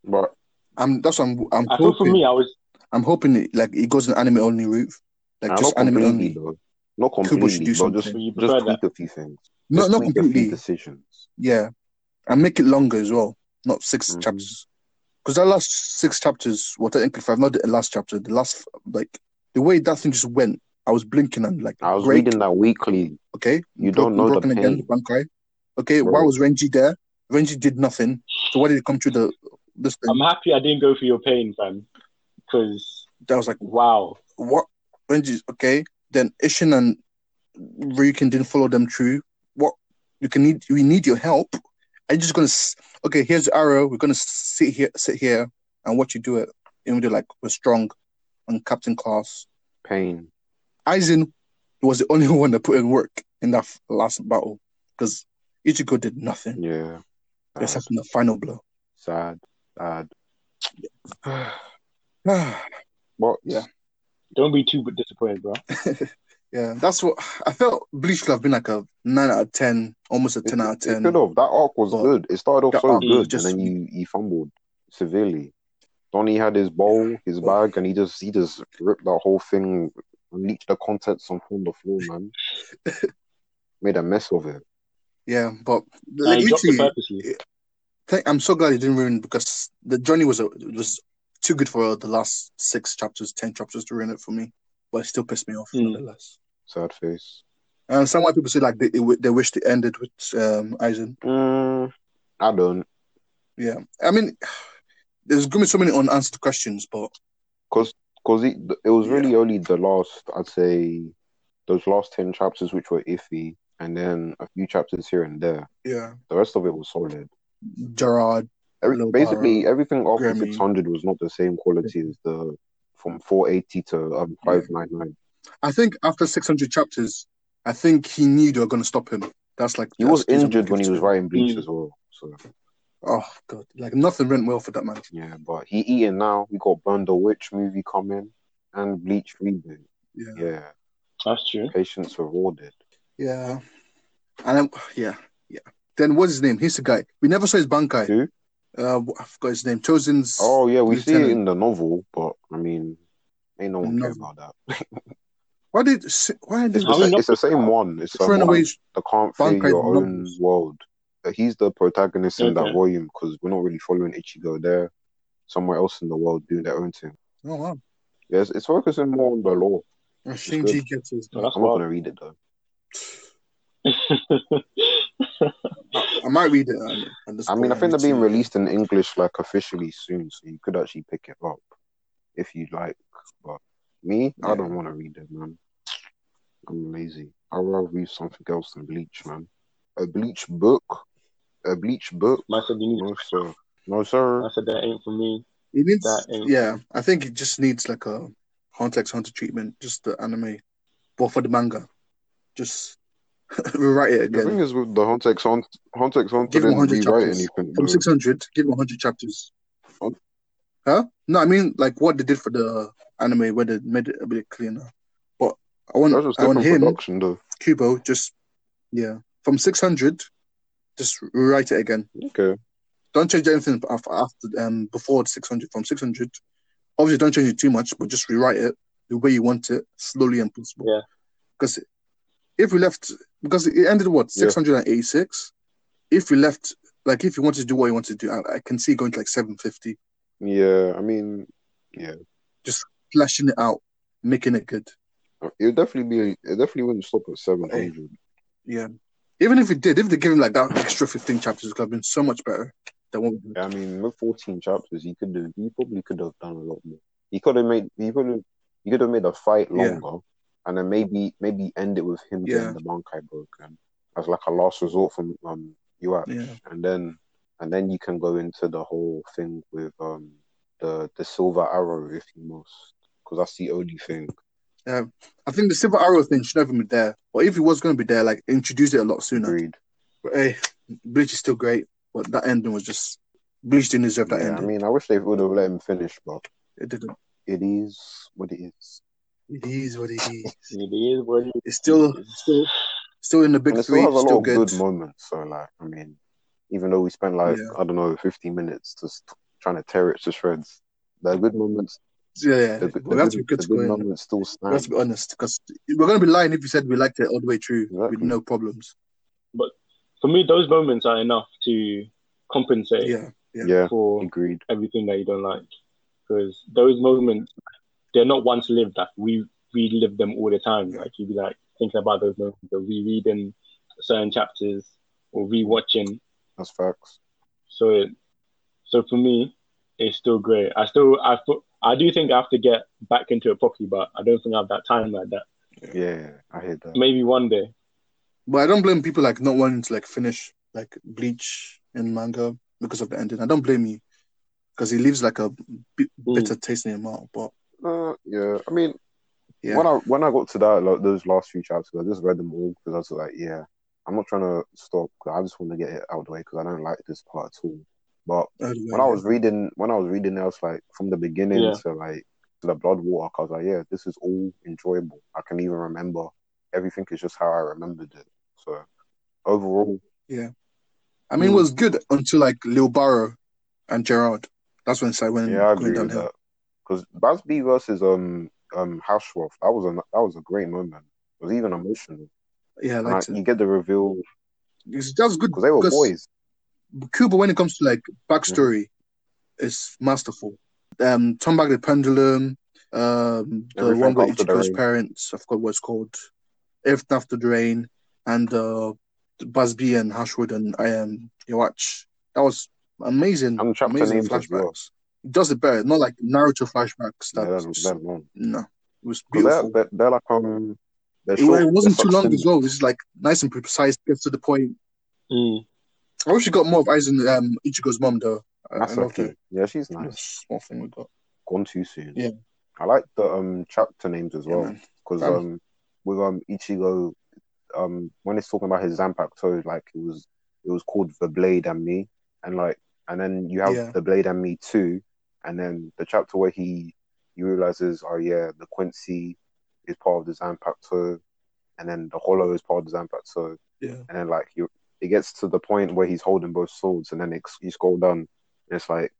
S4: But
S3: I'm that's what I'm. I'm
S5: I thought for me, I was
S3: I'm hoping it, like it goes an anime only route, like
S4: nah,
S3: just
S4: not
S3: anime only.
S4: though. Not
S3: Kubo should do something.
S4: just
S5: You
S4: just tweak
S5: that?
S4: a few things.
S3: No,
S4: Just
S3: not
S4: tweak
S3: completely.
S4: decisions.
S3: Yeah, and make it longer as well, not 6
S4: Mhm.
S3: chapters. Because that last six chapters, what well, technically five, not the last chapter, the last like the way that thing just went, I was blinking and like
S4: I was
S3: break,
S4: reading that weekly.
S3: Okay,
S4: You
S3: broken,
S4: don't know the
S3: broken again,
S4: pain.
S3: Bankai. Okay,
S4: Bro.
S3: why was Renji there? Renji did nothing. So why did it come through the this thing.
S5: I'm happy I didn't go through your pain, fam. Because
S3: that was like,
S5: wow,
S3: what? Benji, okay. Then Ishin and Ryuken didn't follow them through. What? You can need. We need your help. I'm just gonna. Okay, here's the arrow. We're gonna sit here, sit here, and watch you do it. And we do like, we're strong, on captain class.
S4: Pain.
S3: Aizen was the only <laughs> one that put in work in that last battle because Ichigo did nothing
S4: Yeah.
S3: except in the final blow.
S4: Sad. Sad. <sighs> <sighs>
S3: yeah,
S4: What?
S3: Yeah.
S5: don't be too disappointed, bro. <laughs>
S3: that's what I felt. Bleach could have been like a nine out of ten, almost a
S4: It,
S3: ten out of ten.
S4: it
S3: ten.
S4: could have. That arc was
S3: But
S4: good. It started off so good,
S3: just-
S4: and then you he fumbled severely. Donnie had his bowl, his
S3: Well-
S4: bag, and he just he just ripped that whole thing, leaked the contents on on the floor, man. <laughs> Made a mess of it.
S3: Yeah, but
S5: Nah,
S3: like,
S5: he dropped
S3: literally, thank- I'm so glad he didn't ruin because the journey was a, was too good for the last six chapters, ten chapters to ruin it for me. But it still pissed me off
S5: Mm.
S3: nonetheless.
S4: Sad face.
S3: And some why people say like they they wish they ended with um Aizen.
S4: Mm, I don't,
S3: Yeah, I mean, there's gonna be so many unanswered questions, but
S4: cause cause it, it was
S3: Yeah.
S4: really only the last I'd say those last ten chapters which were iffy, and then a few chapters here and there.
S3: yeah,
S4: The rest of it was solid.
S3: Gerard,
S4: Every, basically,
S3: Barro,
S4: everything after
S3: Gremmy.
S4: 600 was not the same quality as the from 480 to um,
S3: Yeah.
S4: 599.
S3: I think after 600 chapters, I think he knew they were gonna stop him. That's like
S4: He
S3: that's
S4: was injured when he was
S3: to
S4: writing Bleach
S5: Mm.
S4: as well. So
S3: Oh god, like nothing went well for that man.
S4: yeah, but he eating now. We got Burn the Witch movie coming and Bleach reboot.
S3: Yeah,
S4: Yeah,
S5: That's true.
S4: patience rewarded.
S3: yeah, and I'm, yeah, yeah. Then what's his name? He's the guy. We never saw his bankai.
S4: Who?
S3: Uh, I forgot his name. Chosen's.
S4: Oh yeah, we see it in the novel, but I mean, ain't no one care about that. <laughs>
S3: Why did why did
S4: It's
S5: Are
S4: the,
S5: we
S4: sa- it's the same one. It's the
S3: throwing
S4: one
S3: away?
S4: that can't fear
S3: Bankai
S4: your own
S3: novels?
S4: world. He's the protagonist in that volume because we're not really following Ichigo. They're somewhere else in the world doing their own thing.
S3: Oh wow.
S4: Yes, it's focusing more on the law.
S3: Shinji gets his.
S5: Oh, that's
S4: I'm not
S5: wild.
S4: gonna read it though. <laughs>
S3: I might read it. um, at this
S4: I mean, I think they're being released in English like officially soon, so you could actually pick it up if you like. But me, I don't want to read it, man. I'm lazy. I'd rather read something else than Bleach, man. A Bleach book, a Bleach book.
S5: I said you need.
S4: No sir, no sir.
S5: I said that ain't for me.
S3: It needs,
S5: That ain't-
S3: yeah, I think it just needs like a Hunter x Hunter treatment, just the anime, but for the manga, just <laughs> rewrite it again.
S4: The thing is with the Hunter x Hunter, Hunter x Hunter
S3: Give
S4: didn't rewrite
S3: chapters.
S4: anything.
S3: from
S4: though.
S3: six hundred. Give him hundred chapters. Huh? No, I mean like what they did for the anime, where they made it a bit cleaner. But I want,
S4: That's just
S3: I want him,
S4: production, though.
S3: Kubo, just yeah, from six hundred, just rewrite it again.
S4: Okay.
S3: Don't change anything after, after um before six hundred. From six hundred, obviously don't change it too much, but just rewrite it the way you want it, slowly and possible.
S5: Yeah.
S3: Because if we left, because it ended what
S4: Yeah.
S3: six hundred and eighty-six. If we left, like if you wanted to do what you wanted to do, I, I can see going to like seven fifty,
S4: Yeah, I mean, yeah, Just
S3: flashing it out, making it good.
S4: It would definitely be. It definitely wouldn't stop at seven hundred.
S3: Yeah. Even if it did, if they give him like that extra fifteen chapters, it could have been so much better than what did.
S4: I mean, with fourteen chapters, he could have. He probably could have done a lot more. He could have made. He could have. He could have made the fight
S3: Yeah.
S4: longer, and then maybe maybe end it with him
S3: Yeah.
S4: getting the Bankai broken as like a last resort from um Uap,
S3: Yeah.
S4: and then and then you can go into the whole thing with um the the silver arrow if you must, because that's the only thing.
S3: Um, I think the silver arrow thing should never be there. Or if it was going to be there, like introduce it a lot sooner.
S4: Agreed.
S3: But hey, Bleach is still great, but that ending was just Bleach didn't deserve that
S4: Yeah, I mean, I wish they would have let him finish, but
S3: it didn't.
S4: it is what it is.
S3: It is what it is. <laughs>
S5: It is what it
S3: It's still still still in the big
S4: and
S3: three.
S4: still has a lot
S3: Still
S4: of
S3: good.
S4: good moments. So, like, I mean, even though we spent like
S3: Yeah.
S4: I don't know, fifteen minutes just trying to tear it to shreds, there are good moments,
S3: Yeah, yeah.
S4: the,
S3: we
S4: the
S3: have to be
S4: the
S3: critical.
S4: good
S3: in-
S4: moments still
S3: We have to be honest, because we're going to be lying if we said we liked it all the way through with no problems.
S5: But for me, those moments are enough to compensate
S3: Yeah,
S4: Yeah,
S5: for
S4: agreed.
S5: everything that you don't like. Because those moments, they're not once lived. Like we live them all the time. Like you'd be like thinking about those moments, or rereading certain chapters, or rewatching.
S4: That's facts.
S5: So, it, so for me, it's still great. I still I thought I do think I have to get back into it properly, but I don't think I have that time like that.
S4: Yeah, I hate that.
S5: Maybe one day.
S3: But I don't blame people like not wanting to like finish like Bleach in manga because of the ending. I don't blame you because it leaves like a bit
S5: Mm.
S3: bitter taste in your mouth. But
S4: Uh, yeah, I mean,
S3: yeah,
S4: when I when I got to that like, those last few chapters, I just read them all because I was like, yeah, I'm not trying to stop. I just want to get it out of the way because I don't like this part at all. But
S3: early
S4: when I was reading, when I was reading, it, I was like, from the beginning
S5: Yeah.
S4: to like to the blood water, I was like, yeah, this is all enjoyable. I can even remember everything is just how I remembered it. So overall, yeah,
S3: I mean, it was good until like Lille Barro and Gerard. That's when it started when
S4: yeah, I
S3: going
S4: agree with that. Because Bazz-B versus um um Haschwalth, that was a that was a great moment. It was even emotional.
S3: Yeah, I
S4: And, like,
S3: it.
S4: you get the reveal
S3: It's, just good
S4: because they were boys.
S3: Kubo, when it comes to like backstory,
S4: Mm-hmm.
S3: is masterful. Um, Turn Back the Pendulum, um, the
S4: Everything
S3: one with
S4: After the
S3: Ichigo's parents, I forgot what it's called, Everything After the Rain, and uh, Bazz-B and Haschwalth and I am watch—that was amazing.
S4: And chapter
S3: amazing
S4: names as well.
S3: flashbacks. It does it better, not like Naruto flashbacks.
S4: Yeah,
S3: That
S4: that's
S3: was,
S4: that long.
S3: no, it was
S4: 'Cause
S3: beautiful.
S4: They're, they're, they're like um, they're
S3: It,
S4: short,
S3: it wasn't too long
S4: succinct.
S3: as well. This is like nice and precise, gets to the point.
S5: Mm.
S3: I wish we got more of Aizen, um, Ichigo's mom though. I, I
S4: That's
S3: love
S4: okay. Yeah, she's nice.
S3: small thing we got.
S4: Gone too soon.
S3: Yeah.
S4: I like the um chapter names as well because
S3: Fam.
S4: um with um Ichigo um when it's talking about his Zanpakuto like it was it was called the Blade and Me and like and then you have
S3: Yeah.
S4: the Blade and Me too and then the chapter where he he realizes oh yeah the Quincy is part of the Zanpakuto and then the Hollow is part of the Zanpakuto
S3: Yeah.
S4: and then like you it gets to the point where he's holding both swords and then it, you scroll down and it's like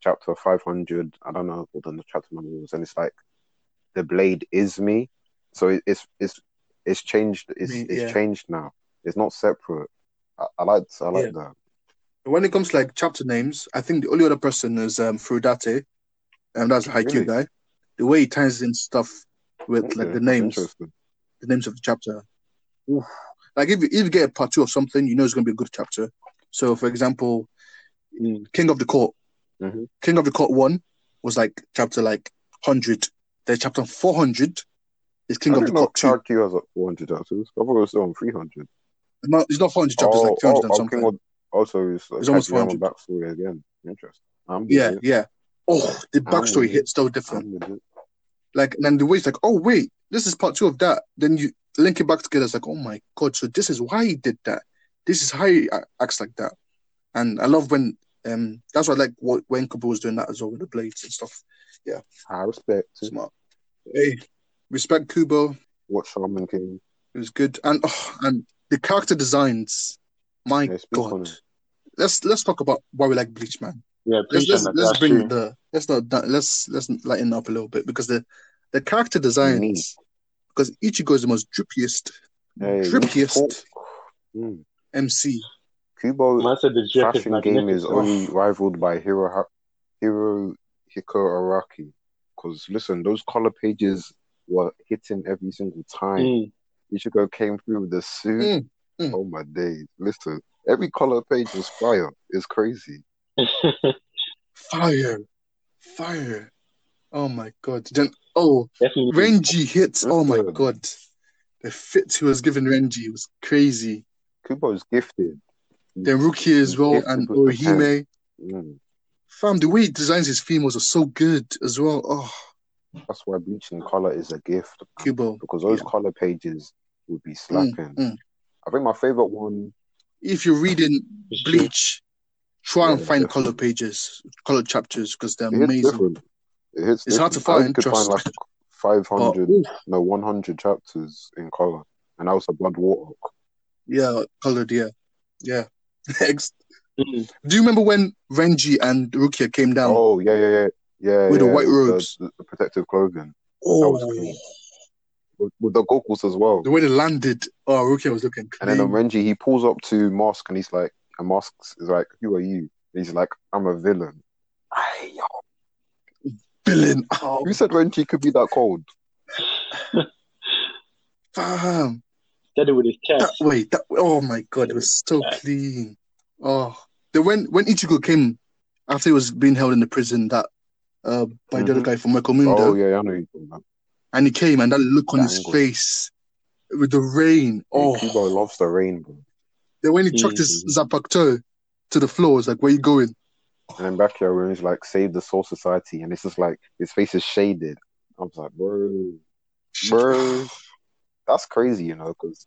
S4: chapter 500 i don't know what the chapter number was and it's like the blade is me so it, it's it's it's changed it's, it's changed now it's not separate i, I like i like
S3: Yeah.
S4: that
S3: When it comes to like chapter names, I think the only other person is um Furudate, and that's the Haikyuu
S4: Really?
S3: guy. The way he ties in stuff with like the names, the names of the chapter. Oof. Like if you, if you get a part two of something, you know it's gonna be a good chapter. So, for example. King of the Court,
S4: Mhm.
S3: King of the Court one was like chapter like hundred. Then chapter four hundred is King
S4: I
S3: of the Court two.
S4: Has like 400 chapters. I thought it was still on 300.
S3: No, it's not four hundred chapters, like two hundred and
S4: oh,
S3: something.
S4: Of, also, it's, like
S3: It's almost
S4: Kageyama
S3: 400.
S4: backstory again. Interesting. I'm
S3: yeah, yeah. Oh, the backstory hits so different.
S4: I'm with it.
S3: like and then the way it's like, oh wait, this is part two of that. Then you link it back together. It's like, oh my god, so this is why he did that. This is how he acts like that. And I love when um that's why I like what when Kubo was doing that as well with the blades and stuff.
S4: Yeah, I respect.
S3: Smart. Hey, respect Kubo.
S4: What Shaman King.
S3: It was good. And oh, and the character designs. My
S4: Yeah,
S3: god. Let's let's talk about why we like Bleach, man.
S5: Yeah,
S3: Let's let's, let's bring
S5: true.
S3: the let's not let's let's lighten up a little bit because the the character designs
S4: Neat.
S3: because Ichigo is the most drippiest
S4: Hey,
S3: drippiest
S4: Mm.
S3: MC.
S4: Kubo
S5: the drip is
S4: fashion game is only rivaled by Hiro Ha- Hiro Hiko Araki. Because listen, those color pages were hitting every single time.
S5: Mm.
S4: Ichigo came through with the suit.
S3: Mm, mm.
S4: Oh my days! Listen, every color page was fire. It's crazy. <laughs>
S3: Fire. Fire. Oh my god. Then oh
S5: Definitely.
S3: Renji hits. Oh my god. The fit he was giving Renji was crazy.
S4: Kubo's gifted.
S3: Then Rukia as well and
S4: with the pen.
S3: Orihime.
S4: Mm.
S3: Fam, the way he designs his females are so good as well. Oh,
S4: That's why bleaching color is a gift.
S3: Kubo.
S4: Because those
S3: Yeah.
S4: color pages would be slapping.
S3: mm.
S4: I think my favorite one.
S3: If you're reading <laughs> Bleach, try and find
S4: definitely.
S3: color pages, color chapters because they're
S4: It
S3: amazing.
S4: Different. It hits
S3: It's hard to
S4: different. I
S3: find,
S4: could find like 500,
S3: But,
S4: no, 100 chapters in color. And that was a blood water.
S3: yeah, colored, yeah. Yeah. <laughs> Ex-
S5: Mm.
S3: Do you remember when Renji and Rukia came down?
S4: Oh, yeah, yeah, yeah. Yeah,
S3: With the white robes.
S4: The, the protective clothing.
S3: Oh,
S4: was. With, with the goggles as well.
S3: the way they landed. Oh, Rukia was looking
S4: And then um. Renji, he pulls up to Mask and he's like, and Mask is like, who are you? And he's like, I'm a villain. Ay, yo.
S3: Villain. Oh,
S4: Who said Renji could be that cold? <laughs>
S3: fam.
S5: Said it with his
S3: That,
S5: chest.
S3: wait, that, oh my god, it was so clean. Oh, the when when Ichigo came after he was being held in the prison that uh by the other
S4: Mhm.
S3: guy from Hueco Mundo,
S4: Oh yeah, I know you're talking about.
S3: and he came and that look on
S4: The
S3: his
S4: angle.
S3: face with the rain.
S4: Oh, Kubo loves the rain, bro.
S3: then when he chucked his
S5: Mhm.
S3: Zanpakuto to the floor, it's like, where you going?
S4: And then back here when he's like, save the Soul Society, and it's just like his face is shaded. I was like, bro, bro, <sighs> that's crazy, you know, because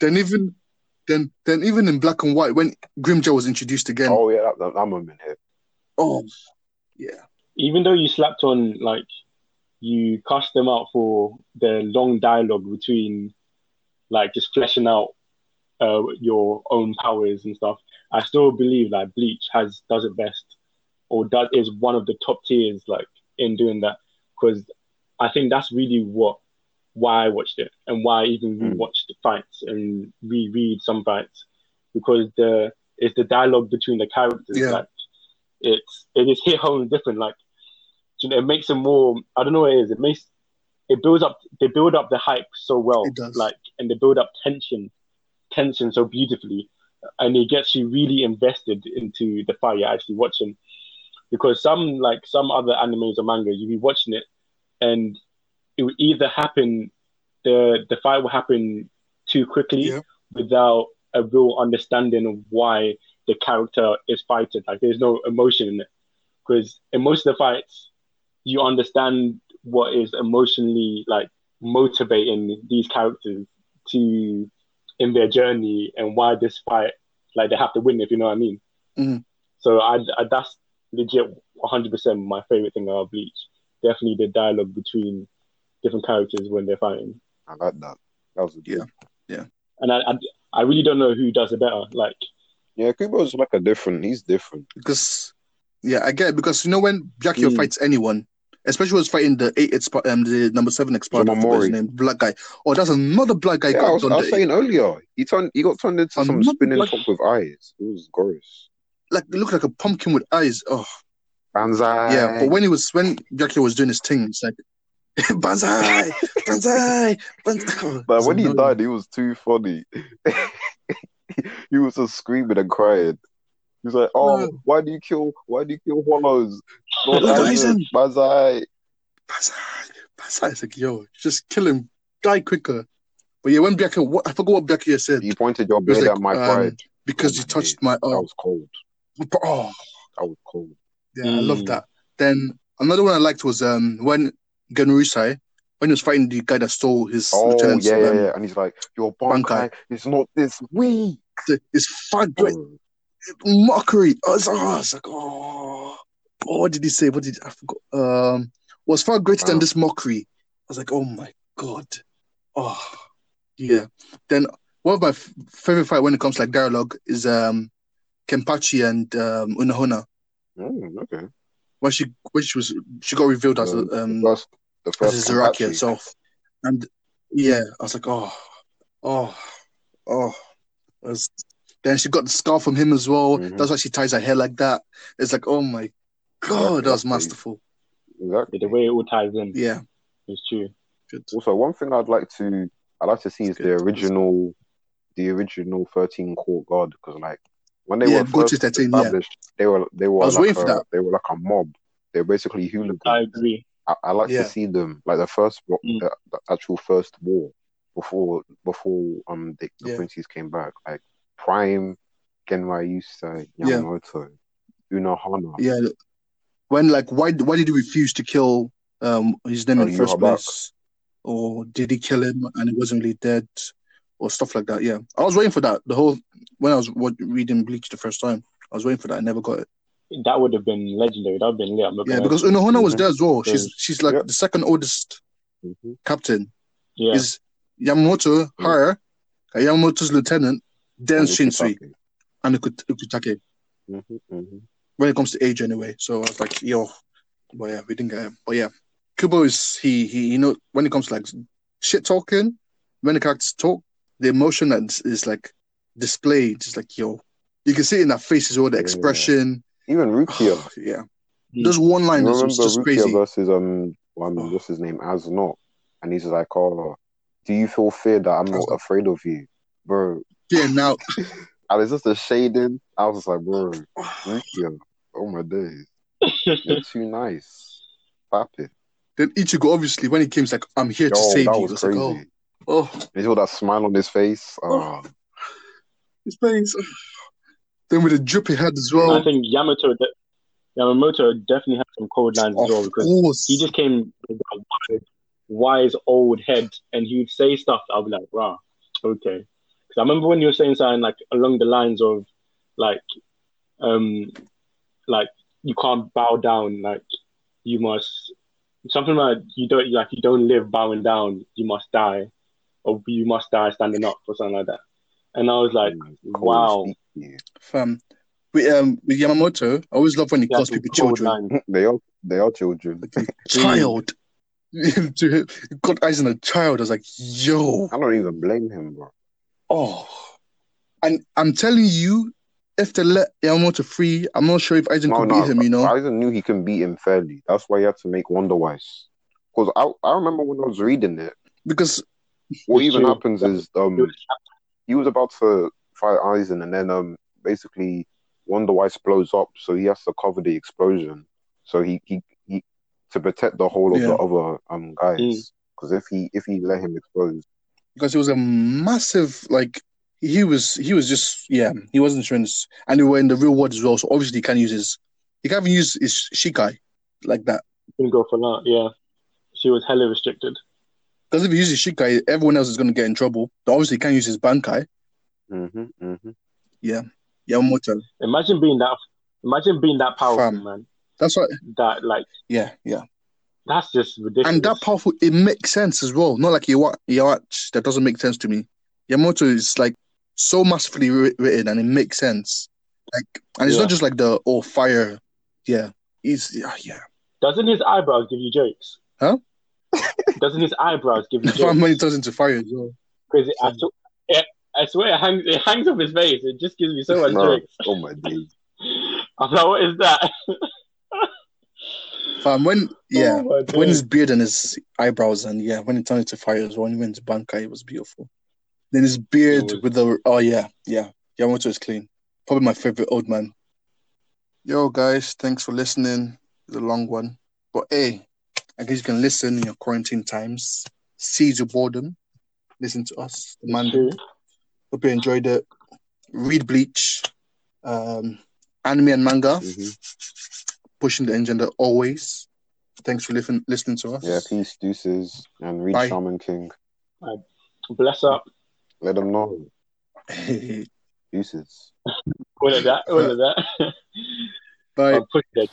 S3: Then even then then even in black and white when Grimmjow was introduced again.
S4: oh yeah, that, that, that moment here.
S3: Oh, yeah.
S5: even though you slapped on like you cast them out for the long dialogue between like just fleshing out uh, your own powers and stuff, I still believe that Bleach has does it best or that is one of the top tiers like in doing that because I think that's really what why I watched it and why I even
S4: Mm.
S5: rewatched the fights and reread some fights because the it's the dialogue between the characters
S3: Yeah.
S5: like it's it is hit home different like you know, it makes it more I don't know what it is it makes it builds up they build up the hype so well like and they build up tension tension so beautifully and it gets you really invested into the fight you're actually watching. Because some like some other animes or manga you'd be watching it and it would either happen the the fight will happen too quickly
S3: Yeah.
S5: without a real understanding of why the character is fighting. Like there's no emotion in it. Because in most of the fights you understand what is emotionally like motivating these characters to in their journey and why this fight like they have to win if you know what I mean.
S3: Mhm.
S5: So I, I that's legit 100% my favorite thing about Bleach. Definitely the dialogue between different characters when they're fighting,
S4: I like that. That was a good.
S3: Yeah.
S5: and I, I I really don't know who does it better. Like
S4: Yeah, Kubo's like a different. He's different.
S3: Because yeah, I get it because you know when Byakuya
S5: Mm.
S3: fights anyone, especially when he's fighting the eight exp- um the number seven
S4: Yamamori.
S3: his name, black guy. Oh, that's another black guy.
S4: Yeah, I was, I was saying earlier, he turned. He got turned into
S3: I'm
S4: some spinning
S3: like-
S4: top with eyes. It was gross.
S3: like it looked like a pumpkin with eyes. Oh,
S4: Banzai.
S3: yeah. But when he was when Jackie was doing his thing, it's like <laughs> banzai, banzai, banzai. <laughs>
S4: But when he died, he was too funny. <laughs> he was just screaming and crying. He was like, "Oh,
S3: No.
S4: why do you kill? Why do you kill Hollows? Lord
S3: Lord
S4: Aizen,
S3: Aizen."
S4: Banzai."
S3: banzai, banzai. It's like yo, just kill him, die quicker. But yeah, when Byakuya, what, I forgot what Byakuya said
S4: You pointed your
S3: It was
S4: blade
S3: like,
S4: at my
S3: um, because
S4: Oh,
S3: you
S4: my
S3: touched
S4: days.
S3: my
S4: That
S3: oh,
S4: was cold.
S3: oh.
S4: That was cold.
S3: Yeah, I love
S5: Mm.
S3: that. Then another one I liked was um when Genryusai, when he was fighting the guy that stole his
S4: Oh
S3: lieutenant's,
S4: yeah, yeah,
S3: um,
S4: yeah. And he's like, "Your
S3: Bankai.
S4: Bankai is not this weak."
S3: It's his fat great
S4: Oh,
S3: mockery. I was, oh, I was like, oh, oh, what did he say? What did I forgot? Um, was far greater than this mockery. I was like, oh my god, oh yeah. Then one of my f- favorite fight when it comes to like dialogue is um Kenpachi and um Unohana
S4: mm, okay.
S3: when she when she was she got revealed as a,
S4: The-
S3: um
S4: the first, the
S3: as
S4: first
S3: a Zaraki
S4: Kenpachi.
S3: itself. And yeah, I was like, oh, oh, oh. It was- then she got the scar from him as well.
S4: Mhm.
S3: That's why she ties her hair like that. It's like, oh my god, that was masterful.
S4: Exactly.
S5: the way it all ties in
S3: Yeah,
S5: is true.
S3: good.
S4: Also, one thing I'd like to I'd like to see is
S3: That's
S4: the original the original thirteen court guard because like when they
S3: Yeah,
S4: were first
S3: 13, yeah.
S4: established, they were they were
S3: I was
S4: like
S3: waiting
S4: a,
S3: for that.
S4: they were like a mob. They're basically hooligans.
S5: I agree.
S4: I, I like
S3: Yeah.
S4: to see them like the first
S5: Mm.
S4: the, the actual first war before before um the, the
S3: Yeah.
S4: princes came back like Prime, Genryusai,
S3: Yeah.
S4: Yamamoto, Unohana.
S3: Yeah, when like why why did he refuse to kill um his name
S4: Oh,
S3: in the first
S4: Yuha
S3: place, or did he kill him and he wasn't really dead, or stuff like that? Yeah, I was waiting for that the whole when I was reading Bleach the first time. I was waiting for that. I never got it.
S5: That would have been legendary. That would have been lit. I'm not
S3: Yeah,
S5: gonna-
S3: because Unohana was there as well.
S5: Yeah.
S3: She's she's like
S4: Yeah.
S3: the second oldest
S4: Mhm.
S3: captain.
S5: yeah.
S3: Is Yamamoto her, Yamamoto's lieutenant, then
S4: Ukitake.
S3: and Ukut- Ukutake.
S4: Mhm, mhm.
S3: When it comes to age, anyway. So I was like, yo, but yeah, we didn't get him. But yeah, Kubo is he he you know when it comes to like shit talking, when the characters talk, the emotion that is, is like displayed, just like yo, you can see it in their faces all the
S4: Yeah.
S3: expression.
S4: Even Rukia. <sighs>
S3: yeah,
S5: Mm.
S3: those one
S4: line
S3: was just
S4: Rukia
S3: crazy.
S4: versus um one
S3: Oh.
S4: what's his name as not, and he's like, oh, do you feel fear that I'm not afraid of you, bro?
S3: Yeah, now
S4: I was just a shading. I was just like, bro, Rukia, Oh my days. You're <laughs> too nice. Papi.
S3: Then Ichigo, obviously, when he came, he's like, I'm here to save
S4: that
S3: you.
S4: was
S3: It's like,
S4: crazy.
S3: oh, oh,
S4: You saw that smile on his face. Oh, oh.
S3: his face. Then with the drip he had as
S5: I
S3: well.
S5: think Yamato, de- Yamamoto definitely had some cold lines as well because
S3: course.
S5: he just came with a wise, wise old head and he would say stuff I'll be like, wow, okay. Because I remember when you were saying something like along the lines of like, um, like you can't bow down, like you must something like you don't like you don't live bowing down, you must die, or you must die standing up or something like that. And I was like,
S4: mm,
S5: wow.
S4: cool, sneaky.
S3: Fam. With, um, with Yamamoto, I always love when he
S5: he had
S3: calls people children.
S5: lines. <laughs>
S4: They are they are children. <laughs>
S3: Child. to <laughs> him, he got eyes on a child. I was like, yo.
S4: I don't even blame him, bro.
S3: Oh. And I'm telling you, if they let Yamamoto free, I'm not sure if Aizen
S4: No,
S3: could
S4: no,
S3: beat him, you know?
S4: Aizen knew he can beat him fairly. That's why he had to make Wonderweiss. Because I, I remember when I was reading it,
S3: Because
S4: what even
S5: True.
S4: happens is um he was about to fight Aizen and then um basically Wonderweiss blows up, so he has to cover the explosion. So he he, he to protect the whole of
S3: Yeah.
S4: the other um guys.
S5: Mm.
S4: Because if he if he let him explode,
S3: because it was a massive like he was he was just yeah he wasn't showing this and they were in the real world as well so obviously he can't use his he can't even use his shikai like that
S5: Didn't go for that, yeah. She was hella restricted.
S3: because if he uses shikai everyone else is going to get in trouble but obviously he can't use his bankai
S4: hmm hmm yeah
S3: Yamamoto
S5: Imagine being that. Imagine being that powerful,
S3: Fam.
S5: man.
S3: that's what
S5: That like
S3: yeah yeah
S5: that's just ridiculous.
S3: and that powerful it makes sense as well not like Iwa- Yhwach that doesn't make sense to me Yamamoto is like so masterfully wri- written and it makes sense like and it's
S5: Yeah.
S3: not just like the oh fire yeah he's yeah yeah
S5: Doesn't his eyebrows give you jokes?
S3: Huh? <laughs>
S5: Doesn't his eyebrows give you <laughs>
S3: That's why
S5: jokes?
S3: when he turns into fire as well
S5: Because I, sw- yeah, I swear it hangs, it hangs off his face. It just gives me so much
S4: No.
S5: jokes.
S4: Oh my days. <laughs>
S5: I'm like, what is that?
S3: Fam, when yeah,
S5: Oh
S3: when his beard and his eyebrows and yeah, when he turned into fire as well, when he went to Bankai, it was beautiful. Then his beard
S5: was-
S3: with the oh yeah, yeah, Yamamoto is clean. Probably my favorite old man. Yo guys, thanks for listening. It's a long one, but hey, I guess you can listen in your quarantine times. Seize your boredom. Listen to us, the
S5: It's
S3: man. Hope you enjoyed it. Read Bleach, um, anime and manga,
S4: hmm
S3: pushing the agenda always. Thanks for listening listening to us.
S4: Yeah, peace, deuces, and read
S3: Bye.
S4: Shaman King.
S5: Bless up.
S4: Let them know. <laughs> Deuces.
S5: All of that. All of that.
S3: Bye.
S5: I'll push that.